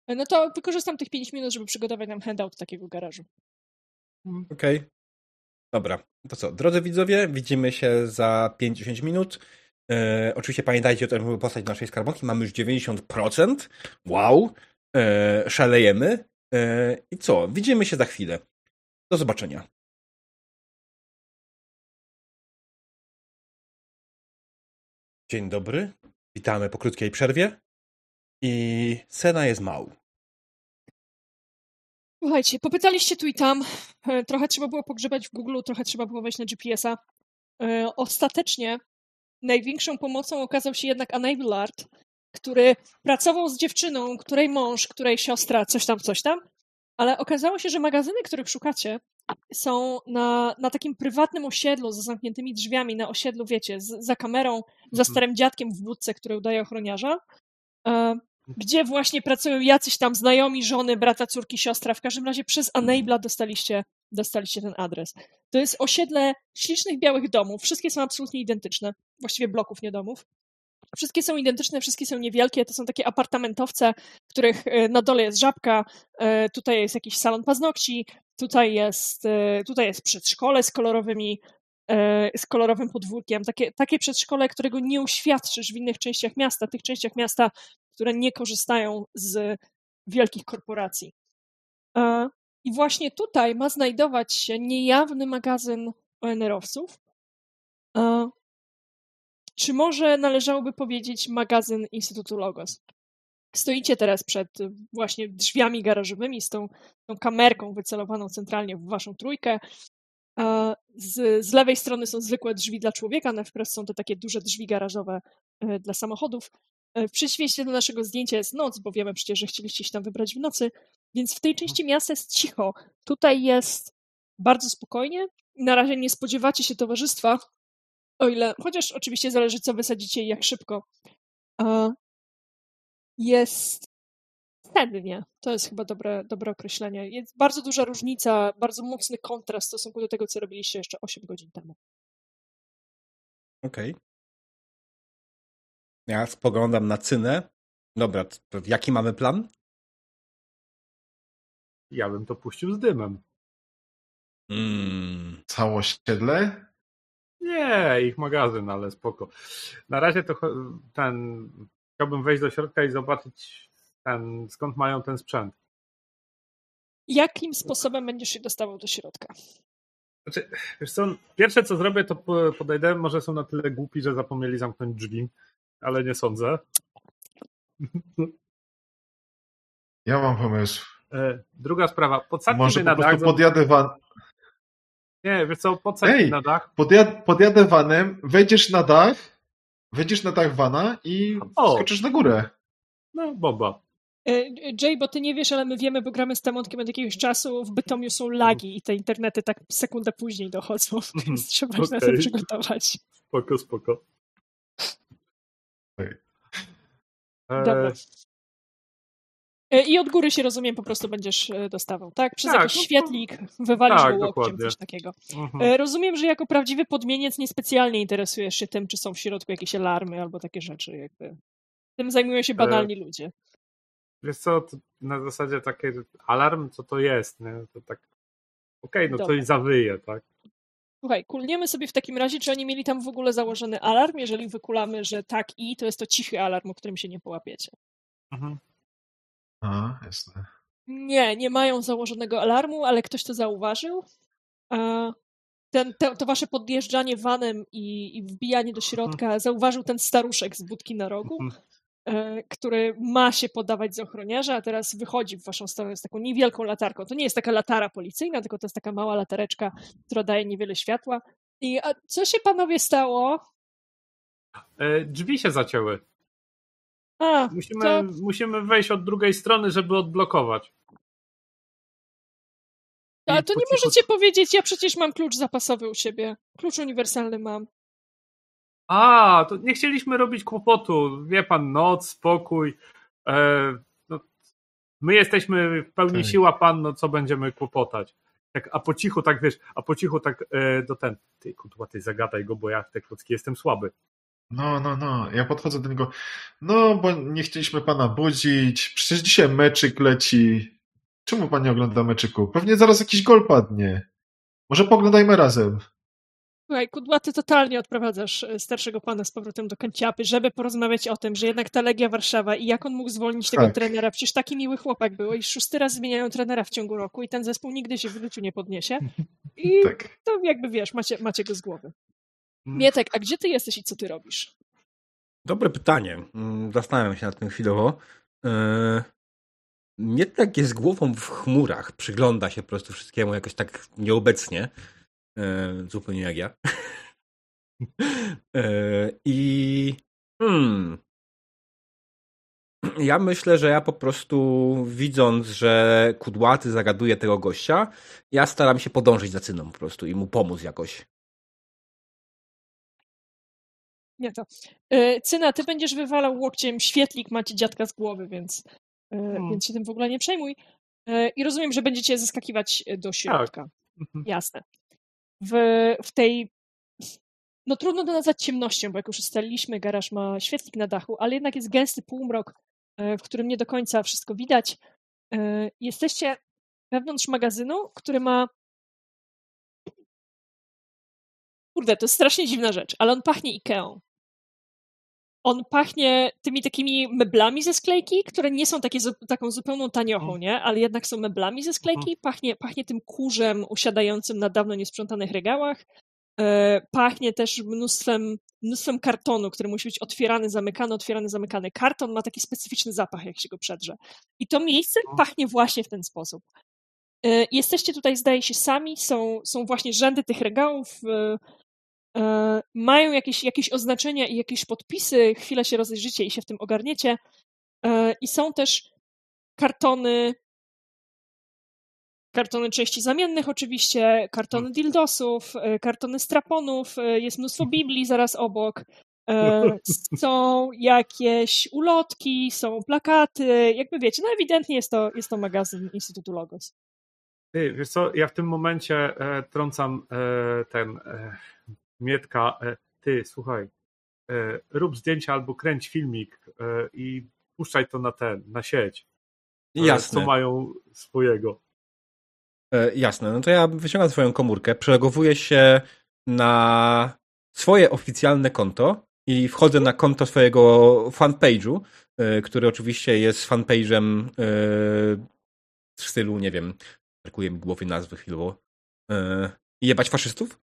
E, No to wykorzystam tych 5 minut, żeby przygotować nam handout takiego garażu. Okej. Dobra, to co, drodzy widzowie, widzimy się za 5-10 minut. E, oczywiście pamiętajcie o tym, żeby postać naszej skarbonki. Mamy już 90%. Wow. E, szalejemy. E, I co, widzimy się za chwilę. Do zobaczenia. Dzień dobry. Witamy po krótkiej przerwie. I scena jest mał. Słuchajcie, popytaliście tu i tam. E, Trochę trzeba było pogrzebać w Google, trochę trzeba było wejść na GPS-a. E, Ostatecznie największą pomocą okazał się jednak Enableart, który pracował z dziewczyną, której mąż, której siostra, coś tam, coś tam. Ale okazało się, że magazyny, których szukacie, są na, na takim prywatnym osiedlu z zamkniętymi drzwiami, na osiedlu, wiecie, z, za kamerą, za Mhm. starym dziadkiem w budce, który udaje ochroniarza. E, gdzie właśnie pracują jacyś tam znajomi, żony, brata, córki, siostra. W każdym razie przez Enabla dostaliście, dostaliście ten adres. To jest osiedle ślicznych białych domów. Wszystkie są absolutnie identyczne. Właściwie bloków, nie domów. Wszystkie są identyczne, wszystkie są niewielkie. To są takie apartamentowce, w których e, na dole jest żabka, e, tutaj jest jakiś salon paznokci, tutaj jest, e, tutaj jest przedszkole z kolorowymi z kolorowym podwórkiem. Takie, takie przedszkole, którego nie uświadczysz w innych częściach miasta, tych częściach miasta, które nie korzystają z wielkich korporacji. I właśnie tutaj ma znajdować się niejawny magazyn ONR-owców. Czy może należałoby powiedzieć magazyn Instytutu Logos? Stoicie teraz przed y, właśnie drzwiami garażowymi z tą, tą kamerką wycelowaną centralnie w waszą trójkę. Z, z lewej strony są zwykłe drzwi dla człowieka, na wprost są to takie duże drzwi garażowe e, dla samochodów. E, W przeciwieństwie do naszego zdjęcia jest noc, bo wiemy przecież, że chcieliście się tam wybrać w nocy, więc w tej części miasta jest cicho. Tutaj jest bardzo spokojnie. Na razie nie spodziewacie się towarzystwa, o ile, chociaż oczywiście zależy, co wysadzicie i jak szybko. A Jest sennie. To jest chyba dobre, dobre określenie. Jest bardzo duża różnica, bardzo mocny kontrast w stosunku do tego, co robiliście jeszcze 8 godzin temu. Okej. Ja spoglądam na cynę. Dobra, jaki mamy plan? Ja bym to puścił z dymem. Mm. Cało osiedle? Nie, ich magazyn, ale spoko. Na razie to ten. Chciałbym wejść do środka i zobaczyć ten, skąd mają ten sprzęt. Jakim sposobem będziesz się dostawał do środka? Znaczy, wiesz co, pierwsze co zrobię, to po- podejdę. Może są na tyle głupi, że zapomnieli zamknąć drzwi, ale nie sądzę. Ja mam pomysł. E, Druga sprawa, podsadźcie Może mnie po na dach. prostu podjadę van... Nie, wiesz co, podsadź na dach. Podjad... podjadę vanem, wejdziesz na dach, wejdziesz na dach vana i O! skoczysz na górę. No, boba. E, Jay, bo ty nie wiesz, ale my wiemy, bo gramy z Temontkiem od jakiegoś czasu, w Bytomiu są lagi i te internety tak sekundę później dochodzą, więc trzeba się na to przygotować. Spoko, spoko. Dobra. E, I od góry się rozumiem, po prostu będziesz e, dostawał, tak? Przez Tak, jakiś no świetlik wywalisz tak, go łokciem, dokładnie. coś takiego. Mhm. E, Rozumiem, że jako prawdziwy podmieniec niespecjalnie interesujesz się tym, czy są w środku jakieś alarmy albo takie rzeczy, jakby. Tym zajmują się banalni ludzie. Wiesz co, na zasadzie takie alarm, co to jest, nie? To tak, okej, no Dobra. coś zawyje, tak? Słuchaj, kulniemy sobie w takim razie, czy oni mieli tam w ogóle założony alarm. Jeżeli wykulamy, że tak i, to jest to cichy alarm, o którym się nie połapiecie. Mhm. A, jasne. Nie, nie mają założonego alarmu, ale ktoś to zauważył. A ten, te, to wasze podjeżdżanie vanem i, i wbijanie do środka zauważył ten staruszek z budki na rogu, Mhm. e, który ma się podawać za ochroniarza, a teraz wychodzi w waszą stronę z taką niewielką latarką. To nie jest taka latara policyjna, tylko to jest taka mała latareczka, która daje niewiele światła. I a co się panowie stało? E, drzwi się zacięły. A, Musimy, to musimy wejść od drugiej strony, żeby odblokować. Ale I to nie możecie powiedzieć, ja przecież mam klucz zapasowy u siebie. Klucz uniwersalny mam. A, to nie chcieliśmy robić kłopotu. Wie pan, noc, spokój. E, no, my jesteśmy w pełni Tak. siła pan, no co będziemy kłopotać. Tak, a po cichu tak wiesz, a po cichu tak e, do ten. Ty kutła, ty zagadaj go, bo ja w te klocki jestem słaby. No, no, no. Ja podchodzę do niego. No, bo nie chcieliśmy pana budzić. Przecież dzisiaj meczyk leci. Czemu pan nie ogląda meczyku? Pewnie zaraz jakiś gol padnie. Może poglądajmy razem. Słuchaj, kudłaty totalnie odprowadzasz e, starszego pana z powrotem do kanciapy, żeby porozmawiać o tym, że jednak ta Legia Warszawa i jak on mógł zwolnić tego Tak. trenera. Przecież taki miły chłopak był i szósty raz zmieniają trenera w ciągu roku i ten zespół nigdy się w życiu nie podniesie. I Tak. to jakby wiesz, macie, macie go z głowy. Mm. Mietek, a gdzie ty jesteś i co ty robisz? Dobre pytanie. Mm, Zastanawiam się nad tym chwilowo. Yy, Mietek jest głową w chmurach. Przygląda się po prostu wszystkiemu jakoś tak nieobecnie. Yy, Zupełnie jak ja. Yy, I hmm, ja myślę, że ja po prostu widząc, że kudłaty zagaduje tego gościa, ja staram się podążyć za cyną po prostu i mu pomóc jakoś. Nie to. E, Cyna, ty będziesz wywalał łokciem świetlik, macie dziadka z głowy, więc, e, Hmm. więc się tym w ogóle nie przejmuj. E, I rozumiem, że będziecie zaskakiwać do środka. Mhm. Jasne. W, w tej. No trudno to nazwać ciemnością, bo jak już ustaliliśmy, garaż ma świetlik na dachu, ale jednak jest gęsty półmrok, w którym nie do końca wszystko widać. Jesteście wewnątrz magazynu, który ma. Kurde, to jest strasznie dziwna rzecz, ale on pachnie Ikeą. On pachnie tymi takimi meblami ze sklejki, które nie są takie, taką zupełną taniochą, Mhm. nie? Ale jednak są meblami ze sklejki. Pachnie, pachnie tym kurzem usiadającym na dawno niesprzątanych regałach. E, pachnie też mnóstwem, mnóstwem kartonu, który musi być otwierany, zamykany, otwierany, zamykany. Karton ma taki specyficzny zapach, jak się go przedrze. I to miejsce Mhm. pachnie właśnie w ten sposób. E, Jesteście tutaj, zdaje się, sami. Są, są właśnie rzędy tych regałów. E, Mają jakieś, jakieś oznaczenia i jakieś podpisy. Chwilę się rozejrzycie i się w tym ogarniecie. E, I są też kartony. Kartony części zamiennych, oczywiście, kartony dildosów, e, kartony straponów, jest mnóstwo Biblii zaraz obok. Są jakieś ulotki, są plakaty, jakby wiecie, no ewidentnie jest to, jest to magazyn Instytutu Logos. Ty, wiesz co, ja w tym momencie e, trącam e, ten e, Mietka. E, ty, słuchaj, e, rób zdjęcia albo kręć filmik e, i puszczaj to na ten, na sieć. Jasne. Co mają swojego. Jasne, no to ja wyciągam swoją komórkę, przelogowuję się na swoje oficjalne konto i wchodzę na konto swojego fanpage'u, który oczywiście jest fanpage'em w stylu, nie wiem, brakuje mi głowy nazwy chwilowo. Jebać faszystów?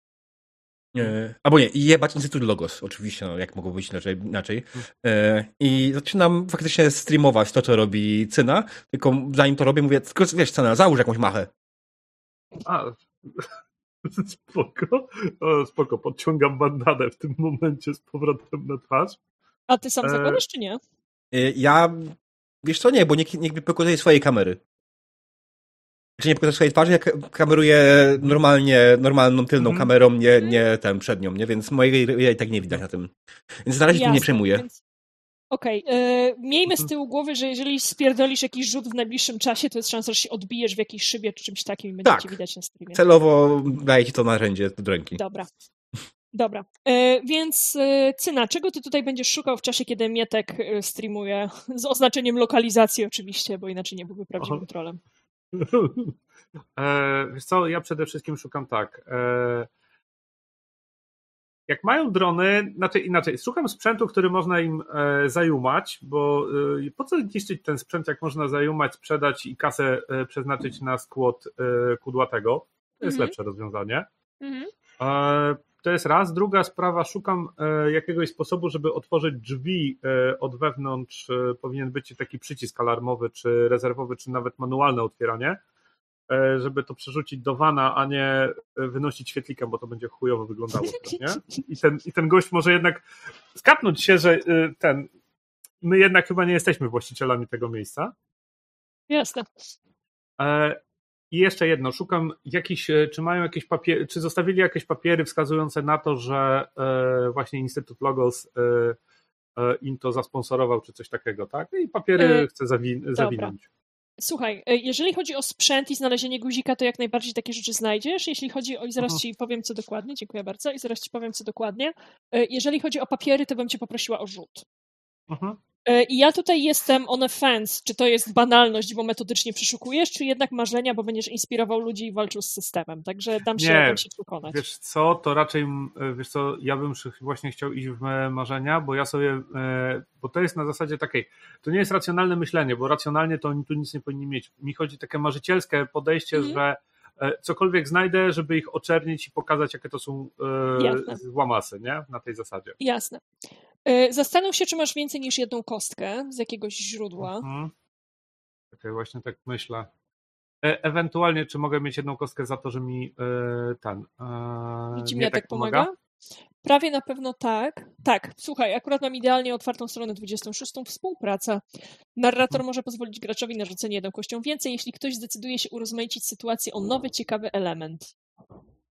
E, albo nie, i jebać Instytut Logos, oczywiście, no, jak mogło być inaczej. inaczej. E, I zaczynam faktycznie streamować to, co robi Cyna, tylko zanim to robię, mówię, tylko wiesz, Cyna, załóż jakąś machę. A, spoko. O, spoko, podciągam bandanę w tym momencie z powrotem na twarz. A ty sam E, zakładasz, czy nie? Y, Ja, wiesz co, nie, bo nikt, nikt nie pokazuje swojej kamery. Czy nie pokazuje swojej twarzy, jak kameruję normalnie, normalną tylną Mhm. kamerą, nie, nie tę przednią, nie? Więc mojej i tak nie widać na tym. Więc na razie tym nie Jasne, przejmuję. Więc, Okej, okay. miejmy z Mhm. tyłu głowy, że jeżeli spierdolisz jakiś rzut w najbliższym czasie, to jest szansa, że się odbijesz w jakiejś szybie czy czymś takim i będziecie Tak. widać na streamie. Celowo daję ci to narzędzie do ręki. Dobra. Dobra, e, więc e, Cyna, czego ty tutaj będziesz szukał w czasie, kiedy Mietek e, streamuje? Z oznaczeniem lokalizacji oczywiście, bo inaczej nie byłby prawdziwym Aha. trolem. E, wiesz co, ja przede wszystkim szukam tak. E, jak mają drony, znaczy inaczej, szukam sprzętu, który można im e, zajumać, bo e, po co niszczyć ten sprzęt, jak można zajumać, sprzedać i kasę e, przeznaczyć na skład e, kudłatego? To jest Mhm. lepsze rozwiązanie. Mhm. E, To jest raz. Druga sprawa, szukam e, jakiegoś sposobu, żeby otworzyć drzwi e, od wewnątrz. E, Powinien być taki przycisk alarmowy, czy rezerwowy, czy nawet manualne otwieranie, żeby to przerzucić do wana, a nie wynosić świetlikiem, bo to będzie chujowo wyglądało. nie? I, ten, I ten gość może jednak skapnąć się, że ten. My jednak chyba nie jesteśmy właścicielami tego miejsca. Jasne. I jeszcze jedno, szukam jakiś, e, czy mają jakieś papiery, czy zostawili jakieś papiery wskazujące na to, że e, właśnie Instytut Logos e, im to zasponsorował, czy coś takiego, tak? I papiery chcę zawi- zawinąć. Słuchaj, jeżeli chodzi o sprzęt i znalezienie guzika, to jak najbardziej takie rzeczy znajdziesz. Jeśli chodzi o, i zaraz Mhm. ci powiem co dokładnie, dziękuję bardzo, i zaraz ci powiem co dokładnie. Jeżeli chodzi o papiery, to bym cię poprosiła o rzut. Mhm. E, I ja tutaj jestem on a fence, czy to jest banalność, bo metodycznie przeszukujesz, czy jednak marzenia, bo będziesz inspirował ludzi i walczył z systemem. Także dam się, Nie, dam się przekonać. Wiesz co, to raczej, e, wiesz co, ja bym właśnie chciał iść w me- marzenia, bo ja sobie, e, bo to jest na zasadzie takiej, to nie jest racjonalne myślenie, bo racjonalnie to oni tu nic nie powinni mieć. Mi chodzi takie marzycielskie podejście, Mhm. że cokolwiek znajdę, żeby ich oczernić i pokazać, jakie to są e, łamasy, nie? Na tej zasadzie. Jasne. E, Zastanów się, czy masz więcej niż jedną kostkę z jakiegoś źródła. Mhm. Czekaj, właśnie tak myślę. E, ewentualnie, czy mogę mieć jedną kostkę za to, że mi e, ten. E, ci nie Mietek tak pomaga? Prawie na pewno tak. Tak, słuchaj, akurat mam idealnie otwartą stronę 26, współpraca. Narrator może pozwolić graczowi na rzucenie jedną kością więcej, jeśli ktoś zdecyduje się urozmaicić sytuację o nowy, ciekawy element.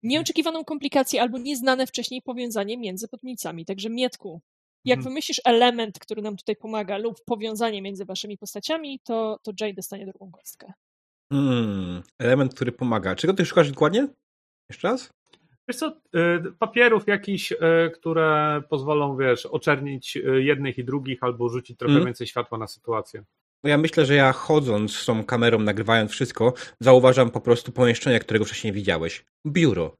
Nieoczekiwaną komplikację albo nieznane wcześniej powiązanie między podmiejcami. Także Mietku, jak Mhm. wymyślisz element, który nam tutaj pomaga lub powiązanie między waszymi postaciami, to, to Jay dostanie drugą kostkę. Hmm, element, który pomaga. Czego ty szukasz dokładnie? Jeszcze raz? Wiesz co, y, papierów jakichś, y, które pozwolą, wiesz, oczernić y, jednych i drugich albo rzucić trochę Mhm. więcej światła na sytuację. No ja myślę, że ja chodząc z tą kamerą, nagrywając wszystko, zauważam po prostu pomieszczenie, którego wcześniej widziałeś. Biuro.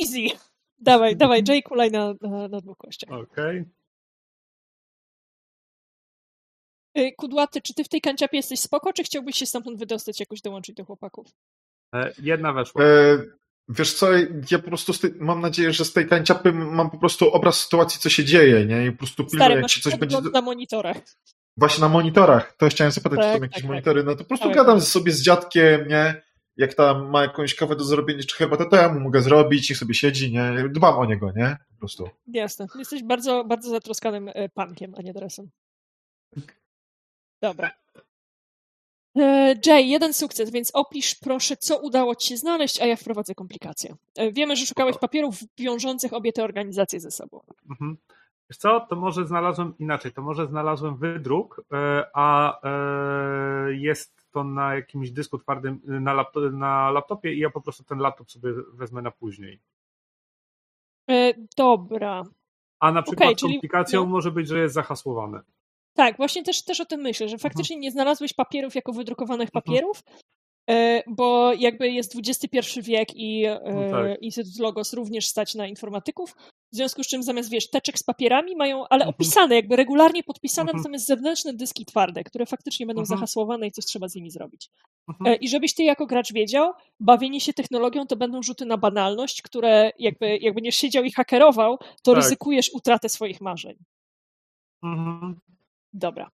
Easy! Dawaj, dawaj, Jay, kulaj na, na, na dwóch kościach. Okej. Y, Kudłaty, czy ty w tej kanciapie jesteś spoko, czy chciałbyś się stamtąd wydostać, jakoś dołączyć do chłopaków? E, Jedna weszła. E, wiesz co, ja po prostu tej, mam nadzieję, że z tej tańczapy mam po prostu obraz sytuacji, co się dzieje, nie? I po prostu pilnuję, Stary, jak się coś będzie... na monitorach. Właśnie na monitorach, to chciałem zapytać, Tak, czy są jakieś tak, tak. monitory, no to po prostu Tak. gadam sobie z dziadkiem, nie? Jak tam ma jakąś kawę do zrobienia, czy herbatę, to ja mu mogę zrobić, niech sobie siedzi, nie? Dbam o niego, nie? Po prostu. Jasne. Jesteś bardzo, bardzo zatroskanym e, pankiem, a nie dresem. Dobra. E, Jay, jeden sukces, więc opisz proszę, co udało ci się znaleźć, a ja wprowadzę komplikacje. E, Wiemy, że szukałeś papierów wiążących obie te organizacje ze sobą. Mhm. Wiesz co, to może znalazłem inaczej, to może znalazłem wydruk, a jest to na jakimś dysku twardym e, na, na laptopie i ja po prostu ten laptop sobie wezmę na później. E, Dobra. A na przykład czyli- komplikacją no. może być, że jest zahasłowane. Tak, właśnie też, też o tym myślę, że faktycznie nie znalazłeś papierów jako wydrukowanych papierów, e, bo jakby jest XXI wiek i e, No tak. Instytut Logos również stać na informatyków, w związku z czym zamiast, wiesz, teczek z papierami mają, ale Mhm. opisane, jakby regularnie podpisane, Mhm. natomiast zewnętrzne dyski twarde, które faktycznie będą Mhm. zahasłowane i coś trzeba z nimi zrobić. Mhm. E, I żebyś ty jako gracz wiedział, bawienie się technologią to będą rzuty na banalność, które jakby, jak będziesz siedział i hakerował, to Tak. ryzykujesz utratę swoich marzeń. Mhm. Dobra.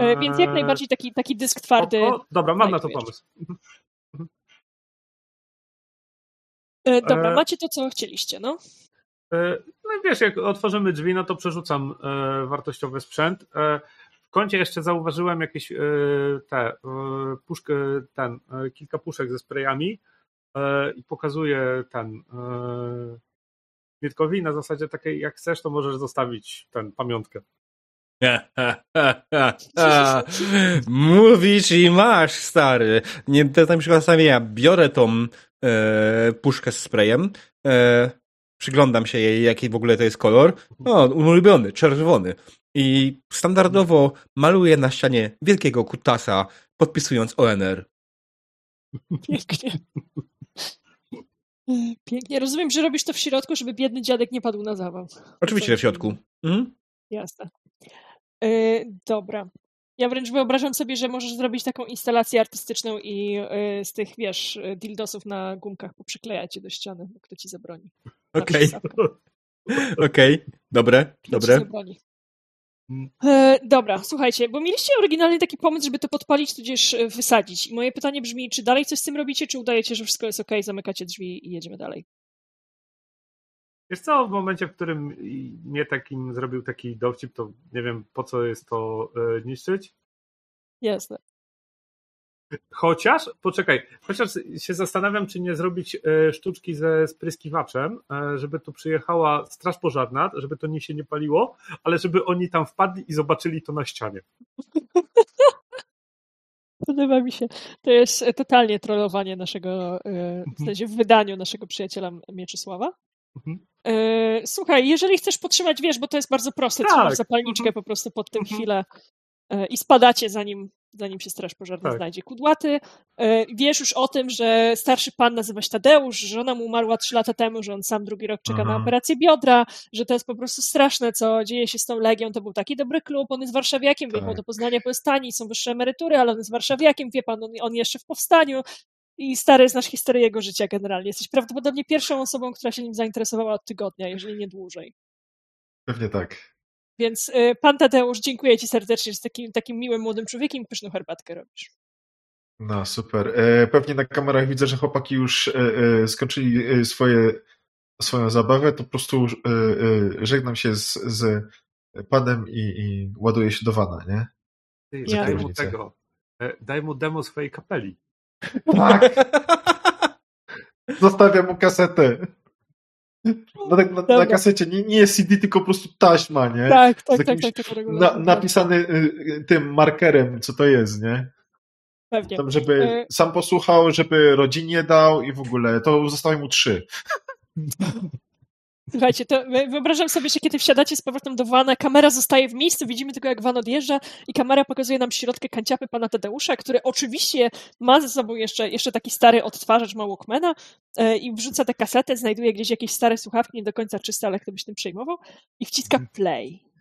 E, Więc jak Eee, najbardziej taki, taki dysk twardy. spoko. Dobra, mam na to pomysł. Mhm. E, Dobra, E, macie to, co chcieliście, no? E, No i wiesz, jak otworzymy drzwi, no to przerzucam e, wartościowy sprzęt. E, W kącie jeszcze zauważyłem jakieś te puszkę, ten, kilka puszek ze sprayami i pokazuję ten. Mirkowi na zasadzie takiej, jak chcesz, to możesz zostawić tę pamiątkę. Mówisz i masz, stary. Nie, to na przykład ja biorę tą e, puszkę z sprayem, e, przyglądam się jej, jaki w ogóle to jest kolor. O, ulubiony, czerwony. I standardowo maluję na ścianie wielkiego kutasa, podpisując ONR. Pięknie. Pięknie. Rozumiem, że robisz to w środku, żeby biedny dziadek nie padł na zawał. Oczywiście w środku. Mhm. Jasne. Yy, dobra. Ja wręcz wyobrażam sobie, że możesz zrobić taką instalację artystyczną i yy, z tych, wiesz, dildosów na gumkach poprzyklejać je do ściany, bo kto ci zabroni. Okej. Okej, okay. dobre, dobre. E, dobra, słuchajcie, bo mieliście oryginalnie taki pomysł, żeby to podpalić, tudzież wysadzić. I moje pytanie brzmi, czy dalej coś z tym robicie, czy udajecie, że wszystko jest ok, zamykacie drzwi i jedziemy dalej? Wiesz co, w momencie, w którym mnie takim zrobił taki dowcip, to nie wiem po co jest to e, niszczyć. Jasne. Chociaż, poczekaj, chociaż się zastanawiam, czy nie zrobić e, sztuczki ze spryskiwaczem, e, żeby tu przyjechała straż pożarna, żeby to nie się nie paliło, ale żeby oni tam wpadli i zobaczyli to na ścianie. Podoba mi się. To jest totalnie trollowanie naszego, w sensie w wydaniu naszego przyjaciela Mieczysława. Mhm. E, słuchaj, jeżeli chcesz podtrzymać, wiesz, bo to jest bardzo proste, tak. trzymasz zapalniczkę mhm. po prostu pod tym mhm. chwilę e, i spadacie zanim, zanim się straż pożarna tak. znajdzie. Kudłaty, e, wiesz już o tym, że starszy pan nazywa się Tadeusz, że żona mu umarła trzy lata temu, że on sam drugi rok czeka Aha. na operację biodra, że to jest po prostu straszne, co dzieje się z tą Legią. To był taki dobry klub, on jest warszawiakiem, tak. wjechał do Poznania po jest tani, są wyższe emerytury, ale on jest warszawiakiem, wie pan, on, on jeszcze w powstaniu, i stary znasz historię jego życia generalnie. Jesteś prawdopodobnie pierwszą osobą, która się nim zainteresowała od tygodnia, jeżeli nie dłużej. Pewnie tak. Więc y, pan Tadeusz, dziękuję ci serdecznie, że takim, takim miłym młodym człowiekiem pyszną herbatkę robisz. No, super. E, pewnie na kamerach widzę, że chłopaki już e, e, skończyli swoje, swoją zabawę, to po prostu żegnam się z, z panem i, i ładuję się do wana, nie? Ty, ja. Daj mu tego. Daj mu demo swojej kapeli. Tak. Zostawiam mu kasetę. Na, na, na, kasecie nie, nie jest CD, tylko po prostu taśma, nie? Tak, tak, tak, tak, tak, na, Napisany y, y, tym markerem, co to jest, nie? Pewnie. Tam, żeby y sam posłuchał, żeby rodzinie dał i w ogóle, to zostawiam mu trzy. Słuchajcie, to wyobrażam sobie, że kiedy wsiadacie z powrotem do wana, kamera zostaje w miejscu, widzimy tylko jak van odjeżdża i kamera pokazuje nam środkę kanciapy pana Tadeusza, który oczywiście ma ze sobą jeszcze, jeszcze taki stary odtwarzacz ma Walkmana e, i wrzuca tę kasetę, znajduje gdzieś jakieś stare słuchawki, nie do końca czyste, ale kto by się tym przejmował i wciska mhm. play.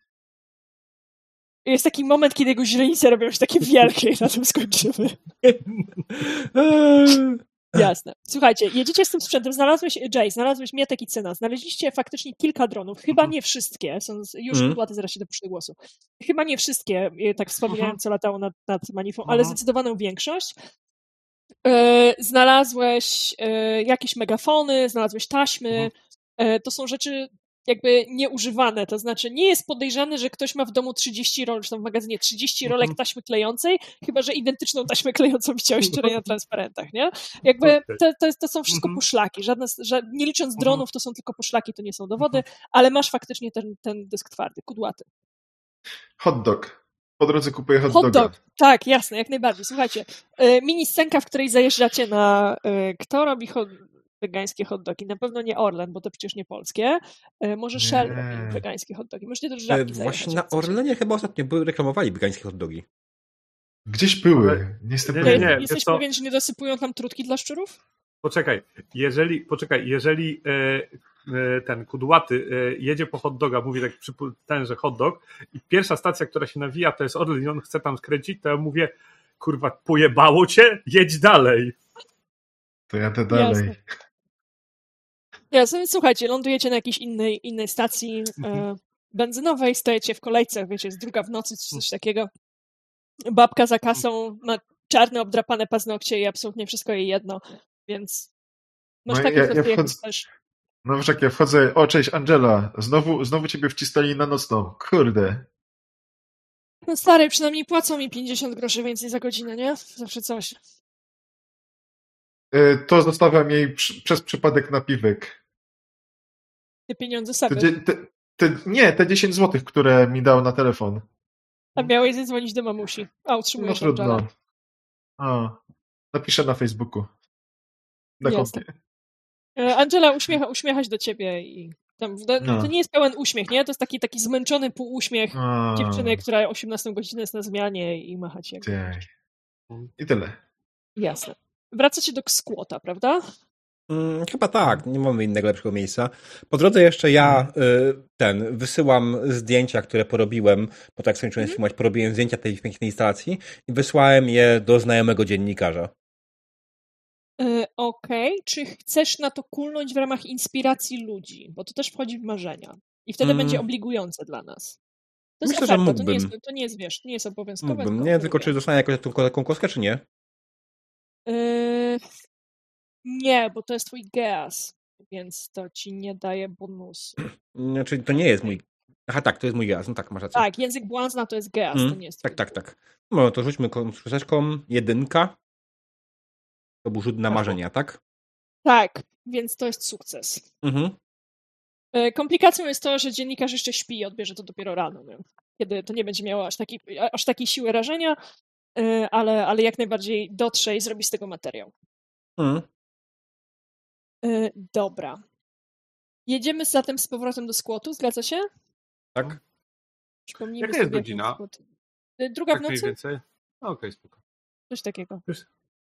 Jest taki moment, kiedy jego źrenice robią się takie wielkie i na tym skończymy. Jasne. Słuchajcie, jedziecie z tym sprzętem, znalazłeś, Jay, znalazłeś Mietek i Cyna, znaleźliście faktycznie kilka dronów, chyba nie wszystkie, są już mm. Płaty zaraz się dopuszczę głosu, chyba nie wszystkie, tak wspominałem, co latało nad, nad Manifą, ale zdecydowaną większość. E, znalazłeś e, jakieś megafony, znalazłeś taśmy, e, to są rzeczy jakby nieużywane, to znaczy nie jest podejrzane, że ktoś ma w domu 30 rolek, czy tam w magazynie 30 rolek mhm. taśmy klejącej, chyba, że identyczną taśmę klejącą widziałeś wczoraj na transparentach, nie? Jakby to, to, to są wszystko mhm. poszlaki, żadne, żadne, nie licząc mhm. dronów, to są tylko poszlaki, to nie są dowody, ale masz faktycznie ten, ten dysk twardy, kudłaty. Hot dog. Po drodze kupuję hot, hot. Dog. Tak, jasne, jak najbardziej. Słuchajcie, e, mini scenka, w której zajeżdżacie na... E, kto robi hot wegańskie hot dogi. Na pewno nie Orlen, bo to przecież nie polskie. Może nie. Shell robi wegańskie hot dogi. Możecie też żabki e, Właśnie na Orlenie chyba ostatnio były, reklamowali wegańskie hot dogi. Gdzieś były. Niestety. Nie, nie, Jesteś to... pewien, że nie dosypują tam trutki dla szczurów? Poczekaj, jeżeli, poczekaj, jeżeli e, e, ten kudłaty e, jedzie po hot doga, mówi tak tenże hot dog i pierwsza stacja, która się nawija, to jest Orlen i on chce tam skręcić, to ja mówię, kurwa, pojebało cię? Jedź dalej. To jadę dalej. Jasne. Jasne, słuchajcie, lądujecie na jakiejś innej, innej stacji e, benzynowej, stajecie w kolejce, wiecie, jest druga w nocy, czy coś takiego. Babka za kasą ma czarne, obdrapane paznokcie i absolutnie wszystko jej jedno, więc masz no, takie ja, ja wchodzę, też. No wiesz, jak ja wchodzę, o cześć Angela, znowu, znowu ciebie wcisnęli na nocną, kurde. No stary, przynajmniej płacą mi 50 groszy więcej za godzinę, nie? Zawsze coś. E, to zostawiam jej przez przypadek napiwek. Te pieniądze Te, sobie. dzie- te, te, nie, te 10 zł, które mi dał na telefon. A miałeś zadzwonić do mamusi. A No utrzymujesz trudno. Angela. A, napiszę na Facebooku. Na Jasne. E, Angela uśmiecha, uśmiecha się do ciebie i tam, to, No. to nie jest pełen uśmiech, nie? To jest taki, taki zmęczony półuśmiech A, dziewczyny, która 18 godzinę jest na zmianie i macha ci. jak- tej. I tyle. Jasne. Wracacie do Skłota, prawda? Mm, chyba tak, nie mamy innego lepszego miejsca. Po drodze jeszcze ja y, ten wysyłam zdjęcia, które porobiłem, bo tak skończyłem Mhm. filmować, porobiłem zdjęcia tej pięknej instalacji i wysłałem je do znajomego dziennikarza. E, Okej, czy chcesz na to kulnąć w ramach inspiracji ludzi? Bo to też wchodzi w marzenia. I wtedy Mm. będzie obligujące dla nas. To jest Myślę, że oferta, to nie, jest, mógłbym. to nie jest, wiesz, nie jest obowiązkowe. Mógłbym. Nie wiem tylko, czy dostanę jakąś tą taką kostkę, czy nie. Yy, nie, bo to jest twój geas, więc to ci nie daje bonusu. Znaczy, to nie jest mój... Aha, tak, to jest mój gaz. No tak, masz rację. Tak, język błazna to jest geas, to Mm, nie jest tak, tak, tak. No to rzućmy kosteczką. Jedynka. To był rzut na Tak. marzenia, tak? Tak, więc to jest sukces. Mhm. E, Komplikacją jest to, że dziennikarz jeszcze śpi i odbierze to dopiero rano, nie? kiedy to nie będzie miało aż, taki, aż takiej siły rażenia, e, ale, ale jak najbardziej dotrze i zrobi z tego materiał. Mhm. E, Dobra. Jedziemy zatem z powrotem do skłotu, zgadza się? Tak. Przypomnijmy Jaka jest sobie, godzina? E, Druga w Tak mniej nocy? więcej. No, Okej, spoko. Coś takiego.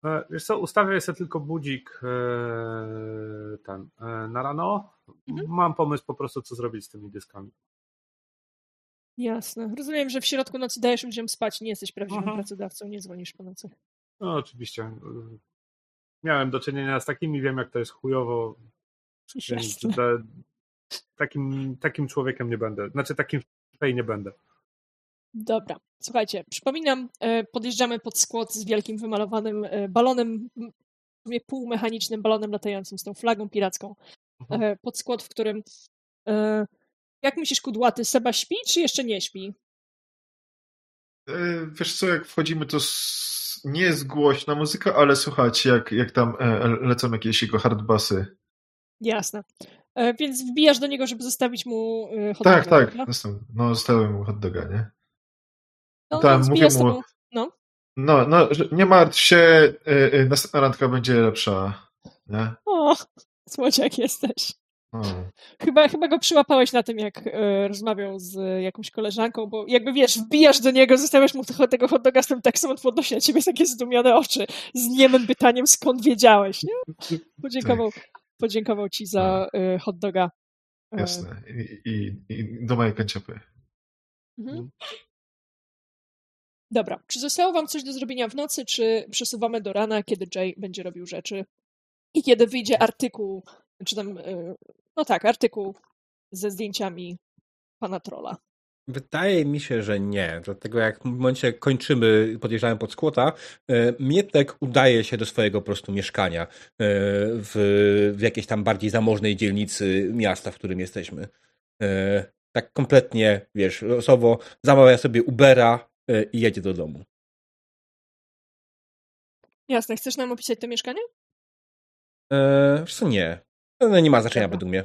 E, Wiesz co, ustawię sobie tylko budzik e, ten e, na rano. Mhm. Mam pomysł po prostu, co zrobić z tymi dyskami. Jasne. Rozumiem, że w środku nocy dajesz ludziom spać, nie jesteś prawdziwym Mhm. pracodawcą, nie dzwonisz po nocy. No oczywiście. Miałem do czynienia z takimi, wiem jak to jest chujowo, więc te, takim, takim człowiekiem nie będę. Znaczy takim fej nie będę. Dobra, słuchajcie, przypominam, e, podjeżdżamy pod skład z wielkim wymalowanym e, balonem, m, w sumie półmechanicznym balonem latającym z tą flagą piracką. Mhm. E, Pod skład, w którym jak myślisz, kudłaty, Seba śpi, czy jeszcze nie śpi? Wiesz co, jak wchodzimy, to nie jest głośna muzyka, ale słuchać, jak, jak tam e, lecą jakieś jego hardbassy. Jasne. E, Więc wbijasz do niego, żeby zostawić mu e, hot Tak, tak. Został, no, zostawiłem mu hot doga, nie? No, więc mówię mu- tobą. No, No, no, nie martw się, e, e, następna randka będzie lepsza, nie? o, słodziak jesteś. Chyba, chyba go przyłapałeś na tym, jak e, rozmawiał z e, jakąś koleżanką, bo jakby wiesz, wbijasz do niego, zostawiasz mu tego, tego hot doga z tym tekstem, on podnosi na ciebie takie zdumione oczy z niemym pytaniem, skąd wiedziałeś, nie? Podziękował, podziękował ci za hot doga. E, Jasne. I, i, i do mojej kanciapy. Mhm. Dobra, czy zostało wam coś do zrobienia w nocy, czy przesuwamy do rana, kiedy Jay będzie robił rzeczy i kiedy wyjdzie artykuł, czy tam, e, no tak, artykuł ze zdjęciami pana trolla. Wydaje mi się, że nie. Dlatego jak w momencie kończymy, podjeżdżamy pod skłota, e, Mietek udaje się do swojego po prostu mieszkania e, w, w jakiejś tam bardziej zamożnej dzielnicy miasta, w którym jesteśmy. Tak kompletnie, wiesz, losowo zamawia sobie Ubera i jedzie do domu. Jasne, chcesz nam opisać to mieszkanie? E, Wiesz co, nie. No, nie ma znaczenia Dobra. według mnie.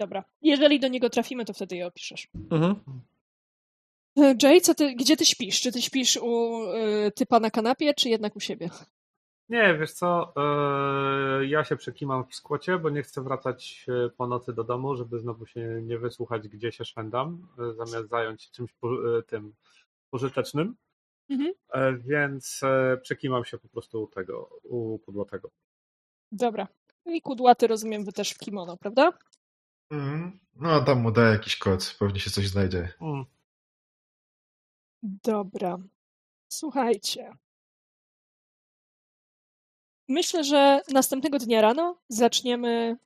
Dobra. Jeżeli do niego trafimy, to wtedy je opiszesz. Mhm. E, Jay, co ty, gdzie ty śpisz? Czy ty śpisz u y, typa na kanapie, czy jednak u siebie? Nie, wiesz co, e, ja się przekimam w skłocie, bo nie chcę wracać po nocy do domu, żeby znowu się nie wysłuchać, gdzie się szwendam, zamiast zająć się czymś po- tym pożytecznym. Mhm. Więc przekimam się po prostu u tego, u pudłatego. Dobra. I kudłaty, rozumiem, wy też w kimono, prawda? Mhm. No, tam mu daję jakiś kod, pewnie się coś znajdzie. Mm. Dobra. Słuchajcie. Myślę, że następnego dnia rano zaczniemy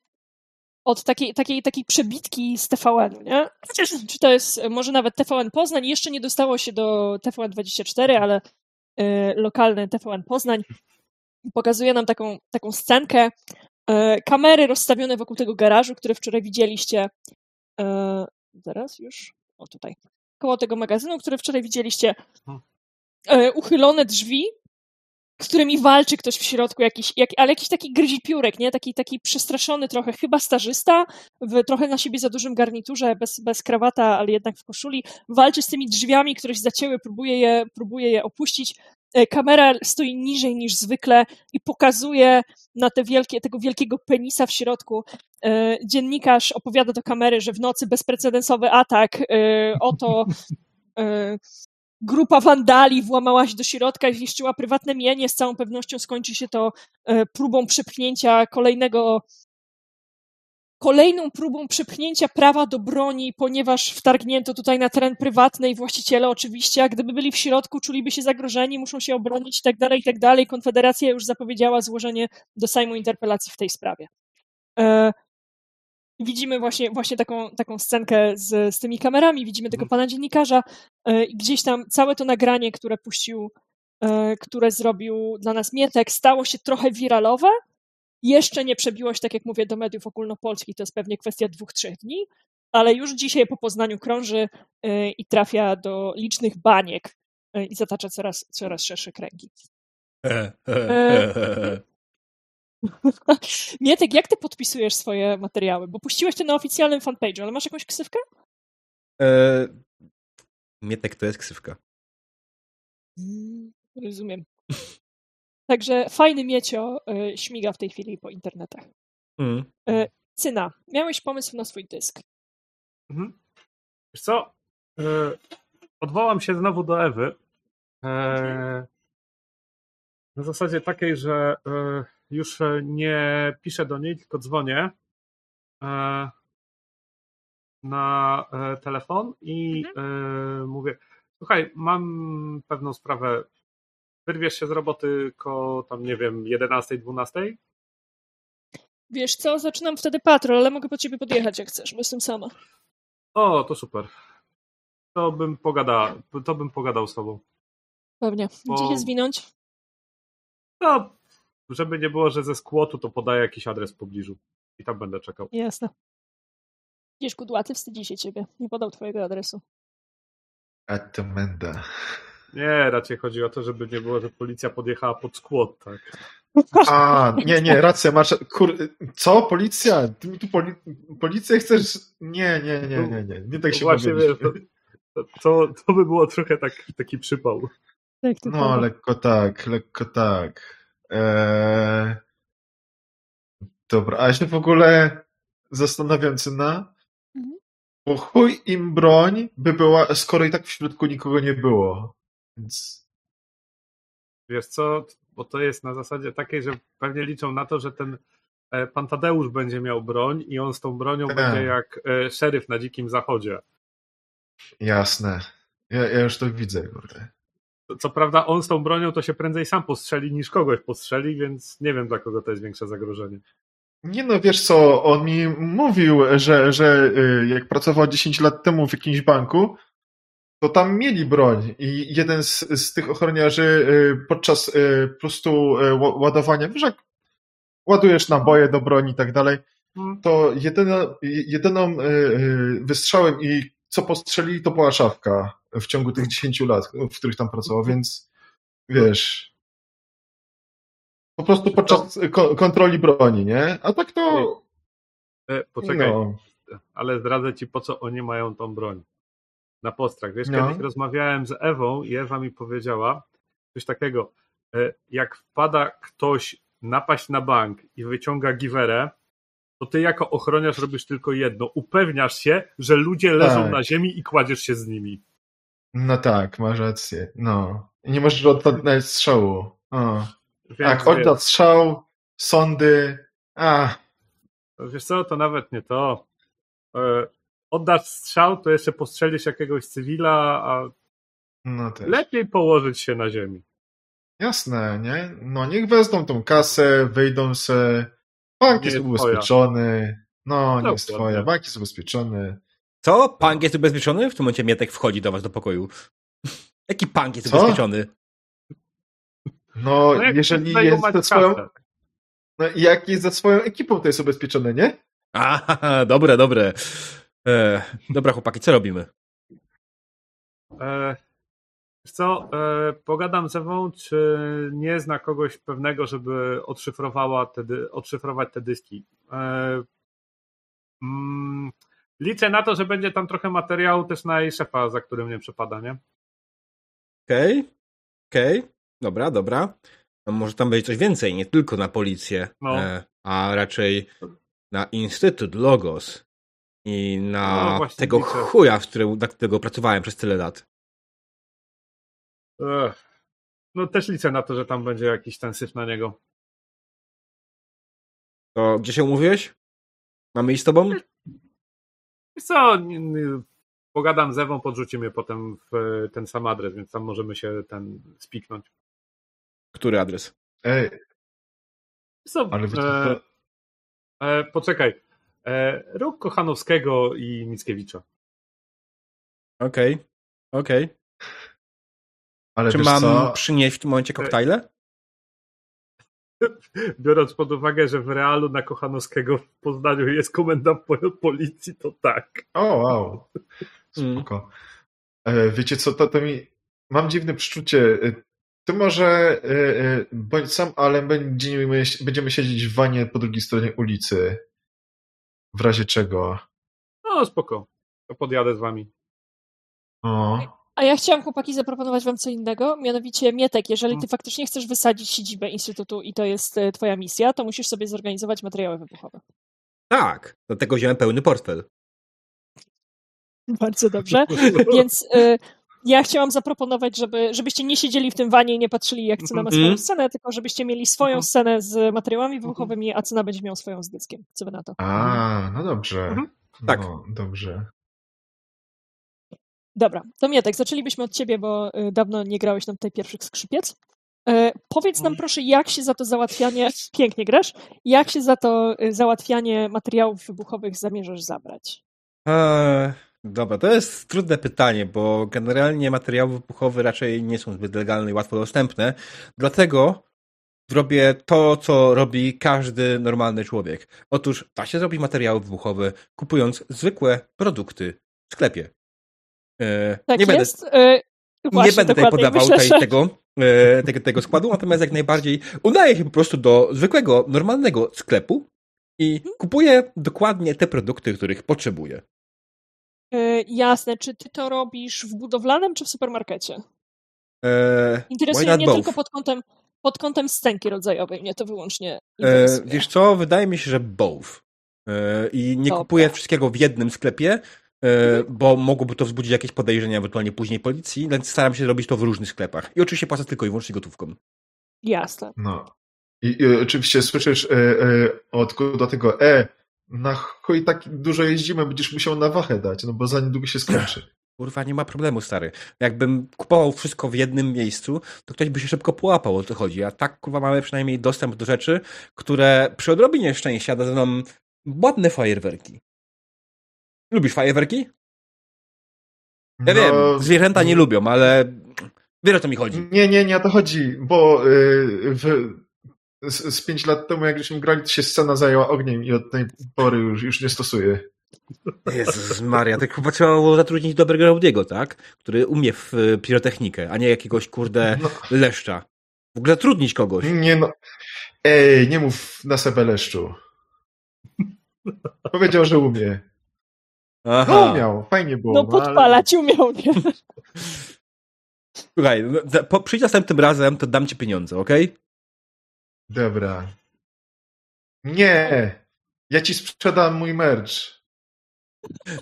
od takiej, takiej, takiej przebitki z TVN-u, nie? Czy to jest może nawet TVN Poznań? Jeszcze nie dostało się do TVN24, ale y, lokalny TVN Poznań pokazuje nam taką, taką scenkę. E, kamery rozstawione wokół tego garażu, który wczoraj widzieliście. E, zaraz już. O tutaj. Koło tego magazynu, który wczoraj widzieliście. Hmm. E, uchylone drzwi z którymi walczy ktoś w środku, jakiś, jak, ale jakiś taki gryzipiurek, nie? Taki, taki przestraszony trochę, chyba starzysta, w trochę na siebie za dużym garniturze, bez, bez krawata, ale jednak w koszuli. Walczy z tymi drzwiami, które się zacięły, próbuje je, próbuje je opuścić. E, kamera stoi niżej niż zwykle i pokazuje na te wielkie, tego wielkiego penisa w środku. E, dziennikarz opowiada do kamery, że w nocy bezprecedensowy atak, e, oto grupa wandali włamała się do środka i zniszczyła prywatne mienie. Z całą pewnością skończy się to próbą przepchnięcia kolejnego kolejną próbą przepchnięcia prawa do broni, ponieważ wtargnięto tutaj na teren prywatny i właściciele oczywiście, a gdyby byli w środku, czuliby się zagrożeni, muszą się obronić i tak dalej, i tak dalej. Konfederacja już zapowiedziała złożenie do Sejmu interpelacji w tej sprawie. E, widzimy właśnie, właśnie taką, taką scenkę z, z tymi kamerami, widzimy tego mhm. pana dziennikarza e, i gdzieś tam całe to nagranie, które puścił, e, które zrobił dla nas Mietek, stało się trochę wiralowe, jeszcze nie przebiło się, tak jak mówię, do mediów ogólnopolskich, to jest pewnie kwestia dwóch, trzech dni, ale już dzisiaj po Poznaniu krąży y, i trafia do licznych baniek y, i zatacza coraz, coraz szersze kręgi. E, Mietek, jak ty podpisujesz swoje materiały? Bo puściłeś to na oficjalnym fanpage'u, ale masz jakąś ksywkę? E, Mietek to jest ksywka. Mm, rozumiem. Także fajny miecio y, śmiga w tej chwili po internetach. Mm. Y, Cyna, miałeś pomysł na swój dysk. Mhm. Wiesz co? Y, odwołam się znowu do Ewy. Na zasadzie takiej, że już nie piszę do niej, tylko dzwonię na telefon i mhm. mówię: Słuchaj, mam pewną sprawę wyrwiesz się z roboty ko tam, nie wiem, 11, 12? Wiesz co, zaczynam wtedy patrol, ale mogę po ciebie podjechać jak chcesz, bo jestem sama. O, to super. To bym pogadał, to bym pogadał z tobą. Pewnie. Bo... Gdzie się zwinąć? No, żeby nie było, że ze skłotu, to podaję jakiś adres w pobliżu. I tam będę czekał. Jasne. Wiesz, kudłaty, wstydzi się ciebie. Nie podał twojego adresu. A to menda. Nie, raczej chodzi o to, żeby nie było, że policja podjechała pod skłot, tak. A, nie, nie, racja, masz. Kur... Co? Policja? Ty mi tu poli... policję chcesz? Nie, nie, nie, nie, nie. Nie tak się Właśnie wiesz, to, to, to, by było trochę tak, taki przypał. Tak, no, lekko tak, lekko tak. Eee... Dobra, a ja się w ogóle zastanawiam, na mhm. bo chuj im broń by była, skoro i tak w środku nikogo nie było. Więc... Wiesz co, bo to jest na zasadzie takiej, że pewnie liczą na to, że ten e, pan Tadeusz będzie miał broń i on z tą bronią tak. będzie jak e, szeryf na dzikim zachodzie. Jasne. Ja, ja już to widzę, kurde. Co prawda on z tą bronią to się prędzej sam postrzeli niż kogoś postrzeli, więc nie wiem dla kogo to jest większe zagrożenie. Nie no, wiesz co, on mi mówił, że, że y, jak pracował 10 lat temu w jakimś banku, to tam mieli broń i jeden z, z tych ochroniarzy y, podczas y, po prostu y, ładowania, wiesz jak ładujesz naboje do broni i tak dalej, mhm. to jedyno, jedyną wystrzałem i co postrzelili to była szafka w ciągu tych 10 lat, w których tam pracował, więc wiesz po prostu podczas kontroli broni, nie? A tak to... E, poczekaj, no. ale zdradzę ci po co oni mają tą broń na postrach. Wiesz, no. kiedyś rozmawiałem z Ewą i Ewa mi powiedziała coś takiego, e, jak wpada ktoś napaść na bank i wyciąga giwerę, to ty jako ochroniarz robisz tylko jedno. Upewniasz się, że ludzie leżą tak. na ziemi i kładziesz się z nimi. No tak, masz rację. No. Nie możesz oddać strzału. O. Więc tak, oddać strzał, sądy. A. Wiesz co, to nawet nie to. Oddasz strzał, to jeszcze postrzelisz jakiegoś cywila, a no lepiej położyć się na ziemi. Jasne, nie? No niech wezmą tą kasę, wyjdą se, bank jest, jest ubezpieczony, no nie jest twoja, bank jest ubezpieczony. Co? Punk jest ubezpieczony? W tym momencie Mietek wchodzi do was do pokoju. Jaki punk jest Co? ubezpieczony? No, no jeżeli jest za swoją... No, jak jest za swoją ekipą, to jest ubezpieczony, nie? A, dobre, dobre. E, dobra, chłopaki, co robimy? E, co, e, pogadam z Ewą, czy nie zna kogoś pewnego, żeby odszyfrowała te, odszyfrować te dyski. E, mm, liczę na to, że będzie tam trochę materiału też na jej szefa, za którym nie przepada, nie? Okej, okay. okej, okay. dobra, dobra. No może tam będzie coś więcej, nie tylko na policję, no. e, a raczej na Instytut Logos i na no, tego liczę. chuja, w którym, na którego pracowałem przez tyle lat. Ech. No też liczę na to, że tam będzie jakiś ten syf na niego. To gdzie się umówiłeś? Mamy iść z tobą? Wiesz co, pogadam z Ewą, podrzuci mnie potem w ten sam adres, więc tam możemy się ten spiknąć. Który adres? Ej. Co, Ale e, e, poczekaj. E, Róg Kochanowskiego i Mickiewicza. Okej, okay. okej. Okay. Ale Czy mam co? przynieść w tym momencie koktajle? Biorąc pod uwagę, że w realu na Kochanowskiego w Poznaniu jest komendant policji, to tak. O, wow. Mm. Spoko. Mm. Wiecie co, to, to mi... Mam dziwne przeczucie. To może e, bądź sam, ale będziemy, będziemy siedzieć w wanie po drugiej stronie ulicy. W razie czego. No, spoko. To podjadę z wami. O. A ja chciałam, chłopaki, zaproponować wam co innego, mianowicie Mietek, jeżeli ty faktycznie chcesz wysadzić siedzibę Instytutu i to jest e, twoja misja, to musisz sobie zorganizować materiały wybuchowe. Tak, dlatego wziąłem pełny portfel. Bardzo dobrze, więc y, ja chciałam zaproponować, żeby, żebyście nie siedzieli w tym wanie i nie patrzyli, jak Cena ma swoją mm. scenę, tylko żebyście mieli swoją mhm. scenę z materiałami mhm. wybuchowymi, a Cena będzie miał swoją z dyskiem. Co wy na to? A, no dobrze. Mhm. Tak. No, dobrze. Dobra, to Mietek, zaczęlibyśmy od ciebie, bo y, dawno nie grałeś nam tutaj pierwszych skrzypiec. E, powiedz nam proszę, jak się za to załatwianie, pięknie grasz, jak się za to y, załatwianie materiałów wybuchowych zamierzasz zabrać? Eee, dobra, to jest trudne pytanie, bo generalnie materiały wybuchowe raczej nie są zbyt legalne i łatwo dostępne, dlatego zrobię to, co robi każdy normalny człowiek. Otóż da się zrobić materiały wybuchowe kupując zwykłe produkty w sklepie. E, tak nie jest. Będę, e, właśnie, nie będę tutaj podawał myślę, tego, e, tego, tego składu, natomiast jak najbardziej udaje się po prostu do zwykłego, normalnego sklepu i mhm. kupuję dokładnie te produkty, których potrzebuję. Jasne. Czy ty to robisz w budowlanym czy w supermarkecie? Eee, Interesuje mnie both? tylko pod kątem, pod kątem scenki rodzajowej. Mnie to wyłącznie interesuje. Eee, wiesz co? Wydaje mi się, że both. Eee, I nie Dobra. kupuję wszystkiego w jednym sklepie, E, bo mogłoby to wzbudzić jakieś podejrzenia ewentualnie później policji, więc staram się robić to w różnych sklepach. I oczywiście płacę tylko i wyłącznie gotówką. Jasne. No. I, i oczywiście słyszysz e, e, od do tego, e, na chuj tak dużo jeździmy, będziesz musiał na wachę dać, no bo za niedługo się skończy. Kurwa, nie ma problemu, stary. Jakbym kupował wszystko w jednym miejscu, to ktoś by się szybko połapał, o co chodzi. A tak, kurwa, mamy przynajmniej dostęp do rzeczy, które przy odrobinie szczęścia dadzą ładne fajerwerki. Lubisz fajerwerki? Ja no, wiem, zwierzęta nie lubią, ale wiesz o co mi chodzi. Nie, nie, nie o to chodzi, bo yy, w, z, z pięć lat temu, jak żeśmy grali, to się scena zajęła ogniem i od tej pory już, już nie stosuję. Jezus Maria, tak chyba trzeba było zatrudnić dobrego Audiego, tak? Który umie w y, pirotechnikę, a nie jakiegoś, kurde, no. leszcza. W ogóle zatrudnić kogoś. Nie no. Ej, nie mów na sobie leszczu. Powiedział, że umie. Aha. No umiał, fajnie było. No, no podpalać ale... umiał, nie? Słuchaj, no, po, przyjdź następnym razem, to dam ci pieniądze, okej? Okay? Dobra. Nie! Ja ci sprzedam mój merch.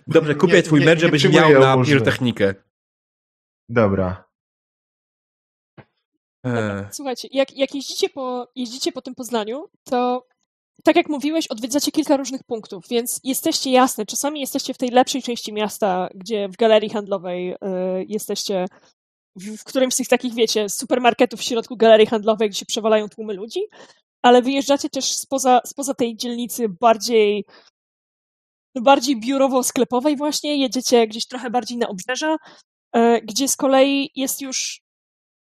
Dobrze, kupię nie, twój nie, merch, żebyś miał na pirotechnikę. Dobra. Dobra. Słuchajcie, jak, jak jeździcie, po, jeździcie po tym Poznaniu, to tak jak mówiłeś, odwiedzacie kilka różnych punktów, więc jesteście jasne. Czasami jesteście w tej lepszej części miasta, gdzie w galerii handlowej y, jesteście w, którymś z tych takich, wiecie, supermarketów w środku galerii handlowej, gdzie się przewalają tłumy ludzi, ale wyjeżdżacie też spoza, spoza tej dzielnicy bardziej bardziej biurowo-sklepowej właśnie, jedziecie gdzieś trochę bardziej na obrzeża, y, gdzie z kolei jest już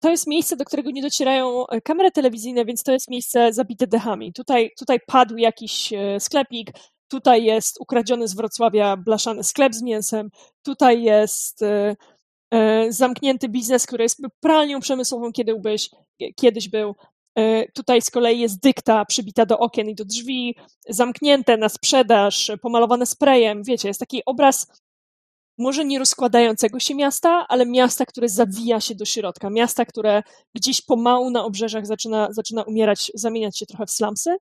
to jest miejsce, do którego nie docierają e, kamery telewizyjne, więc to jest miejsce zabite dechami. Tutaj, tutaj padł jakiś e, sklepik, tutaj jest ukradziony z Wrocławia blaszany sklep z mięsem, tutaj jest, e, e, zamknięty biznes, który jest pralnią przemysłową, kiedy byłbyś, kiedyś był. E, tutaj z kolei jest dykta przybita do okien i do drzwi, zamknięte na sprzedaż, pomalowane sprayem. Wiecie, jest taki obraz może nie rozkładającego się miasta, ale miasta, które zawija się do środka. Miasta, które gdzieś pomału na obrzeżach zaczyna, zaczyna umierać, zamieniać się trochę w slumsy.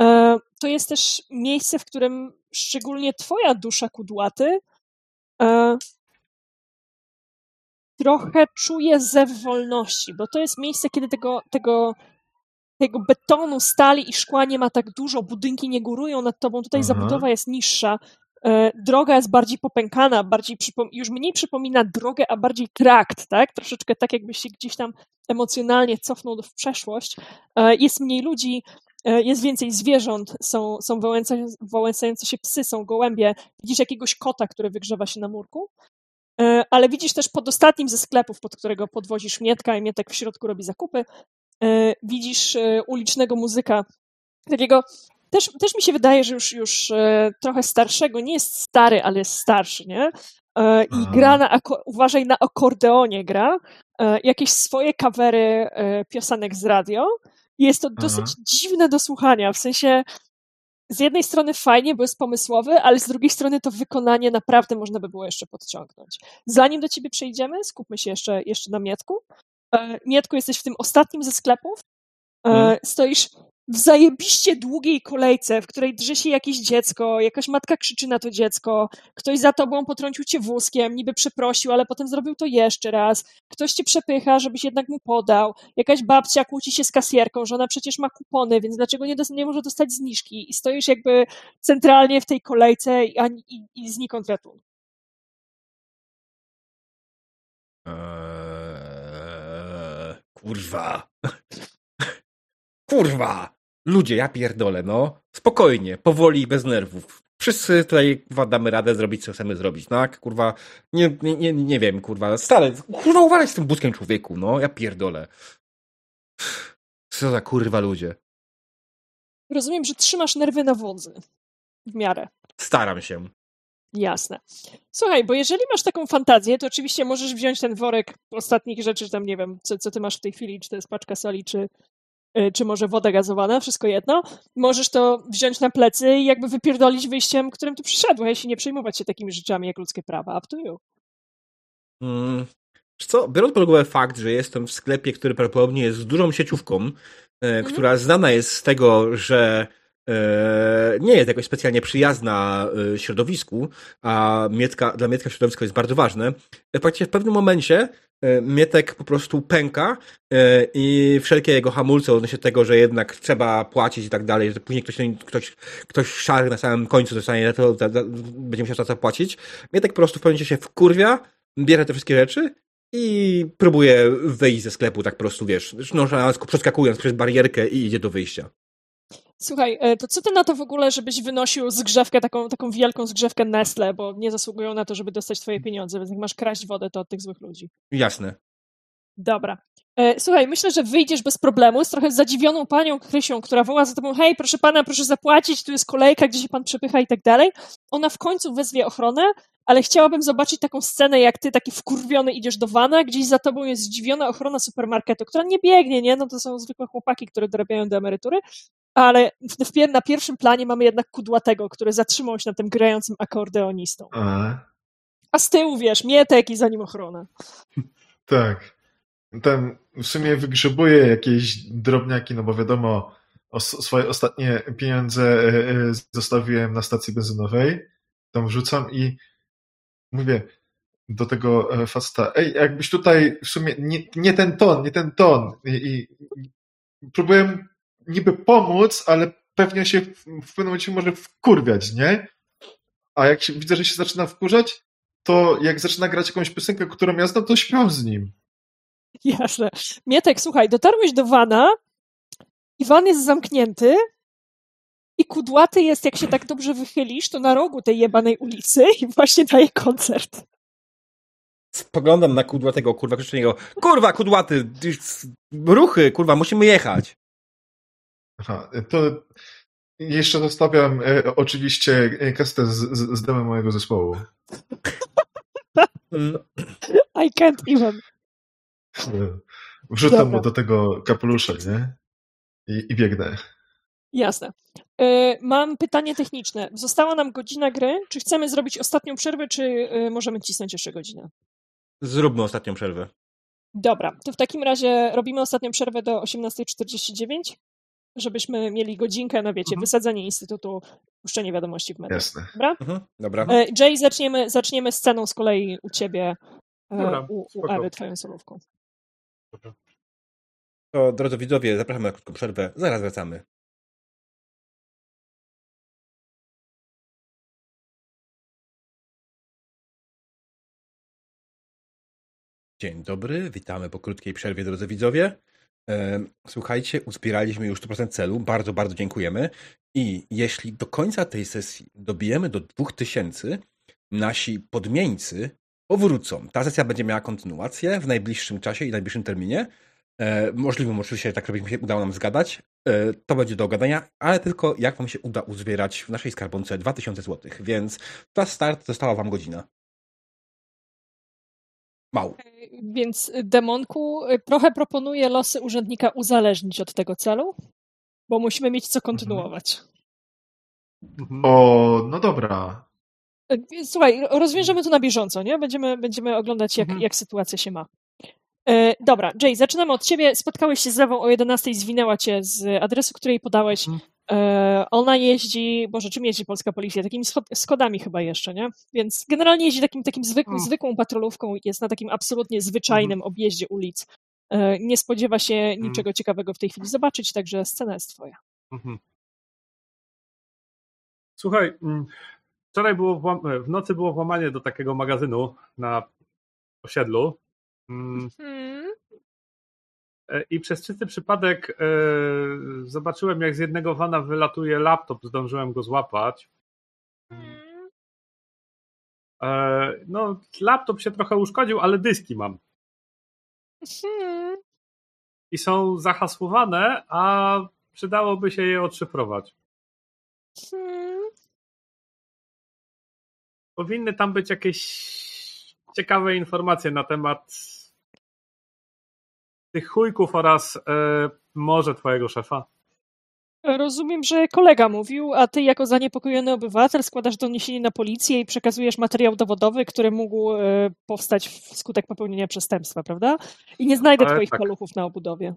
E, to jest też miejsce, w którym szczególnie twoja dusza kudłaty e, trochę czuje zew wolności, bo to jest miejsce, kiedy tego, tego, tego betonu, stali i szkła nie ma tak dużo, budynki nie górują nad tobą, tutaj Aha. zabudowa jest niższa, e, droga jest bardziej popękana, bardziej już mniej przypomina drogę, a bardziej trakt, tak? Troszeczkę tak, jakbyś się gdzieś tam emocjonalnie cofnął w przeszłość. Jest mniej ludzi, E, jest więcej zwierząt, są, są wałęsające się psy, są gołębie, widzisz jakiegoś kota, który wygrzewa się na murku, e, ale widzisz też pod ostatnim ze sklepów, pod którego podwozisz Mietka i Mietek w środku robi zakupy, e, widzisz ulicznego muzyka, takiego też, też mi się wydaje, że już, już trochę starszego, nie jest stary, ale jest starszy, nie? I gra na, uważaj, na akordeonie gra, jakieś swoje kawery piosenek z radio, jest to dosyć Aha. dziwne do słuchania, w sensie z jednej strony fajnie, bo jest pomysłowy, ale z drugiej strony to wykonanie naprawdę można by było jeszcze podciągnąć. Zanim do ciebie przejdziemy, skupmy się jeszcze, jeszcze na Mietku. E, Mietku, jesteś w tym ostatnim ze sklepów. Hmm. Stoisz w zajebiście długiej kolejce, w której drży się jakieś dziecko, jakaś matka krzyczy na to dziecko, ktoś za tobą potrącił cię wózkiem, niby przeprosił, ale potem zrobił to jeszcze raz, ktoś cię przepycha, żebyś jednak mu podał, jakaś babcia kłóci się z kasjerką, że ona przecież ma kupony, więc dlaczego nie, nie może dostać zniżki i stoisz jakby centralnie w tej kolejce i, i, i znikąd ratunku. Eee, kurwa. kurwa. Ludzie, ja pierdolę, no. Spokojnie, powoli, bez nerwów. Wszyscy tutaj kurwa, damy radę zrobić, co chcemy zrobić, tak? Kurwa, nie, nie, nie, nie wiem, kurwa, stary, kurwa, uważaj z tym butkiem człowieku, no, ja pierdolę. Co za kurwa ludzie. Rozumiem, że trzymasz nerwy na wodzy. W miarę. Staram się. Jasne. Słuchaj, bo jeżeli masz taką fantazję, to oczywiście możesz wziąć ten worek ostatnich rzeczy, tam nie wiem, co, co ty masz w tej chwili, czy to jest paczka soli, czy, czy może woda gazowana, wszystko jedno, możesz to wziąć na plecy i jakby wypierdolić wyjściem, którym tu przyszedłeś i nie przejmować się takimi rzeczami jak ludzkie prawa. Up to you. Hmm. Co, biorąc pod uwagę fakt, że jestem w sklepie, który prawdopodobnie jest dużą sieciówką, e, mhm. która znana jest z tego, że nie jest jakoś specjalnie przyjazna e, środowisku, a Mietka, dla Mietka środowisko jest bardzo ważne. Praktycznie w pewnym momencie E, Mietek po prostu pęka e, i wszelkie jego hamulce odnośnie tego, że jednak trzeba płacić i tak dalej, że później ktoś, ktoś, ktoś szary na samym końcu dostanie, to, to, to będzie musiał za to płacić. Mietek po prostu w pewnym momencie się wkurwia, bierze te wszystkie rzeczy i próbuje wyjść ze sklepu tak po prostu, wiesz, no, przeskakując przez barierkę i idzie do wyjścia. Słuchaj, e, to co ty na to w ogóle, żebyś wynosił zgrzewkę, taką, taką wielką zgrzewkę Nestle, bo nie zasługują na to, żeby dostać twoje pieniądze, więc jak masz kraść wodę, to od tych złych ludzi. Jasne. Dobra. E, słuchaj, myślę, że wyjdziesz bez problemu z trochę zadziwioną panią Krysią, która woła za tobą, hej, proszę pana, proszę zapłacić, tu jest kolejka, gdzie się pan przepycha i tak dalej. Ona w końcu wezwie ochronę, ale chciałabym zobaczyć taką scenę, jak ty taki wkurwiony idziesz do wana, gdzieś za tobą jest zdziwiona ochrona supermarketu, która nie biegnie, nie? No to są zwykłe chłopaki, które dorabiają do emerytury, ale w, w, na pierwszym planie mamy jednak kudłatego, który zatrzymał się na tym grającym akordeonistą. A, A z tyłu, wiesz, mietek i za nim ochrona. Tak. Ten w sumie wygrzebuje jakieś drobniaki, no bo wiadomo, o swoje ostatnie pieniądze e, e, zostawiłem na stacji benzynowej. Tam wrzucam i mówię do tego e, faceta, ej, jakbyś tutaj w sumie nie, nie ten ton, nie ten ton. I, i próbuję niby pomóc, ale pewnie się w, w pewnym momencie może wkurwiać, nie? A jak się, widzę, że się zaczyna wkurzać, to jak zaczyna grać jakąś piosenkę, którą ja znam, to śpią z nim. Jasne. Mietek, słuchaj, dotarłeś do wana i van jest zamknięty i kudłaty jest, jak się tak dobrze wychylisz, to na rogu tej jebanej ulicy i właśnie daje koncert. Spoglądam na kudłatego, kurwa, krzyczenie kurwa, kudłaty, ruchy, kurwa, musimy jechać. Aha, to jeszcze zostawiam e, oczywiście kastę z, z, z demem mojego zespołu. I can't even. Wrzucam Dobra. mu do tego kapelusza, nie? I, i biegnę. Jasne. E, mam pytanie techniczne. Została nam godzina gry. Czy chcemy zrobić ostatnią przerwę, czy e, możemy cisnąć jeszcze godzinę? Zróbmy ostatnią przerwę. Dobra, to w takim razie robimy ostatnią przerwę do 18.49, żebyśmy mieli godzinkę na, wiecie, mhm. wysadzenie instytutu, puszczenie wiadomości w mediach. Jasne. Dobra? Mhm, dobra. E, Jay, zaczniemy, zaczniemy sceną z kolei u ciebie, dobra, u, u Ewy, twoją solówką. To, drodzy widzowie, zapraszamy na krótką przerwę. Zaraz wracamy. Dzień dobry, witamy po krótkiej przerwie, drodzy widzowie. Słuchajcie, uzbieraliśmy już 100% celu, bardzo, bardzo dziękujemy. I jeśli do końca tej sesji dobijemy do 2000, nasi podmieńcy powrócą. Ta sesja będzie miała kontynuację w najbliższym czasie i najbliższym terminie. E, możliwym oczywiście, tak żeby się udało nam zgadać. E, to będzie do ogadania, ale tylko jak wam się uda uzbierać w naszej skarbonce 2000 zł. Więc czas start została wam godzina. Mało. Więc Demonku y, trochę proponuję losy urzędnika uzależnić od tego celu, bo musimy mieć co mhm. kontynuować. Mhm. O, no dobra. Słuchaj, rozwiążemy to na bieżąco, nie? Będziemy, będziemy oglądać, jak, mhm. jak sytuacja się ma. E, dobra, Jay, zaczynamy od ciebie. Spotkałeś się z Lewą o 11, zwinęła cię z adresu, której podałeś. Mhm. E, ona jeździ, boże, czym jeździ polska policja? Takimi skodami chyba jeszcze, nie? Więc generalnie jeździ takim, takim mhm. zwykłą patrolówką, jest na takim absolutnie zwyczajnym mhm. objeździe ulic. E, nie spodziewa się mhm. niczego ciekawego w tej chwili zobaczyć, także scena jest twoja. Mhm. Słuchaj, mm, wczoraj było w nocy było włamanie do takiego magazynu na osiedlu. Mm. Mhm. E, I przez czysty przypadek e, zobaczyłem, jak z jednego wana wylatuje laptop, zdążyłem go złapać. Mhm. E, no, laptop się trochę uszkodził, ale dyski mam. Mhm. I są zahasłowane, a przydałoby się je odszyfrować. Powinny tam być jakieś ciekawe informacje na temat tych chujków oraz e, może twojego szefa? Rozumiem, że kolega mówił, a ty jako zaniepokojony obywatel składasz doniesienie na policję i przekazujesz materiał dowodowy, który mógł e, powstać wskutek popełnienia przestępstwa, prawda? I nie znajdę Ale twoich tak. paluchów na obudowie.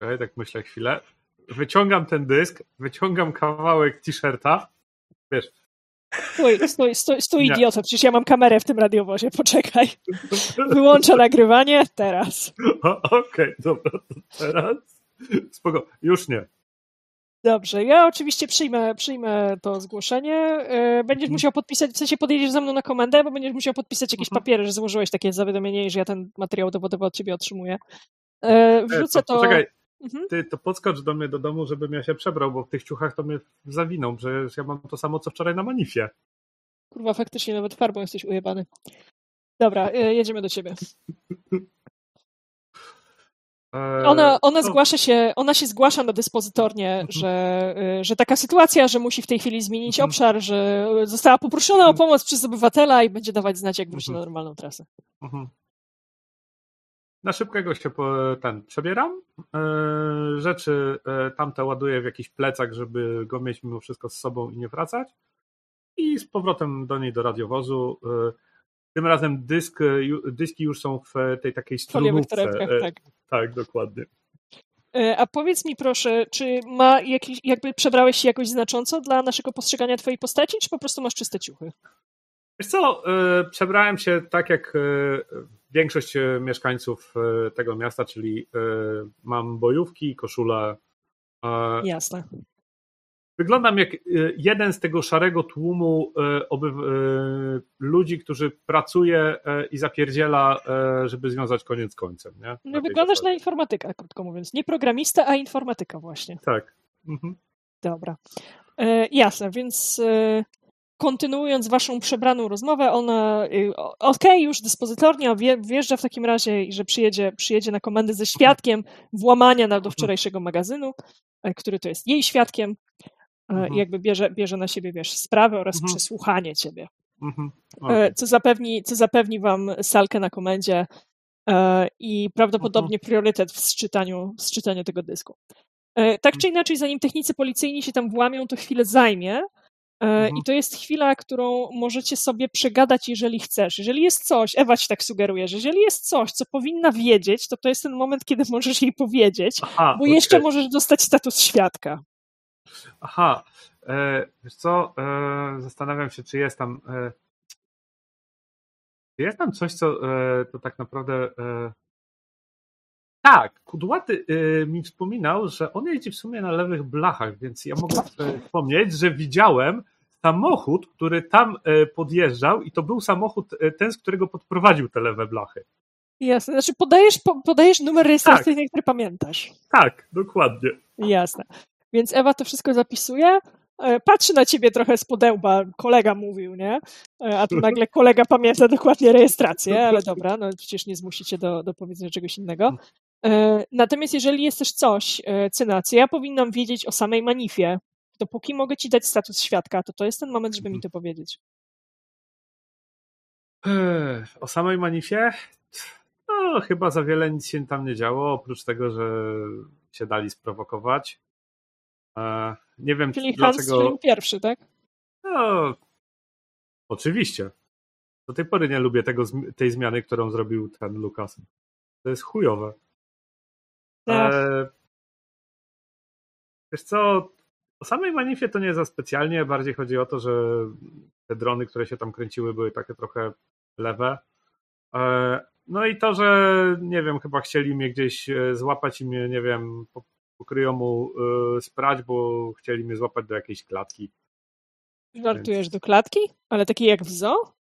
Okej, tak myślę chwilę. Wyciągam ten dysk, wyciągam kawałek t-shirta. Wiesz, Stój, stój, stój, stój idioto, przecież ja mam kamerę w tym radiowozie, poczekaj. Wyłączę nagrywanie teraz. Okej, okay, dobra, teraz. Spoko, już nie. Dobrze, ja oczywiście przyjmę, przyjmę to zgłoszenie. E, będziesz mhm. musiał podpisać, w sensie podjedziesz ze mną na komendę, bo będziesz musiał podpisać jakieś mhm. papiery, że złożyłeś takie zawiadomienie i że ja ten materiał dowodowy od ciebie otrzymuję. E, e, wrzucę to... Poczekaj, Mhm. Ty to podskocz do mnie do domu, żebym ja się przebrał, bo w tych ciuchach to mnie zawiną, że ja mam to samo co wczoraj na manifie. Kurwa, faktycznie nawet farbą jesteś ujebany. Dobra, e, jedziemy do ciebie. E, ona, ona zgłasza się, ona się zgłasza na dyspozytornie, mhm. że, e, że taka sytuacja, że musi w tej chwili zmienić mhm. obszar, że została poproszona o pomoc przez obywatela i będzie dawać znać, jak wróci na normalną trasę. Na szybkiego się ten przebieram. E, rzeczy e, tamte ładuję w jakiś plecak, żeby go mieć mimo wszystko z sobą i nie wracać. I z powrotem do niej do radiowozu. E, tym razem dysk, dyski już są w tej takiej strunówce. tak. Tak, dokładnie. A powiedz mi proszę, czy ma jakiś, jakby przebrałeś się jakoś znacząco dla naszego postrzegania twojej postaci, czy po prostu masz czyste ciuchy? Wiesz co, przebrałem się tak jak większość e, mieszkańców e, tego miasta, czyli e, mam bojówki, koszulę. Jasne. Wyglądam jak jeden z tego szarego tłumu ludzi, którzy pracuje i zapierdziela, żeby związać koniec z końcem. Nie? No, wyglądasz zasadzie. na informatyka, krótko mówiąc. Nie programista, a informatyka właśnie. Tak. Mhm. Dobra. jasne, więc kontynuując waszą przebraną rozmowę, ona y, okej, okay, już dyspozytornia wjeżdża w takim razie i że przyjedzie, przyjedzie na komendę ze świadkiem włamania do wczorajszego magazynu, e, który to jest jej świadkiem e, i mhm. jakby bierze, bierze na siebie, wiesz, sprawę oraz mhm. przesłuchanie ciebie. Mhm. Okay. Co, zapewni, co zapewni wam salkę na komendzie i prawdopodobnie mhm. priorytet w sczytaniu, w sczytaniu tego dysku. Tak czy inaczej, zanim technicy policyjni się tam włamią, to chwilę zajmie. Mhm. I to jest chwila, którą możecie sobie przegadać, jeżeli chcesz. Jeżeli jest coś, Ewa ci tak sugeruje, że jeżeli jest coś, co powinna wiedzieć, to to jest ten moment, kiedy możesz jej powiedzieć, Aha, bo okay. jeszcze możesz dostać status świadka. Aha, e, wiesz co, e, zastanawiam się, czy jest tam e, czy jest tam coś, co e, to tak naprawdę e, tak, Kudłaty y, mi wspominał, że on jeździ w sumie na lewych blachach, więc ja mogę wspomnieć, że widziałem samochód, który tam e, podjeżdżał i to był samochód e, ten, z którego podprowadził te lewe blachy. Jasne, znaczy podajesz, podajesz numer rejestracyjny, tak. który pamiętasz. Tak, dokładnie. Jasne. Więc Ewa to wszystko zapisuje, e, patrzy na ciebie trochę z podełba, kolega mówił, nie? A tu nagle kolega pamięta dokładnie rejestrację, ale dobra, no przecież nie zmusicie do, do powiedzenia czegoś innego. Natomiast jeżeli jest też coś, cynacja, ja powinnam wiedzieć o samej manifie, dopóki mogę ci dać status świadka, to to jest ten moment, żeby mi to powiedzieć. O samej manifie? No, chyba za wiele nic się tam nie działo, oprócz tego, że się dali sprowokować. Nie wiem, Czyli dlaczego... Hans pierwszy, tak? No, oczywiście. Do tej pory nie lubię tego, tej zmiany, którą zrobił ten Lukas. To jest chujowe. Tak. E... Wiesz co, o samej manifie to nie za specjalnie, bardziej chodzi o to, że te drony, które się tam kręciły, były takie trochę lewe. E, no i to, że nie wiem, chyba chcieli mnie gdzieś e, złapać i mnie, nie wiem, pokryją mu e, sprać, bo chcieli mnie złapać do jakiejś klatki. Żartujesz Więc... do klatki? Ale takiej jak w zoo?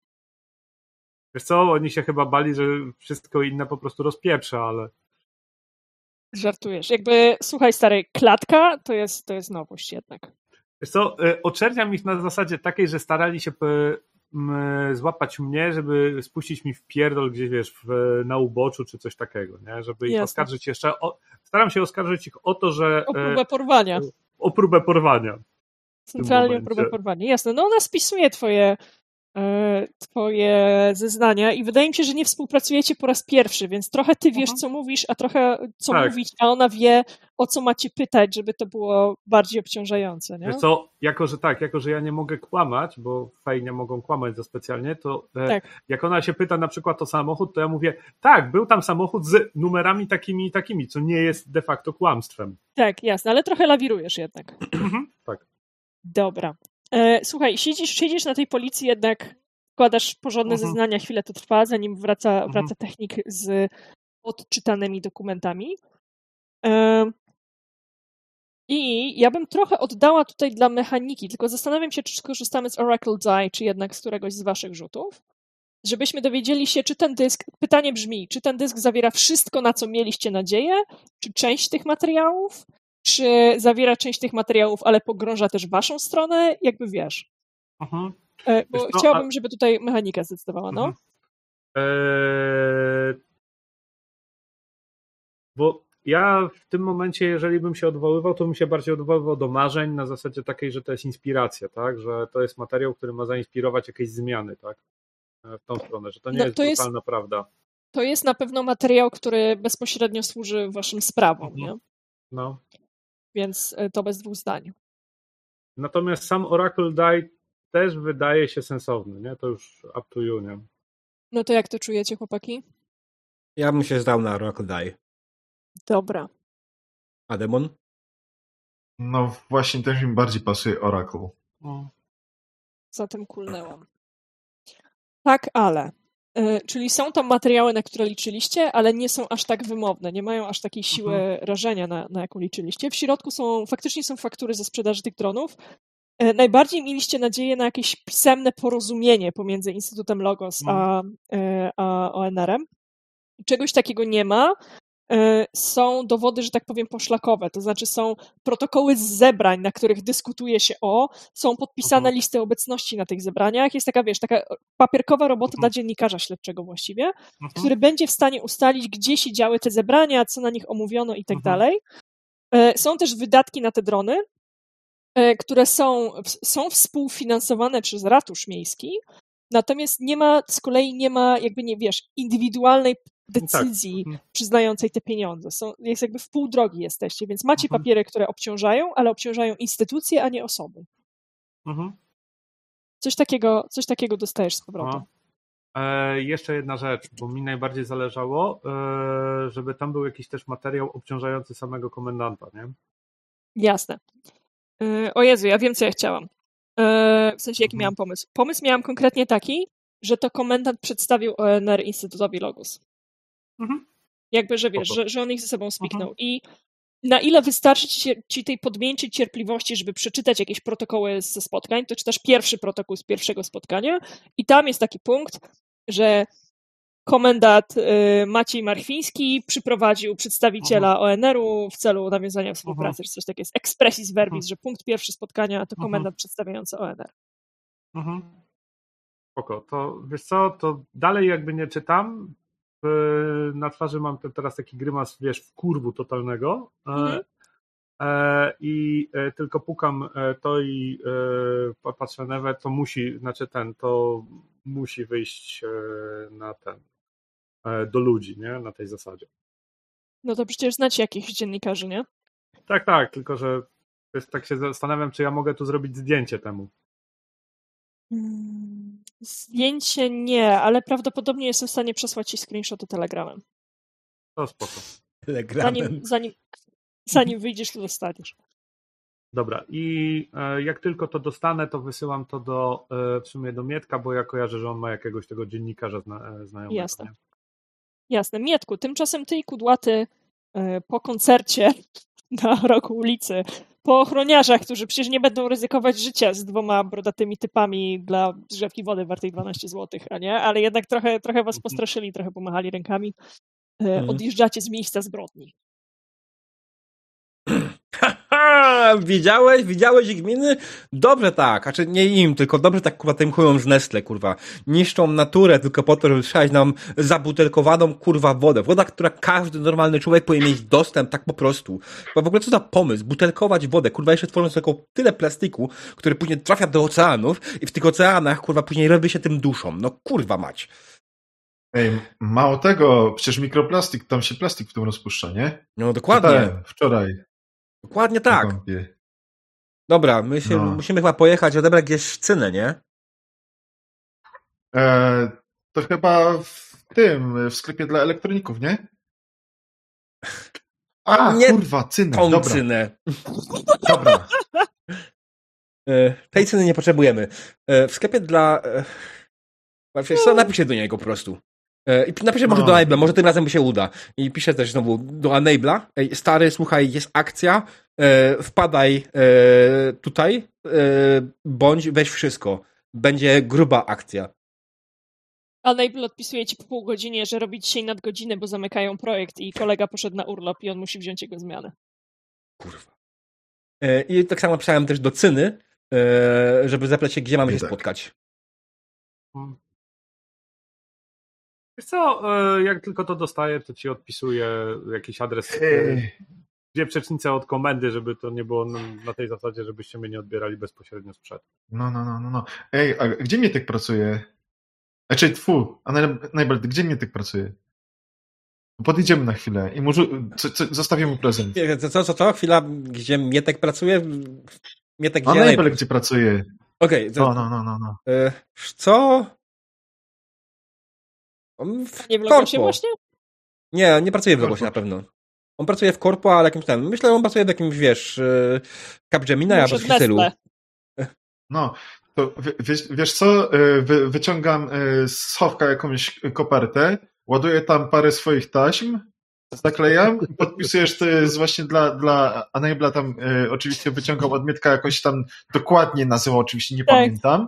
Wiesz co, oni się chyba bali, że wszystko inne po prostu rozpieprza, ale... Żartujesz. Jakby, słuchaj stary, klatka to jest, to jest nowość jednak. Wiesz co, e, oczerniam ich na zasadzie takiej, że starali się złapać mnie, żeby spuścić mi w pierdol gdzieś, wiesz, w, na uboczu czy coś takiego, nie? Żeby ich Jasne. oskarżyć jeszcze, o, staram się oskarżyć ich o to, że... O próbę porwania. O próbę porwania. Centralnie o próbę porwania. Jasne, no ona spisuje twoje E, twoje zeznania i wydaje mi się, że nie współpracujecie po raz pierwszy, więc trochę ty wiesz, co mówisz, a trochę co tak. mówić, a ona wie, o co macie pytać, żeby to było bardziej obciążające. Nie? Wiesz co, jako że tak, jako że ja nie mogę kłamać, bo fajnie mogą kłamać za specjalnie, to e, tak. jak ona się pyta na przykład o samochód, to ja mówię, tak, był tam samochód z numerami takimi i takimi, co nie jest de facto kłamstwem. Tak, jasne, ale trochę lawirujesz jednak. Mhm, tak. Dobra. E, słuchaj, siedzisz, siedzisz na tej policji, jednak wkładasz porządne mhm. zeznania, chwilę to trwa, zanim wraca, mhm. wraca technik z odczytanymi dokumentami. E, I ja bym trochę oddała tutaj dla mechaniki, tylko zastanawiam się, czy skorzystamy z Oracle Die, czy jednak z któregoś z waszych rzutów, żebyśmy dowiedzieli się, czy ten dysk, pytanie brzmi, czy ten dysk zawiera wszystko, na co mieliście nadzieję, czy część tych materiałów, czy zawiera część tych materiałów, ale pogrąża też waszą stronę? Jakby wiesz. Aha. E, bo wiesz, chciałabym, a... żeby tutaj mechanika zdecydowała, no. Mhm. Eee... Bo ja w tym momencie, jeżeli bym się odwoływał, to bym się bardziej odwoływał do marzeń na zasadzie takiej, że to jest inspiracja, tak? Że to jest materiał, który ma zainspirować jakieś zmiany, tak? E, w tą stronę, że to nie no, jest to brutalna jest, prawda. To jest na pewno materiał, który bezpośrednio służy waszym sprawom, mhm. nie? No. Więc e, to bez dwóch zdań. Natomiast sam Oracle Die też wydaje się sensowny, nie? To już up to you, nie? No to jak to czujecie, chłopaki? Ja bym się zdał na Oracle Die. Dobra. A Demon? No właśnie też mi bardziej pasuje Oracle. O. Zatem kulnęłam. Tak, ale czyli są tam materiały, na które liczyliście, ale nie są aż tak wymowne, nie mają aż takiej siły mhm. rażenia, na, na jaką liczyliście. W środku są, faktycznie są faktury ze sprzedaży tych dronów. E, najbardziej mieliście nadzieję na jakieś pisemne porozumienie pomiędzy Instytutem Logos a, mhm. e, a ONR-em. Czegoś takiego nie ma. E, są dowody, że tak powiem, poszlakowe, to znaczy są protokoły z zebrań, na których dyskutuje się o, są podpisane mhm. listy obecności na tych zebraniach, jest taka, wiesz, taka papierkowa robota mhm. dla dziennikarza śledczego właściwie, mhm. który będzie w stanie ustalić, gdzie się działy te zebrania, co na nich omówiono i tak mhm. dalej. E, są też wydatki na te drony, e, które są, są współfinansowane przez Ratusz Miejski, Natomiast nie ma, z kolei nie ma, jakby nie wiesz, indywidualnej decyzji Tak. przyznającej te pieniądze. Są, jest jakby w pół drogi jesteście, więc macie Mhm. papiery, które obciążają, ale obciążają instytucje, a nie osoby. Mhm. Coś takiego, coś takiego dostajesz z powrotem. E, jeszcze jedna rzecz, bo mi najbardziej zależało, e, żeby tam był jakiś też materiał obciążający samego komendanta, nie? Jasne. Yy, O Jezu, ja wiem, co ja chciałam. Yy, W sensie, jaki Mhm. miałam pomysł. Pomysł miałam konkretnie taki, że to komendant przedstawił ONR Instytutowi Logus. Mhm. Jakby, że wiesz, że, że on ich ze sobą spiknął. Mhm. I na ile wystarczy ci, ci tej podmięciej cierpliwości, żeby przeczytać jakieś protokoły ze spotkań, to czytasz pierwszy protokół z pierwszego spotkania i tam jest taki punkt, że komendant y, Maciej Marchwiński przyprowadził przedstawiciela ONR-u w celu nawiązania współpracy, czy coś takiego jest expressis verbis, Mhm. że punkt pierwszy spotkania to Mhm. komendant przedstawiający ONR. Mhm. Spoko, to wiesz co, to dalej jakby nie czytam. E, Na twarzy mam te- teraz taki grymas, wiesz, w kurwu totalnego. E, Mhm. e, I e, tylko pukam e, to i e, pa- patrzę na Ewę, to musi, znaczy ten, to musi wyjść na ten, do ludzi, nie? Na tej zasadzie. No to przecież znacie jakichś dziennikarzy, nie? Tak, tak, tylko że jest, tak się zastanawiam, czy ja mogę tu zrobić zdjęcie temu. Mm, Zdjęcie nie, ale prawdopodobnie jestem w stanie przesłać ci screenshoty telegramem. To spoko. Telegramem. Zanim, zanim, zanim wyjdziesz, to dostaniesz. Dobra, i e, jak tylko to dostanę, to wysyłam to do, e, w sumie do Mietka, bo ja kojarzę, że on ma jakiegoś tego dziennikarza zna, e, znajomego. Jasne. Nie? Jasne. Mietku, tymczasem ty i Kudłaty e, po koncercie na rogu ulicy, po ochroniarzach, którzy przecież nie będą ryzykować życia z dwoma brodatymi typami dla drzewki wody wartej 12 zł, a nie? Ale jednak trochę, trochę was Mhm. postraszyli, trochę pomachali rękami. E, Mhm. Odjeżdżacie z miejsca zbrodni. Widziałeś, widziałeś ich miny? Dobrze tak, znaczy nie im, tylko dobrze tak kurwa tym chują z Nestle, kurwa. Niszczą naturę tylko po to, żeby sprzedać nam zabutelkowaną kurwa wodę. Woda, która każdy normalny człowiek powinien mieć dostęp tak po prostu. Bo w ogóle co za pomysł, butelkować wodę, kurwa jeszcze tworząc tylko tyle plastiku, który później trafia do oceanów i w tych oceanach kurwa później ryby się tym duszą. No kurwa mać. Ej, mało tego, przecież mikroplastik, tam się plastik w tym rozpuszcza, nie? No dokładnie, Czytałem Wczoraj. Dokładnie tak. kąpie. Dobra, my się, No. musimy chyba pojechać odebrać gdzieś cynę, nie? E, to chyba w tym, w sklepie dla elektroników, nie? A, Nie kurwa, cynę, Tą dobra, cynę. dobra. E, tej ceny nie potrzebujemy. E, w sklepie dla. E, wiesz co, napiszę do niego po prostu. E, I napiszę może No. do Enabla, może tym razem mi się uda. I piszę też znowu do Enabla. Ej, stary, słuchaj, jest akcja. E, wpadaj e, tutaj, e, bądź weź wszystko. Będzie gruba akcja. Enable odpisuje ci po pół godzinie, że robi dzisiaj nadgodziny, bo zamykają projekt i kolega poszedł na urlop i on musi wziąć jego zmianę. Kurwa. E, I tak samo pisałem też do Cyny, e, żeby zapytać się, gdzie mamy Nie się tak. spotkać. Wiesz co, e, jak tylko to dostaję, to ci odpisuję jakiś adres, e, Ej, gdzie przecznicę od komendy, żeby to nie było na, tej zasadzie, żebyście mnie nie odbierali bezpośrednio sprzed. no, no, no, no, no. Ej, a gdzie Mietek pracuje? Znaczy, tfu, a naj- najbardziej, gdzie Mietek pracuje? Podejdziemy na chwilę i może co, co, zostawię mu prezent. Nie, Co, co, co, co? Chwila, gdzie Mietek pracuje? Mietek A gdzie? najbardziej gdzie pracuje? Okej, to- No, no, no, no, no. E, co? On w Nie w Logosie korpo. właśnie? Nie, nie pracuje w Korpo. Logosie na pewno. On pracuje w korpo, ale jakimś tam. Myślę, że on pracuje w jakimś, wiesz, e, Capgemini albo w stylu. No, to wi- wiesz, wiesz co, E, wy, wyciągam e, z schowka jakąś kopertę, ładuję tam parę swoich taśm, zaklejam, i podpisujesz, to jest właśnie dla, dla Enabla tam e, oczywiście wyciągam odmietka jakoś tam dokładnie nazywa, oczywiście nie Tak. pamiętam.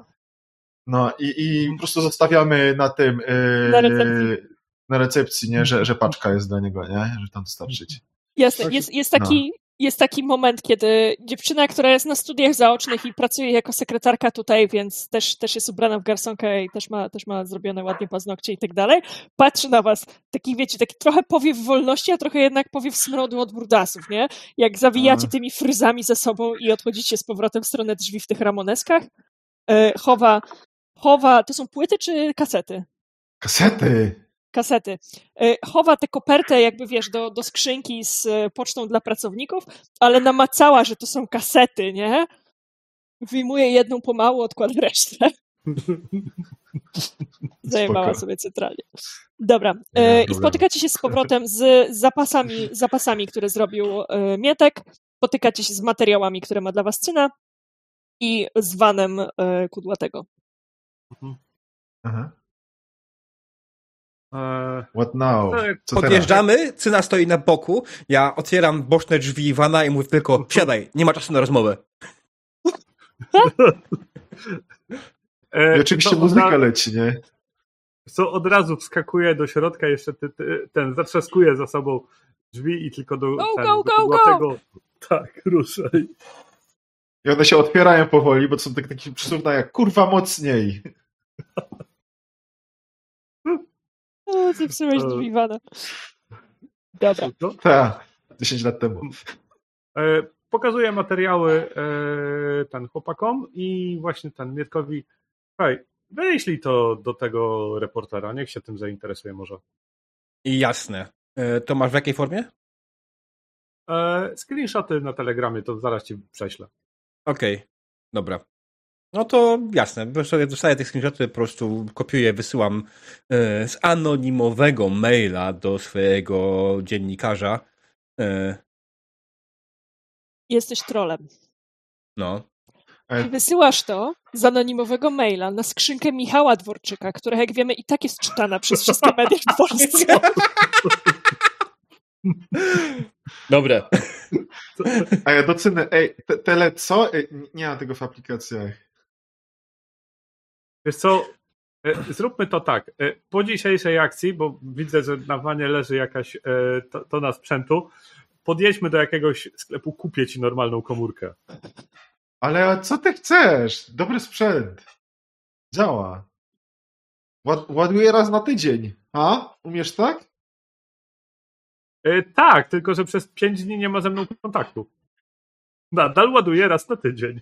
No i, i po prostu zostawiamy na tym e, Na recepcji. na recepcji, nie, że, że paczka jest dla niego, nie, że tam dostarczyć. Jasne, jest, jest, taki, jest taki moment, kiedy dziewczyna, która jest na studiach zaocznych i pracuje jako sekretarka tutaj, więc też, też jest ubrana w garsonkę i też ma, też ma zrobione ładnie paznokcie i tak dalej, patrzy na was, taki wiecie, taki trochę powiew wolności, a trochę jednak powiew smrodu od brudasów, nie? Jak zawijacie A. tymi fryzami za sobą i odchodzicie z powrotem w stronę drzwi w tych ramoneskach, e, chowa, chowa, to są płyty czy kasety? Kasety! Kasety. Y, chowa tę kopertę, jakby wiesz, do, do skrzynki z y, pocztą dla pracowników, ale namacała, że to są kasety, nie? Wyjmuje jedną pomału, odkłada resztę. Zajmowała sobie centralnie. Dobra. E, I problemu. spotykacie się z powrotem z zapasami, zapasami które zrobił e, Mietek. Spotykacie się z materiałami, które ma dla was Cyna i z vanem e, Kudłatego. Aha. Eee, What now? Tak, Co teraz? Podjeżdżamy, Cyna stoi na boku, ja otwieram boczne drzwi Ivana i mówię tylko, wsiadaj, nie ma czasu na rozmowę. e, I oczywiście muzyka leci, nie? co od razu wskakuje do środka, jeszcze ty, ty, ten zatrzaskuje za sobą drzwi i tylko do, Go, ten, go, do go, go! Kudłatego- Tak, ruszaj. I one się otwierają powoli, bo są tak, takie przysłówna jak kurwa mocniej. O, zepsułeś drzwi vana. Dobra. No, Tak, 10 lat temu. E, Pokazuję materiały e, ten chłopakom i właśnie ten Mietkowi. Hej, wyślij to do tego reportera, niech się tym zainteresuje może. Jasne. E, To masz w jakiej formie? E, Screenshoty na telegramie to zaraz ci prześlę. Okej, dobra. No to jasne, dostaję te screenshoty, po prostu kopiuję, wysyłam e, z anonimowego maila do swojego dziennikarza. E, Jesteś trolem. no. E, Wysyłasz to z anonimowego maila na skrzynkę Michała Dworczyka, która jak wiemy i tak jest czytana przez wszystkie media w Polsce. Dobre. A ja docenę, ej, te, tele co? Ej, nie ma tego w aplikacjach. Wiesz co, e, zróbmy to tak. E, Po dzisiejszej akcji, bo widzę, że na wanie leży jakaś e, to, tona sprzętu, podjedźmy do jakiegoś sklepu, kupię ci normalną komórkę. Ale co ty chcesz? Dobry sprzęt. Działa. Ład, ładuję raz na tydzień. A? Umiesz tak? E, Tak, tylko że przez pięć dni nie ma ze mną kontaktu. Nadal ładuję raz na tydzień.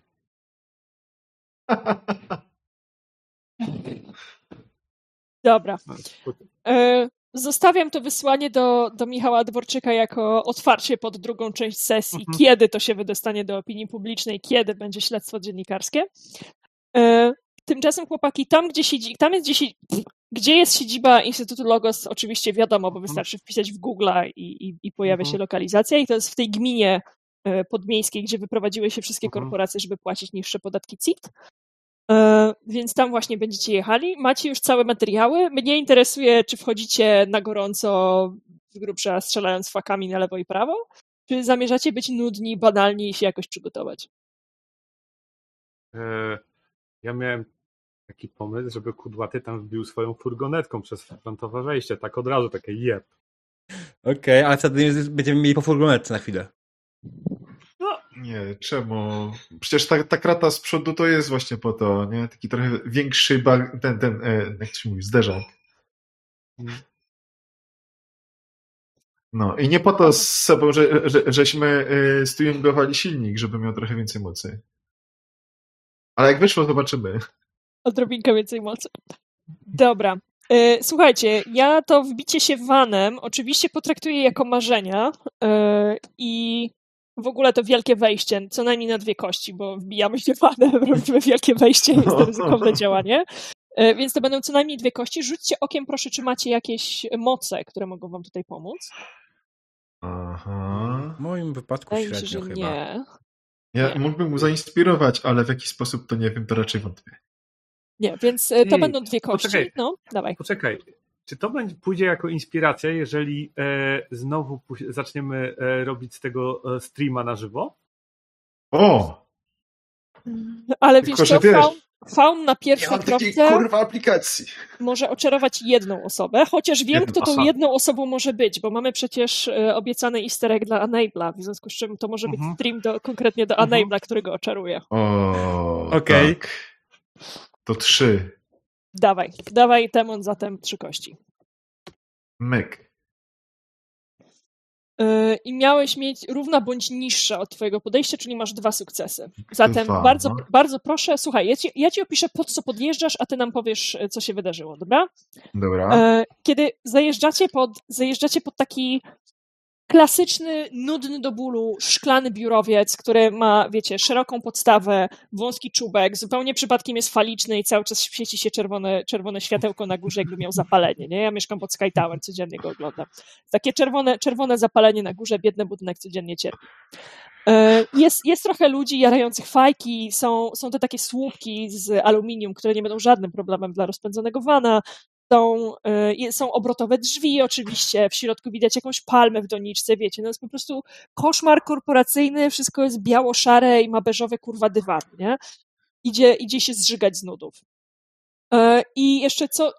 Dobra. E, Zostawiam to wysłanie do, do Michała Dworczyka jako otwarcie pod drugą część sesji, Mhm. kiedy to się wydostanie do opinii publicznej, kiedy będzie śledztwo dziennikarskie. E, Tymczasem chłopaki, tam gdzie, siedzi, tam jest, gdzie, si- gdzie jest siedziba Instytutu Logos, oczywiście wiadomo, bo wystarczy wpisać w Google i, i, i pojawia Mhm. się lokalizacja i to jest w tej gminie e, podmiejskiej, gdzie wyprowadziły się wszystkie Mhm. korporacje, żeby płacić niższe podatki CIT. E, Więc tam właśnie będziecie jechali. Macie już całe materiały. Mnie interesuje, czy wchodzicie na gorąco, z grubsza strzelając fakami na lewo i prawo, czy zamierzacie być nudni, banalni i się jakoś przygotować. E, Ja miałem taki pomysł, żeby Kudłaty tam wbił swoją furgonetką przez frontowe wejście, tak od razu, takie jeb. Okej, ale wtedy będziemy mieli po furgonetce na chwilę. Nie, czemu? Przecież ta, ta krata z przodu to jest właśnie po to, nie? Taki trochę większy bar, ten, ten, e, jak to się mówi, zderzak. No i nie po to z sobą, że, że, żeśmy e, stujungowali silnik, żeby miał trochę więcej mocy. Ale jak wyszło, zobaczymy. Odrobinkę więcej mocy. Dobra. E, Słuchajcie, ja to wbicie się vanem oczywiście potraktuję jako marzenia e, i w ogóle to wielkie wejście, co najmniej na dwie kości, bo wbijamy się vanem, robimy wielkie wejście, jest to ryzykowne działanie. E, Więc to będą co najmniej dwie kości. Rzućcie okiem, proszę, czy macie jakieś moce, które mogą wam tutaj pomóc. Aha. W moim wypadku Wydaje się, średnio że chyba. nie. Ja Nie. mógłbym mu zainspirować, ale w jaki sposób to nie wiem, to raczej wątpię. Nie, więc e, to Ej, będą dwie kości. poczekaj. No, dawaj. Poczekaj, czy to będzie, pójdzie jako inspiracja, jeżeli e, znowu zaczniemy e, robić z tego e, streama na żywo? O! Ale Tylko, wiesz że co, wiesz, faun, faun na pierwszej kropce kurwa aplikacji. może oczarować jedną osobę, chociaż wiem, Jedną, kto tą aha. jedną osobą może być, bo mamy przecież e, obiecany easter egg dla Enabla, w związku z czym to może być Mhm. stream do, konkretnie do Mhm. Enabla, który go oczaruje. O, Okej. tak. To trzy. Dawaj, dawaj Temon zatem trzy kości. Myk. Yy, i miałeś mieć równa bądź niższa od twojego podejścia, czyli masz dwa sukcesy. Zatem Dwa, bardzo, no. bardzo proszę, słuchaj, ja ci, ja ci opiszę, pod co podjeżdżasz, a ty nam powiesz, co się wydarzyło, dobra? Dobra. E, Kiedy zajeżdżacie pod, zajeżdżacie pod taki klasyczny, nudny do bólu, szklany biurowiec, który ma, wiecie, szeroką podstawę, wąski czubek, zupełnie przypadkiem jest faliczny i cały czas świeci się czerwone, czerwone światełko na górze, jakby miał zapalenie, nie? Ja mieszkam pod Sky Tower, codziennie go oglądam. Takie czerwone, czerwone zapalenie na górze, biedny budynek codziennie cierpi. E, Jest, jest trochę ludzi jarających fajki, są, są te takie słupki z aluminium, które nie będą żadnym problemem dla rozpędzonego wana, są, y, są obrotowe drzwi oczywiście, w środku widać jakąś palmę w doniczce, wiecie, no jest po prostu koszmar korporacyjny, wszystko jest biało-szare i ma beżowe kurwa dywany, nie? Idzie, idzie się zżygać z nudów. E, I jeszcze co,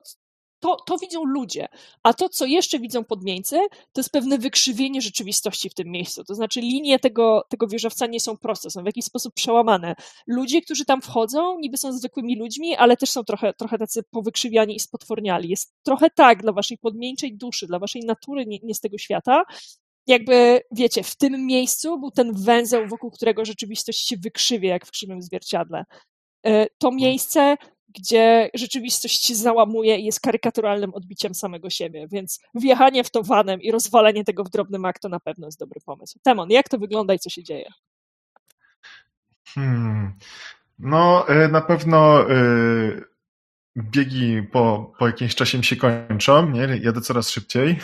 to, to widzą ludzie, a to, co jeszcze widzą podmieńcy, to jest pewne wykrzywienie rzeczywistości w tym miejscu. To znaczy, linie tego, tego wieżowca nie są proste, są w jakiś sposób przełamane. Ludzie, którzy tam wchodzą, niby są zwykłymi ludźmi, ale też są trochę, trochę tacy powykrzywiani i spotworniali. Jest trochę tak dla waszej podmieńczej duszy, dla waszej natury nie, nie z tego świata. Jakby, wiecie, w tym miejscu był ten węzeł, wokół którego rzeczywistość się wykrzywia, jak w krzywym zwierciadle. E, To miejsce gdzie rzeczywistość się załamuje i jest karykaturalnym odbiciem samego siebie, więc wjechanie w to vanem i rozwalenie tego w drobny mak to na pewno jest dobry pomysł. Temon, jak to wygląda i co się dzieje? Hmm. No, y, na pewno y, biegi po, po jakimś czasie mi się kończą, nie? Jadę coraz szybciej.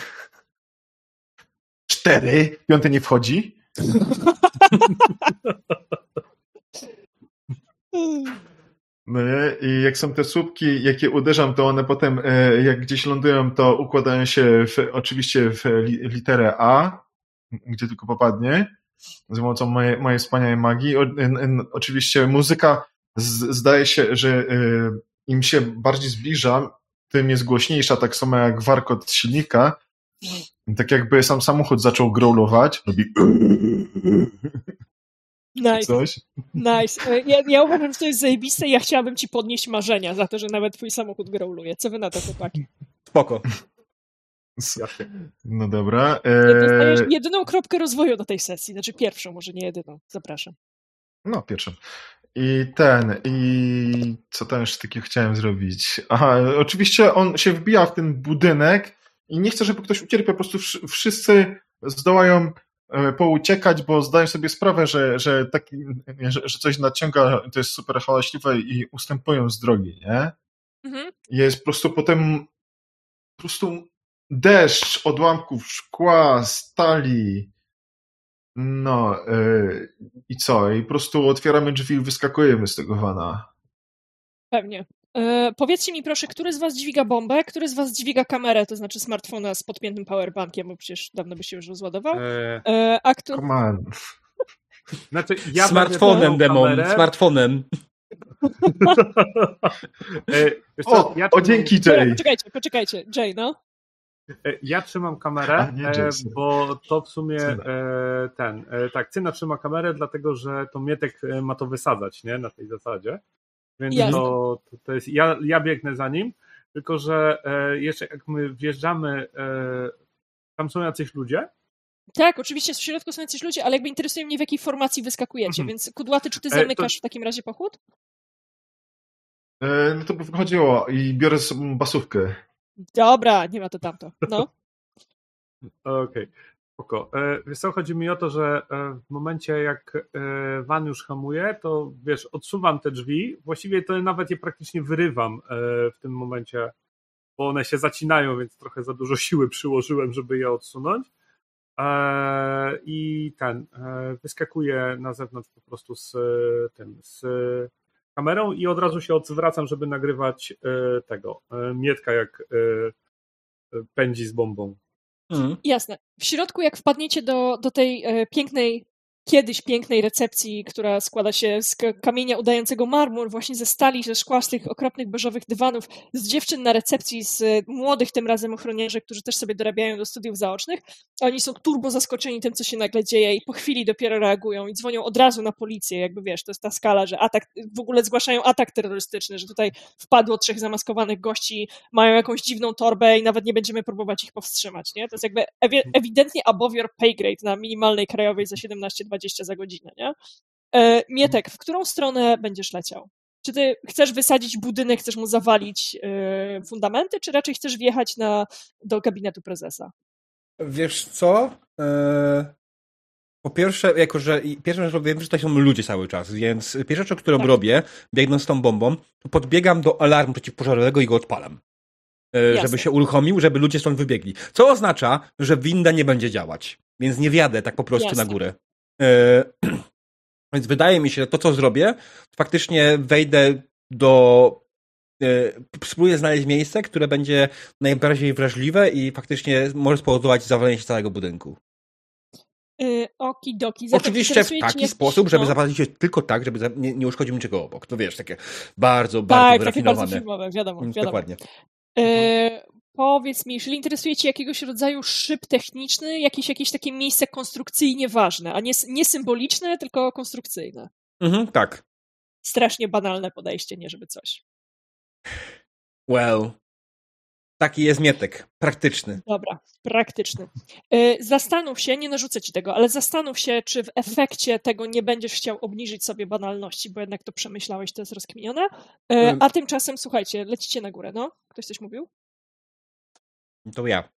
Cztery, piąty nie wchodzi. I jak są te słupki, jakie uderzam, to one potem, y, jak gdzieś lądują, to układają się w, oczywiście w li, literę A, gdzie tylko popadnie, za pomocą mojej, mojej wspaniałej magii. O, oczywiście muzyka z, zdaje się, że y, im się bardziej zbliża, tym jest głośniejsza, tak samo jak warkot silnika. Tak jakby sam samochód zaczął growlować, Nice, coś. nice. E, Ja, ja uważam, że to jest zajebiste i ja chciałabym ci podnieść marzenia za to, że nawet twój samochód growluje. Co wy na to, chłopaki? Spoko. No dobra. E, jedyną kropkę rozwoju do tej sesji, znaczy pierwszą, może nie jedyną. Zapraszam. no, pierwszą. I ten, i co tam jeszcze takiego chciałem zrobić? Aha, oczywiście on się wbija w ten budynek i nie chce, żeby ktoś ucierpiał, po prostu wsz- wszyscy zdołają pouciekać, bo zdają sobie sprawę, że, że, taki, że, że coś naciąga, to jest super hałaśliwe i ustępują z drogi, nie? Mhm. Jest po prostu potem po prostu deszcz odłamków szkła, stali. No yy, i co? I po prostu otwieramy drzwi i wyskakujemy z tego wana. Pewnie. E, powiedzcie mi proszę, który z was dźwiga bombę, który z was dźwiga kamerę, to znaczy smartfona z podpiętym powerbankiem, bo przecież dawno by się już rozładował. E, E, a kto... Come on. znaczy, ja smartfonem, demon, kamerę. smartfonem. E, O, ja o dzięki Dobra, Jay. Poczekajcie, poczekajcie. Jay, no? E, Ja trzymam kamerę, nie, e, bo to w sumie e, ten, e, tak, Cyna trzyma kamerę, dlatego że to Mietek ma to wysadzać, nie, na tej zasadzie. Więc to, to, to jest, ja, ja biegnę za nim, tylko że e, jeszcze jak my wjeżdżamy, e, tam są jacyś ludzie, Tak, oczywiście w środku są jacyś ludzie, ale jakby interesuje mnie, w jakiej formacji wyskakujecie, Mhm. więc Kudłaty, czy ty E, to- zamykasz w takim razie pochód? E, No to by wychodziło i biorę basówkę. Dobra, nie ma to tamto. No. Okej, spoko. E, Wiesz chodzi mi o to, że e, w momencie jak e, van już hamuje, to wiesz, odsuwam te drzwi, właściwie to nawet je praktycznie wyrywam w tym momencie, bo one się zacinają, więc trochę za dużo siły przyłożyłem, żeby je odsunąć. I ten, wyskakuję na zewnątrz po prostu z tym, z kamerą i od razu się odwracam, żeby nagrywać tego, Mietka jak pędzi z bombą. Mm. Jasne. W środku, jak wpadniecie do, do tej e, pięknej, kiedyś pięknej recepcji, która składa się z kamienia udającego marmur, właśnie ze stali, ze szkła, z tych okropnych beżowych dywanów, z dziewczyn na recepcji, z młodych tym razem ochroniarzy, którzy też sobie dorabiają do studiów zaocznych. Oni są turbo zaskoczeni tym, co się nagle dzieje i po chwili dopiero reagują i dzwonią od razu na policję, jakby wiesz, to jest ta skala, że atak, w ogóle zgłaszają atak terrorystyczny, że tutaj wpadło trzech zamaskowanych gości, mają jakąś dziwną torbę i nawet nie będziemy próbować ich powstrzymać, nie? To jest jakby ewidentnie above your pay grade na minimalnej krajowej za 17 20 za godzinę, nie? E, Mietek, w którą stronę będziesz leciał? Czy ty chcesz wysadzić budynek, chcesz mu zawalić e, fundamenty, czy raczej chcesz wjechać na, do gabinetu prezesa? Wiesz co? E, po pierwsze, jako że pierwsza rzecz, wiem, że to są ludzie cały czas, więc pierwsza rzecz, którą tak. robię, biegnąc z tą bombą, to podbiegam do alarmu przeciwpożarowego i go odpalam. Jasne. Żeby się uruchomił, żeby ludzie stąd wybiegli. Co oznacza, że winda nie będzie działać. Więc nie wjadę tak po prostu Jasne. na górę. E, więc wydaje mi się, że to, co zrobię, faktycznie wejdę do. E, spróbuję znaleźć miejsce, które będzie najbardziej wrażliwe i faktycznie może spowodować zawalenie się całego budynku. Yy, okidoki. Oczywiście w taki sposób, żeby zapalić się tylko tak, żeby nie, nie uszkodził niczego obok. To wiesz, takie bardzo, bardzo tak, wyrafinowane. Takie bardzo filmowe, wiadomo, wiadomo. Dokładnie. Yy, Powiedz mi, jeżeli interesuje Cię jakiegoś rodzaju szyb techniczny, jakieś, jakieś takie miejsce konstrukcyjnie ważne, a nie, nie symboliczne, tylko konstrukcyjne. Mhm, tak. Strasznie banalne podejście, nie żeby coś. Well, taki jest mietek, praktyczny. Dobra, praktyczny. E, zastanów się, nie narzucę ci tego, ale zastanów się, czy w efekcie tego nie będziesz chciał obniżyć sobie banalności, bo jednak to przemyślałeś, to jest rozkminione. E, a tymczasem, słuchajcie, lecicie na górę, no? Ktoś coś mówił? To ja.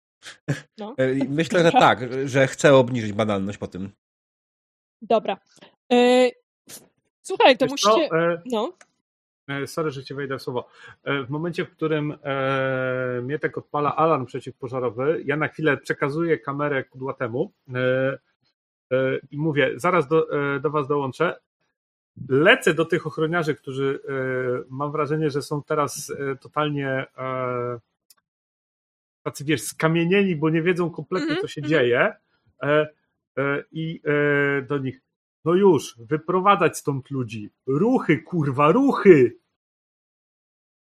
No. E, myślę, że tak, że chcę obniżyć banalność po tym. Dobra. E, słuchaj, to Wiesz musicie... E, no. Sorry, że ci wejdę w słowo. W momencie, w którym e, Mietek odpala alarm przeciwpożarowy, ja na chwilę przekazuję kamerę kudłatemu e, e, i mówię, zaraz do, do was dołączę. Lecę do tych ochroniarzy, którzy mam wrażenie, że są teraz totalnie tacy wiesz, skamienieni, bo nie wiedzą kompletnie, mm -hmm. co się dzieje. E, e, I e, do nich, no już, wyprowadzać stąd ludzi. Ruchy, kurwa, ruchy!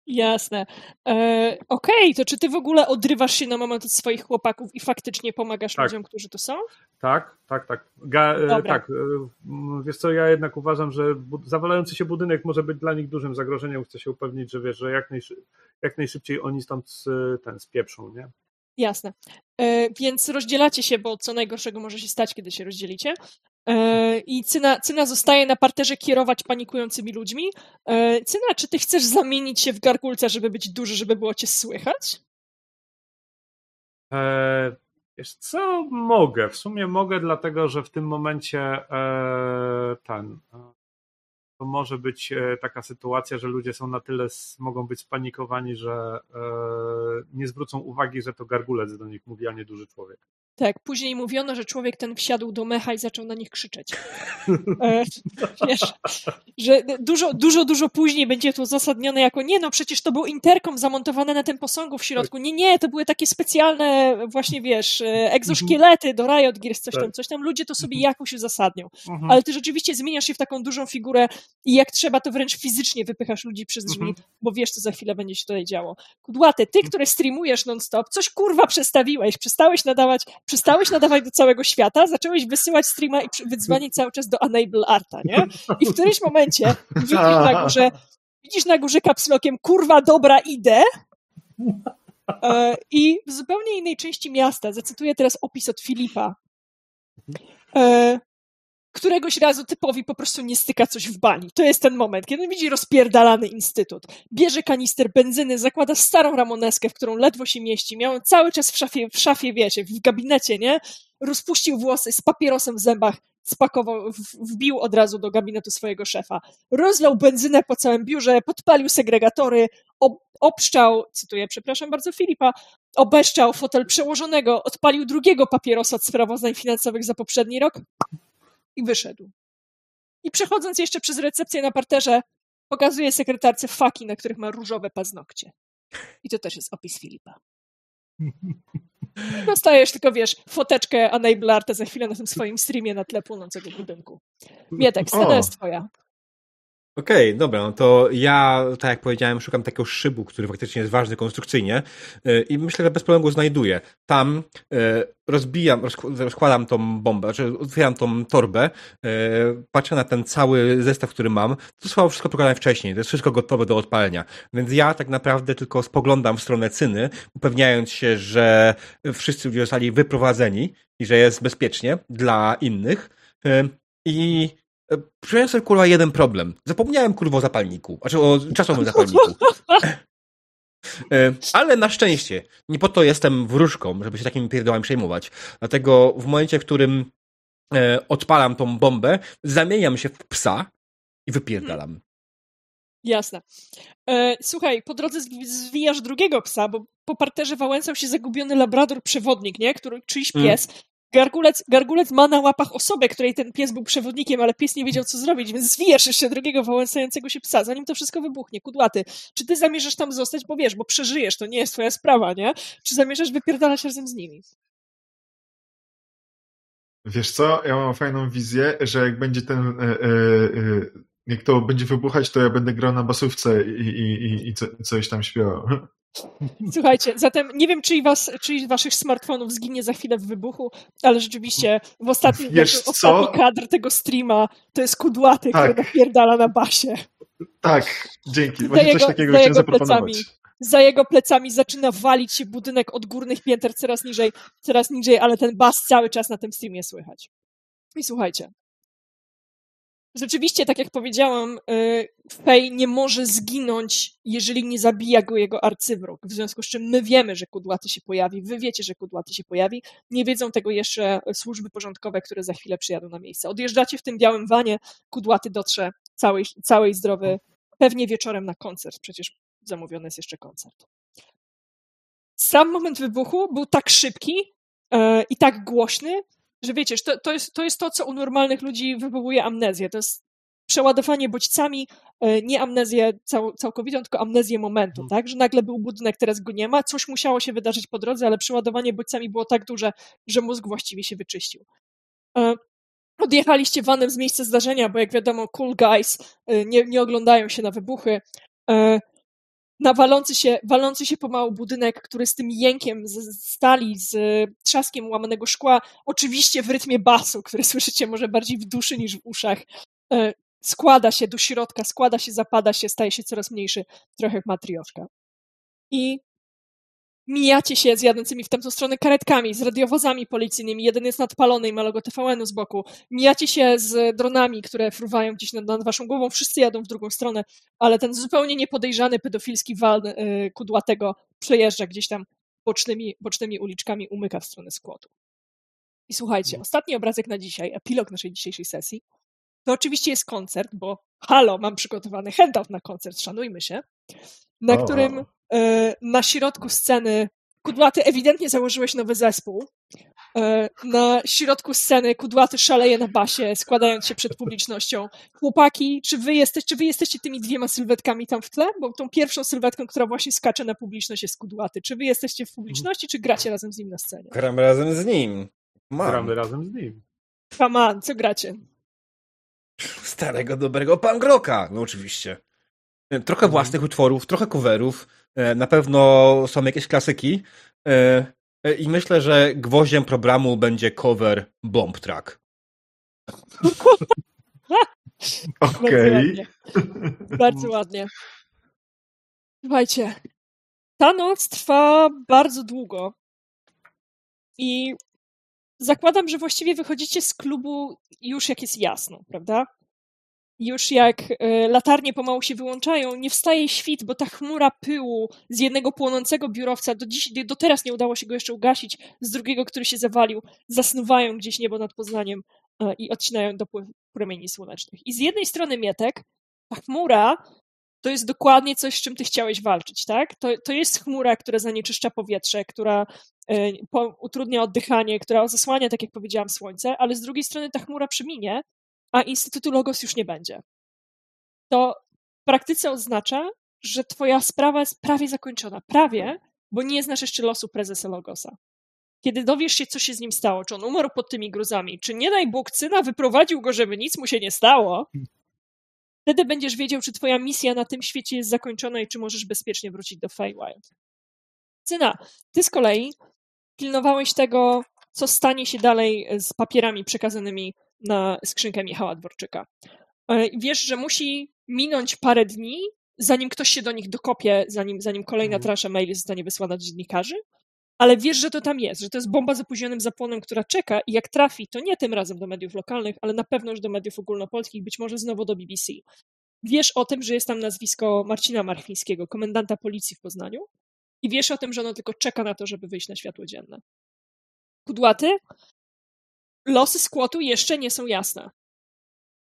Jasne. E, Okej, okay, to czy ty w ogóle odrywasz się na moment od swoich chłopaków i faktycznie pomagasz tak. ludziom, którzy tu są? Tak, tak, tak. Ga, e, tak. E, wiesz co, ja jednak uważam, że zawalający się budynek może być dla nich dużym zagrożeniem. Chcę się upewnić, że wiesz, że jak, najszy, jak najszybciej oni stąd ten spieprzą, nie? Jasne. E, więc rozdzielacie się, bo co najgorszego może się stać, kiedy się rozdzielicie. E, I Cyna, Cyna zostaje na parterze kierować panikującymi ludźmi. E, Cyna, czy ty chcesz zamienić się w gargulca, żeby być duży, żeby było cię słychać? Eee, wiesz co, mogę. W sumie mogę, dlatego że w tym momencie e, ten to może być e, taka sytuacja, że ludzie są na tyle, mogą być spanikowani, że e, nie zwrócą uwagi, że to gargulec do nich mówi, a nie duży człowiek. Tak, później mówiono, że człowiek ten wsiadł do mecha i zaczął na nich krzyczeć. E, wiesz, że dużo, dużo, dużo później będzie to uzasadnione jako nie, no przecież to był interkom zamontowany na tym posągu w środku. Nie, nie, to były takie specjalne właśnie, wiesz, e, egzoszkielety do Riot Gears, coś tam, tak. coś tam. Ludzie to sobie mhm. jakoś uzasadnią. Mhm. Ale ty rzeczywiście zmieniasz się w taką dużą figurę i jak trzeba, to wręcz fizycznie wypychasz ludzi przez drzwi, mhm. bo wiesz, co za chwilę będzie się tutaj działo. Kudłaty, ty, który streamujesz non-stop, coś kurwa przestawiłeś, przestałeś nadawać przestałeś nadawać do całego świata, zacząłeś wysyłać streama i wydzwaniać cały czas do Enable Arta, nie? I w którymś momencie widzisz na górze, widzisz na górze kapslokiem, kurwa, dobra, idę. E, I w zupełnie innej części miasta, zacytuję teraz opis od Filipa. Któregoś razu typowi po prostu nie styka coś w bani. To jest ten moment, kiedy widzi rozpierdalany instytut. Bierze kanister benzyny, zakłada starą ramoneskę, w którą ledwo się mieści. Miał cały czas w szafie, w szafie, wiecie, w gabinecie, nie? Rozpuścił włosy z papierosem w zębach, spakował, wbił od razu do gabinetu swojego szefa. Rozlał benzynę po całym biurze, podpalił segregatory, ob, obszczał, cytuję, przepraszam bardzo Filipa, obeszczał fotel przełożonego, odpalił drugiego papierosa od sprawozdań finansowych za poprzedni rok, i wyszedł. I przechodząc jeszcze przez recepcję na parterze, pokazuje sekretarce faki, na których ma różowe paznokcie. I to też jest opis Filipa. Dostajesz tylko, wiesz, foteczkę Enable Arta za chwilę na tym swoim streamie na tle płonącego budynku. Mietek, scena o. jest twoja. Okej, okay, dobra, no to ja, tak jak powiedziałem, szukam takiego szybu, który faktycznie jest ważny konstrukcyjnie y, i myślę, że bez problemu go znajduję. Tam y, rozbijam, rozkładam tą bombę, znaczy otwieram tą torbę, y, patrzę na ten cały zestaw, który mam. To zostało wszystko programowane wcześniej, to jest wszystko gotowe do odpalenia. Więc ja tak naprawdę tylko spoglądam w stronę cyny, upewniając się, że wszyscy ludzie zostali wyprowadzeni i że jest bezpiecznie dla innych. I Przyjąłem sobie kurwa jeden problem. Zapomniałem kurwa o zapalniku. Znaczy o czasowym zapalniku. E, ale na szczęście, nie po to jestem wróżką, żeby się takimi pierdołami przejmować. Dlatego w momencie, w którym e, odpalam tą bombę, zamieniam się w psa i wypierdalam. Jasne. E, słuchaj, po drodze zwijasz drugiego psa, bo po parterze wałęsał się zagubiony labrador przewodnik, nie? Który, czyjś mm. pies. Gargulec, gargulec ma na łapach osobę, której ten pies był przewodnikiem, ale pies nie wiedział, co zrobić, więc zwijasz jeszcze drugiego wałęsającego się psa, zanim to wszystko wybuchnie. Kudłaty, czy ty zamierzasz tam zostać, bo wiesz, bo przeżyjesz, to nie jest twoja sprawa, nie? Czy zamierzasz wypierdalać razem z nimi? Wiesz co, ja mam fajną wizję, że jak będzie ten, e, e, e, jak to będzie wybuchać, to ja będę grał na basówce i, i, i, i co, coś tam śpiewał. Słuchajcie, zatem nie wiem, czy was, czyj waszych smartfonów zginie za chwilę w wybuchu, ale rzeczywiście w ostatnim, Wiesz ostatni kadr tego streama to jest kudłaty, tak. który napierdala na basie. Tak, dzięki. Właśnie jego, coś takiego chciałem zaproponować. Plecami, za jego plecami zaczyna walić się budynek od górnych pięter coraz niżej, coraz niżej, ale ten bas cały czas na tym streamie słychać. I słuchajcie, Rzeczywiście, tak jak powiedziałam, y, Fej nie może zginąć, jeżeli nie zabija go jego arcywróg. W związku z czym my wiemy, że kudłaty się pojawi, wy wiecie, że kudłaty się pojawi. Nie wiedzą tego jeszcze służby porządkowe, które za chwilę przyjadą na miejsce. Odjeżdżacie w tym białym wanie, kudłaty dotrze całej, całej zdrowy, pewnie wieczorem na koncert, przecież zamówiony jest jeszcze koncert. Sam moment wybuchu był tak szybki yy, i tak głośny, że wiecie, to, to, jest, to jest to, co u normalnych ludzi wywołuje amnezję. To jest przeładowanie bodźcami, e, nie amnezję cał, całkowitą, tylko amnezję momentu, mhm. tak? Że nagle był budynek, teraz go nie ma, coś musiało się wydarzyć po drodze, ale przeładowanie bodźcami było tak duże, że mózg właściwie się wyczyścił. E, odjechaliście vanem z miejsca zdarzenia, bo jak wiadomo, cool guys e, nie, nie oglądają się na wybuchy na walący się, walący się pomału budynek, który z tym jękiem z stali, z trzaskiem łamanego szkła, oczywiście w rytmie basu, który słyszycie może bardziej w duszy niż w uszach, e, składa się do środka, składa się, zapada się, staje się coraz mniejszy, trochę jak matrioszka. I mijacie się z jadącymi w tamtą stronę karetkami, z radiowozami policyjnymi, jeden jest nadpalony i ma logo TVN-u z boku, mijacie się z dronami, które fruwają gdzieś nad, nad waszą głową, wszyscy jadą w drugą stronę, ale ten zupełnie niepodejrzany pedofilski wal yy, kudłatego przejeżdża gdzieś tam bocznymi, bocznymi uliczkami, umyka w stronę skłotu. I słuchajcie, mhm. ostatni obrazek na dzisiaj, epilog naszej dzisiejszej sesji, to oczywiście jest koncert, bo halo, mam przygotowany handout na koncert, szanujmy się, na oh. którym E, na środku sceny Kudłaty ewidentnie założyłeś nowy zespół. E, na środku sceny Kudłaty szaleje na basie, składając się przed publicznością. Chłopaki, czy wy, jesteś, czy wy jesteście tymi dwiema sylwetkami tam w tle? Bo tą pierwszą sylwetką, która właśnie skacze na publiczność jest Kudłaty. Czy wy jesteście w publiczności, czy gracie razem z nim na scenie? Gramy razem z nim. Man. Gramy razem z nim. On, co gracie? Starego, dobrego pangroka, no oczywiście. Trochę mhm. własnych utworów, trochę coverów, E, na pewno są jakieś klasyki. E, e, I myślę, że gwoździem programu będzie cover Bomb Track. Okej. Okay. Bardzo ładnie. Słuchajcie, ta noc trwa bardzo długo. I zakładam, że właściwie wychodzicie z klubu już jak jest jasno, prawda? Już jak e, latarnie pomału się wyłączają, nie wstaje świt, bo ta chmura pyłu z jednego płonącego biurowca, do, dziś, do teraz nie udało się go jeszcze ugasić, z drugiego, który się zawalił, zasnuwają gdzieś niebo nad Poznaniem e, i odcinają dopływ promieni słonecznych. I z jednej strony Mietek, ta chmura to jest dokładnie coś, z czym ty chciałeś walczyć, tak? To, to jest chmura, która zanieczyszcza powietrze, która y, po, utrudnia oddychanie, która zasłania, tak jak powiedziałam, słońce, ale z drugiej strony ta chmura przeminie a Instytutu Logos już nie będzie. To w praktyce oznacza, że twoja sprawa jest prawie zakończona. Prawie, bo nie znasz jeszcze losu prezesa Logosa. kiedy dowiesz się, co się z nim stało, czy on umarł pod tymi gruzami, czy nie daj Bóg, Cyna wyprowadził go, żeby nic mu się nie stało, wtedy będziesz wiedział, czy twoja misja na tym świecie jest zakończona i czy możesz bezpiecznie wrócić do Feywild. Cyna, ty z kolei pilnowałeś tego, co stanie się dalej z papierami przekazanymi na skrzynkę Michała Dworczyka. E, wiesz, że musi minąć parę dni, zanim ktoś się do nich dokopie, zanim, zanim kolejna mhm. transza maili zostanie wysłana do dziennikarzy, ale wiesz, że to tam jest, że to jest bomba z opóźnionym zapłonem, która czeka i jak trafi, to nie tym razem do mediów lokalnych, ale na pewno już do mediów ogólnopolskich, być może znowu do BBC. Wiesz o tym, że jest tam nazwisko Marcina Marchwińskiego, komendanta policji w Poznaniu i wiesz o tym, że ono tylko czeka na to, żeby wyjść na światło dzienne. Kudłaty, losy skłotu jeszcze nie są jasne.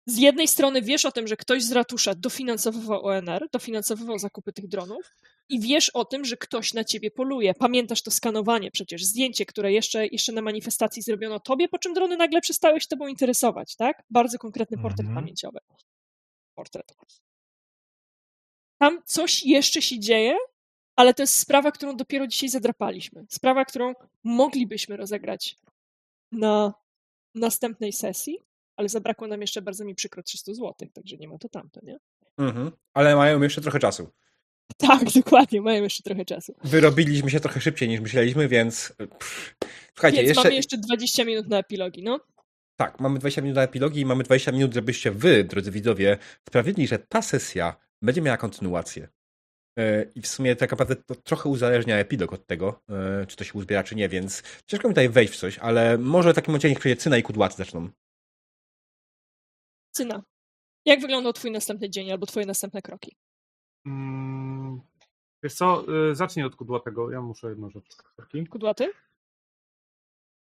Z jednej strony wiesz o tym, że ktoś z ratusza dofinansowywał ONR, dofinansowywał zakupy tych dronów i wiesz o tym, że ktoś na ciebie poluje. Pamiętasz to skanowanie przecież, zdjęcie, które jeszcze, jeszcze na manifestacji zrobiono tobie, po czym drony nagle przestały się tobą interesować, tak? Bardzo konkretny portret mm -hmm. pamięciowy. Portret. Tam coś jeszcze się dzieje, ale to jest sprawa, którą dopiero dzisiaj zadrapaliśmy. Sprawa, którą moglibyśmy rozegrać na następnej sesji, ale zabrakło nam jeszcze bardzo mi przykro 300 zł, także nie ma to tamto, nie? Mhm. Ale mają jeszcze trochę czasu. Tak, dokładnie, mają jeszcze trochę czasu. Wyrobiliśmy się trochę szybciej niż myśleliśmy, więc. Pff. Słuchajcie, więc jeszcze... mamy jeszcze 20 minut na epilogi, no. Tak, mamy 20 minut na epilogi i mamy 20 minut, żebyście wy, drodzy widzowie, sprawili, że ta sesja będzie miała kontynuację. E, I w sumie tak naprawdę to trochę uzależnia epilog od tego, e, czy to się uzbiera, czy nie, więc ciężko mi tutaj wejść w coś, ale może w takim momencie niech przyjdzie Cyna i Kudłacy zaczną. Cyna. Jak wyglądał twój następny dzień albo twoje następne kroki? Hmm, wiesz co, y, zacznij od Kudłatego. Ja muszę jedną rzecz. Kudłaty?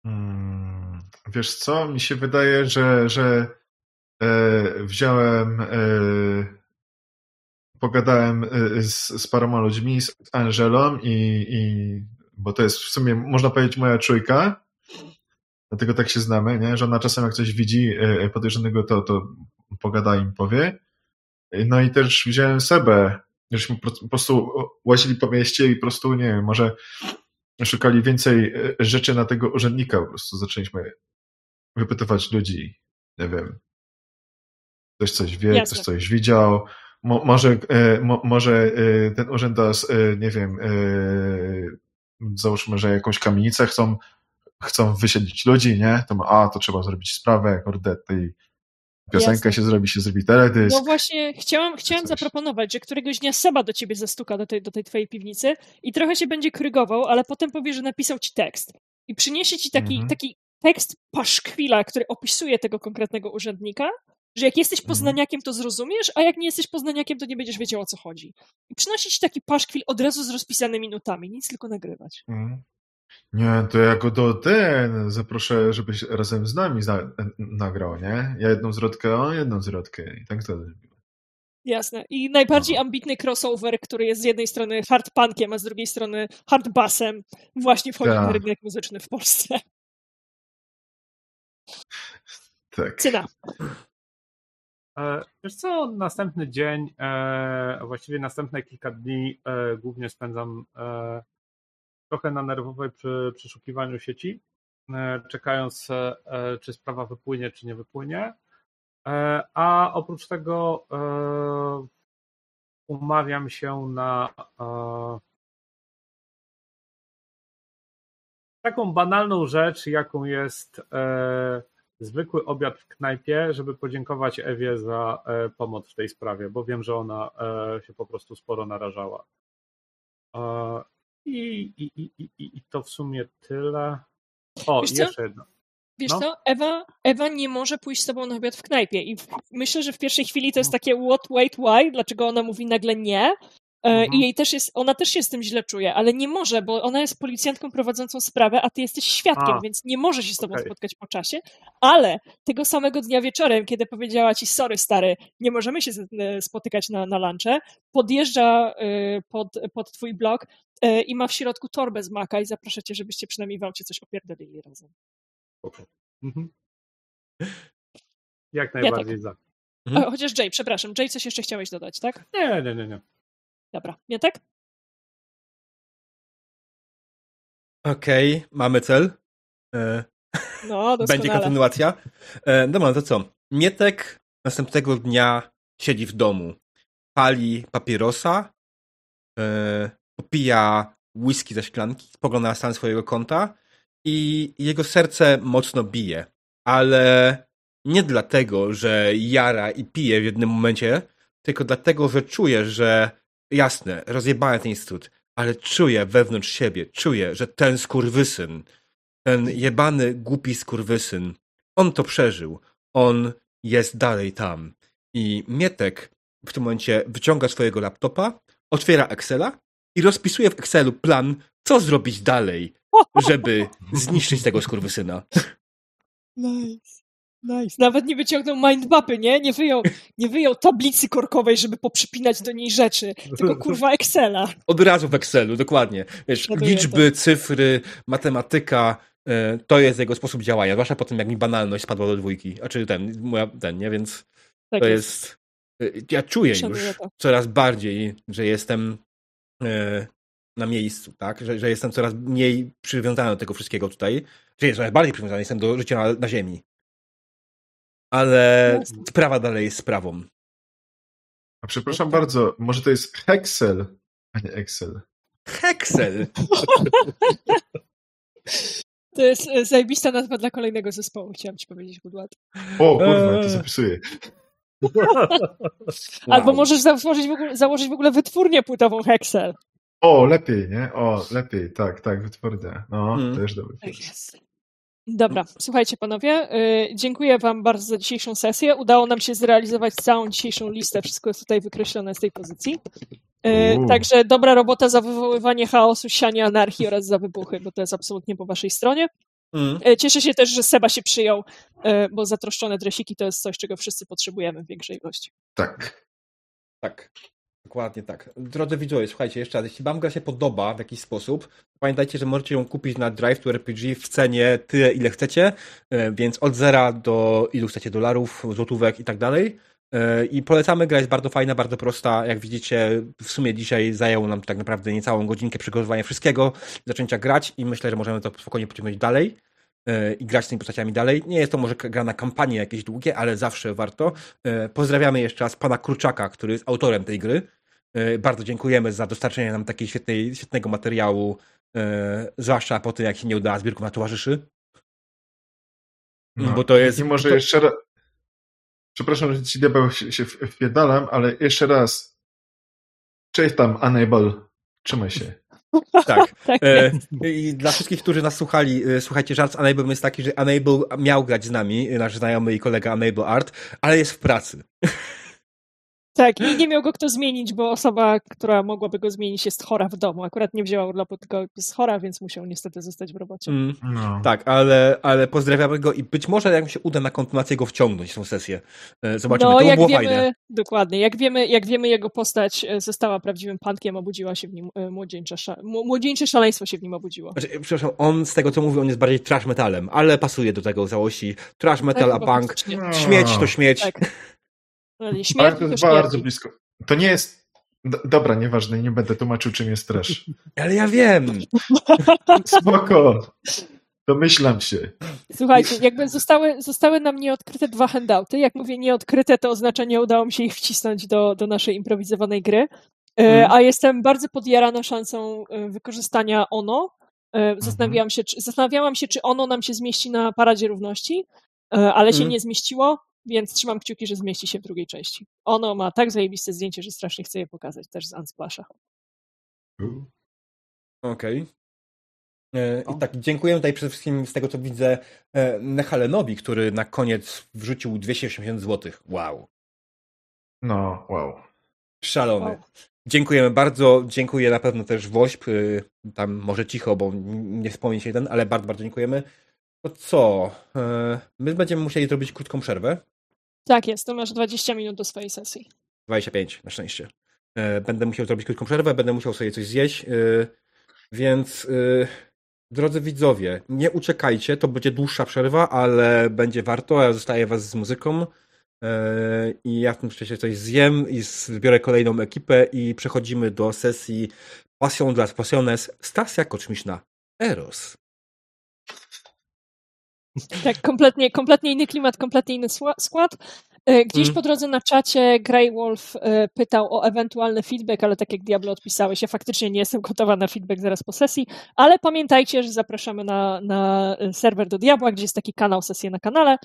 Hmm, wiesz co, mi się wydaje, że, że e, wziąłem e, pogadałem y, z, z paroma ludźmi, z Angelą i, i bo to jest w sumie, można powiedzieć, moja czujka, dlatego tak się znamy, nie? że ona czasem jak coś widzi y, y, podejrzanego, to, to pogada im powie. No i też wziąłem Sebę, żeśmy po prostu łazili po mieście i po prostu, nie wiem, może szukali więcej rzeczy na tego urzędnika, po prostu zaczęliśmy wypytywać ludzi, nie wiem, ktoś coś wie, Jasne. ktoś coś widział, Mo, może, e, mo, może e, ten urzędas, e, nie wiem, załóżmy, że jakąś kamienicę chcą, chcą wysiedlić ludzi, nie? To a, to trzeba zrobić sprawę, kurde, tej piosenka Jasne. się zrobi, się zrobi teledysk. No właśnie, chciałam, chciałam zaproponować, że któregoś dnia Seba do ciebie zastuka do tej, do tej twojej piwnicy i trochę się będzie krygował, ale potem powie, że napisał ci tekst. I przyniesie ci taki, mhm. taki tekst paszkwila, który opisuje tego konkretnego urzędnika że jak jesteś mhm. poznaniakiem, to zrozumiesz, a jak nie jesteś poznaniakiem, to nie będziesz wiedział o co chodzi. I przynosić taki paszkwil od razu z rozpisanymi nutami, nic tylko nagrywać. Mhm. Nie, to ja go do ten zaproszę, żebyś razem z nami za, nagrał, nie? Ja jedną zwrotkę, on jedną zwrotkę i tak to zrobimy. Jasne. I najbardziej Aha. ambitny crossover, który jest z jednej strony hardpunkiem, a z drugiej strony hardbassem, właśnie wchodzi Ta. na rynek muzyczny w Polsce. Tak. Cyna. E, wiesz co, następny dzień, e, a właściwie następne kilka dni e, głównie spędzam trochę na nerwowej przy przeszukiwaniu sieci, czekając, czy sprawa wypłynie, czy nie wypłynie. A oprócz tego umawiam się na taką banalną rzecz, jaką jest zwykły obiad w knajpie, żeby podziękować Ewie za e, pomoc w tej sprawie, bo wiem, że ona e, się po prostu sporo narażała. E, I, i, i, i, i to w sumie tyle. O, Wiesz jeszcze co? jedno. Wiesz no? co, Ewa, Ewa nie może pójść z tobą na obiad w knajpie i myślę, że w pierwszej chwili to jest no. takie what, wait, why, dlaczego ona mówi nagle nie, mhm. I jej też jest, ona też się z tym źle czuje, ale nie może, bo ona jest policjantką prowadzącą sprawę, a ty jesteś świadkiem, a, więc nie może się z tobą okay. spotkać po czasie. Ale tego samego dnia wieczorem, kiedy powiedziała ci, sorry stary, nie możemy się e, spotykać na, na lunche, podjeżdża e, pod, pod twój blok i ma w środku torbę z maka i zaprasza cię, żebyście przynajmniej w aucie coś opierdolili razem. Okay. Mhm. Jak najbardziej ja tak. za. Mhm. Chociaż Jay, przepraszam, Jay, coś jeszcze chciałeś dodać, tak? Nie, nie, nie, nie. Dobra, Mietek? Okej, okay, mamy cel. E, No, Będzie kontynuacja. E, dobra, to co? Mietek następnego dnia siedzi w domu. Pali papierosa, e, popija whisky ze szklanki, spogląda na stan swojego konta i jego serce mocno bije. Ale nie dlatego, że jara i pije w jednym momencie, tylko dlatego, że czuje, że jasne, rozjebałem ten instytut, ale czuję wewnątrz siebie, czuję, że ten skurwysyn, ten jebany, głupi skurwysyn, on to przeżył. On jest dalej tam. I Mietek w tym momencie wyciąga swojego laptopa, otwiera Excela i rozpisuje w Excelu plan, co zrobić dalej, żeby zniszczyć tego skurwysyna. Nice. Nice. Nawet nie wyciągnął mindmapy, nie? Nie wyjął, nie wyjął tablicy korkowej, żeby poprzypinać do niej rzeczy. Tylko kurwa Excela. Od razu w Excelu, dokładnie. Wiesz, liczby, cyfry, matematyka, e, to jest jego sposób działania. Zwłaszcza po tym, jak mi banalność spadła do dwójki. A czy ten, moja, ten, nie? Więc Tak to jest. e, Ja czuję już to. coraz bardziej, że jestem e, na miejscu, tak? Że, że jestem coraz mniej przywiązany do tego wszystkiego tutaj. Że coraz bardziej przywiązany jestem do życia na, na ziemi. Ale Jasne. sprawa dalej jest sprawą. A przepraszam bardzo, może to jest Hexel, a nie Excel. Hexel! To jest e, zajebista nazwa dla kolejnego zespołu, chciałam ci powiedzieć, Budłat. O, kurwa, to zapisuję. Albo Wow. możesz założyć w, ogóle, założyć w ogóle wytwórnię płytową Hexel. O, lepiej, nie? O, lepiej, tak, tak, wytwórnia. No, Mm. też dobry. Tak jest. Dobra, słuchajcie panowie, y, dziękuję wam bardzo za dzisiejszą sesję. Udało nam się zrealizować całą dzisiejszą listę, wszystko jest tutaj wykreślone z tej pozycji. Y, Uuu. Także dobra robota za wywoływanie chaosu, sianie anarchii oraz za wybuchy, bo to jest absolutnie po waszej stronie. Mm. Y, Cieszę się też, że Seba się przyjął, bo zatroszczone dresiki to jest coś, czego wszyscy potrzebujemy w większej ilości. Tak. Tak. Dokładnie tak. Drodzy widzowie, słuchajcie, jeszcze raz, jeśli wam gra się podoba w jakiś sposób, pamiętajcie, że możecie ją kupić na Drive to RPG w cenie tyle, ile chcecie, e, więc od zera do ilu chcecie dolarów, złotówek i tak dalej. E, I polecamy, gra jest bardzo fajna, bardzo prosta. Jak widzicie, w sumie dzisiaj zajęło nam tak naprawdę niecałą godzinkę przygotowania wszystkiego, zaczęcia grać i myślę, że możemy to spokojnie pociągnąć dalej i grać z tymi postaciami dalej. Nie jest to może gra na kampanię jakieś długie, ale zawsze warto. E, Pozdrawiamy jeszcze raz pana Kruczaka, który jest autorem tej gry. E, Bardzo dziękujemy za dostarczenie nam takiej świetnej, świetnego materiału, e, zwłaszcza po tym, jak się nie udała zbiórka na towarzyszy. No. Bo to jest- I może to- jeszcze raz. Przepraszam, że ci diabeł się, się wpierdalam, ale jeszcze raz. Cześć tam, Unable. Trzymaj się. Tak. Tak E. I dla wszystkich, którzy nas słuchali, e, słuchajcie, żart z Unable jest taki, że Unable miał grać z nami, nasz znajomy i kolega Unable Art, ale jest w pracy. Tak, i nie miał go kto zmienić, bo osoba, która mogłaby go zmienić, jest chora w domu. Akurat nie wzięła urlopu, tylko jest chora, więc musiał niestety zostać w robocie. Mm. No. Tak, ale, ale pozdrawiamy go i być może jak mi się uda na kontynuację go wciągnąć w tą sesję. E, Zobaczymy, no, to jak było wiemy, fajne. dokładnie, jak wiemy, jak wiemy, jego postać e, została prawdziwym pankiem, obudziła się w nim e, młodzieńcze, młodzieńcze szaleństwo się w nim obudziło. Znaczy, przepraszam, on z tego co mówi, on jest bardziej trash metalem, ale pasuje do tego całości. Trash metal, Tak, a punk. No. Śmieć to śmieć. Tak. Śmierć to jest śmierć. bardzo blisko. To nie jest. D- dobra, nieważne, nie będę tłumaczył, czym jest trash. Ale ja wiem. Spoko. Domyślam się. Słuchajcie, jakby zostały, zostały nam nieodkryte dwa handouty. Jak mówię nieodkryte, to oznacza, nie udało mi się ich wcisnąć do, do naszej improwizowanej gry. E, Mhm. A jestem bardzo podjarana szansą e, wykorzystania ono. E, Zastanawiałam się, czy, zastanawiałam się, czy ono nam się zmieści na Paradzie Równości, e, ale się Mhm. nie zmieściło, więc trzymam kciuki, że zmieści się w drugiej części. Ono ma tak zajebiste zdjęcie, że strasznie chcę je pokazać, też z Unsplasha. Okej. E, I tak, dziękuję tutaj przede wszystkim z tego, co widzę, e, Nechalenowi, który na koniec wrzucił 280 zł. Wow. No, wow. Szalony. Wow. Dziękujemy bardzo. Dziękuję na pewno też Wośp. y, Tam może cicho, bo nie wspomnieć jeden, ale bardzo, bardzo dziękujemy. To co? E, My będziemy musieli zrobić krótką przerwę. Tak jest, to masz 20 minut do swojej sesji. 25 na szczęście. E, Będę musiał zrobić krótką przerwę, będę musiał sobie coś zjeść, e, więc drodzy widzowie, nie uciekajcie, to będzie dłuższa przerwa, ale będzie warto, ja zostaję was z muzyką i ja w tym czasie coś zjem i zbiorę kolejną ekipę i przechodzimy do sesji Passion dla Passiones, stacja kosmiczna Eros. Tak, kompletnie, kompletnie inny klimat, kompletnie inny skład. E, gdzieś mm. po drodze na czacie Grey Wolf e, pytał o ewentualny feedback, ale tak jak Diablo odpisałeś, ja faktycznie nie jestem gotowa na feedback zaraz po sesji, ale pamiętajcie, że zapraszamy na, na serwer do Diabła, gdzie jest taki kanał, sesje na kanale,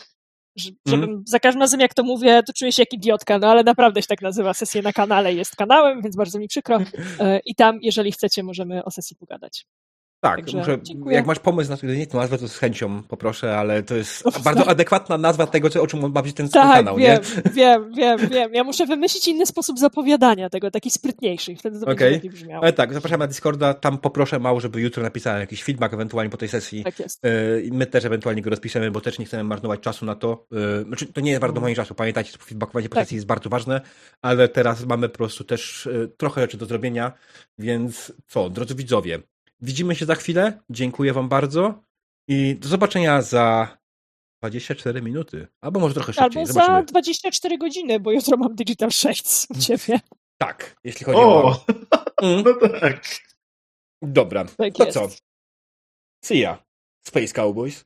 żebym mm. za każdym razem jak to mówię, to czuję się jak idiotka, no ale naprawdę się tak nazywa, sesje na kanale jest kanałem, więc bardzo mi przykro e, i tam, jeżeli chcecie, możemy o sesji pogadać. Tak, Także muszę, jak masz pomysł na tę nazwę, to z chęcią poproszę, ale to jest bardzo adekwatna nazwa tego, o czym ma być ten tak, kanał, wiem, nie? wiem, wiem, wiem. Ja muszę wymyślić inny sposób zapowiadania tego, taki sprytniejszy i wtedy to okay. będzie brzmiało. Ale tak, zapraszam na Discorda, tam poproszę mało, żeby jutro napisałem jakiś feedback ewentualnie po tej sesji. Tak jest. E, my też ewentualnie go rozpiszemy, bo też nie chcemy marnować czasu na to. E, znaczy, to nie jest bardzo moim czasu, pamiętajcie, że feedbackowanie po tak. sesji jest bardzo ważne, ale teraz mamy po prostu też e, trochę rzeczy do zrobienia, więc co, drodzy widzowie, Widzimy się za chwilę. Dziękuję Wam bardzo i do zobaczenia za 24 minuty. Albo może trochę szybciej. Albo Zobaczymy. za 24 godziny, bo jutro mam Digital 6 u Ciebie. Tak, jeśli chodzi o... o... Mm. No tak. Dobra, tak to jest. co? See ya, Space Cowboys.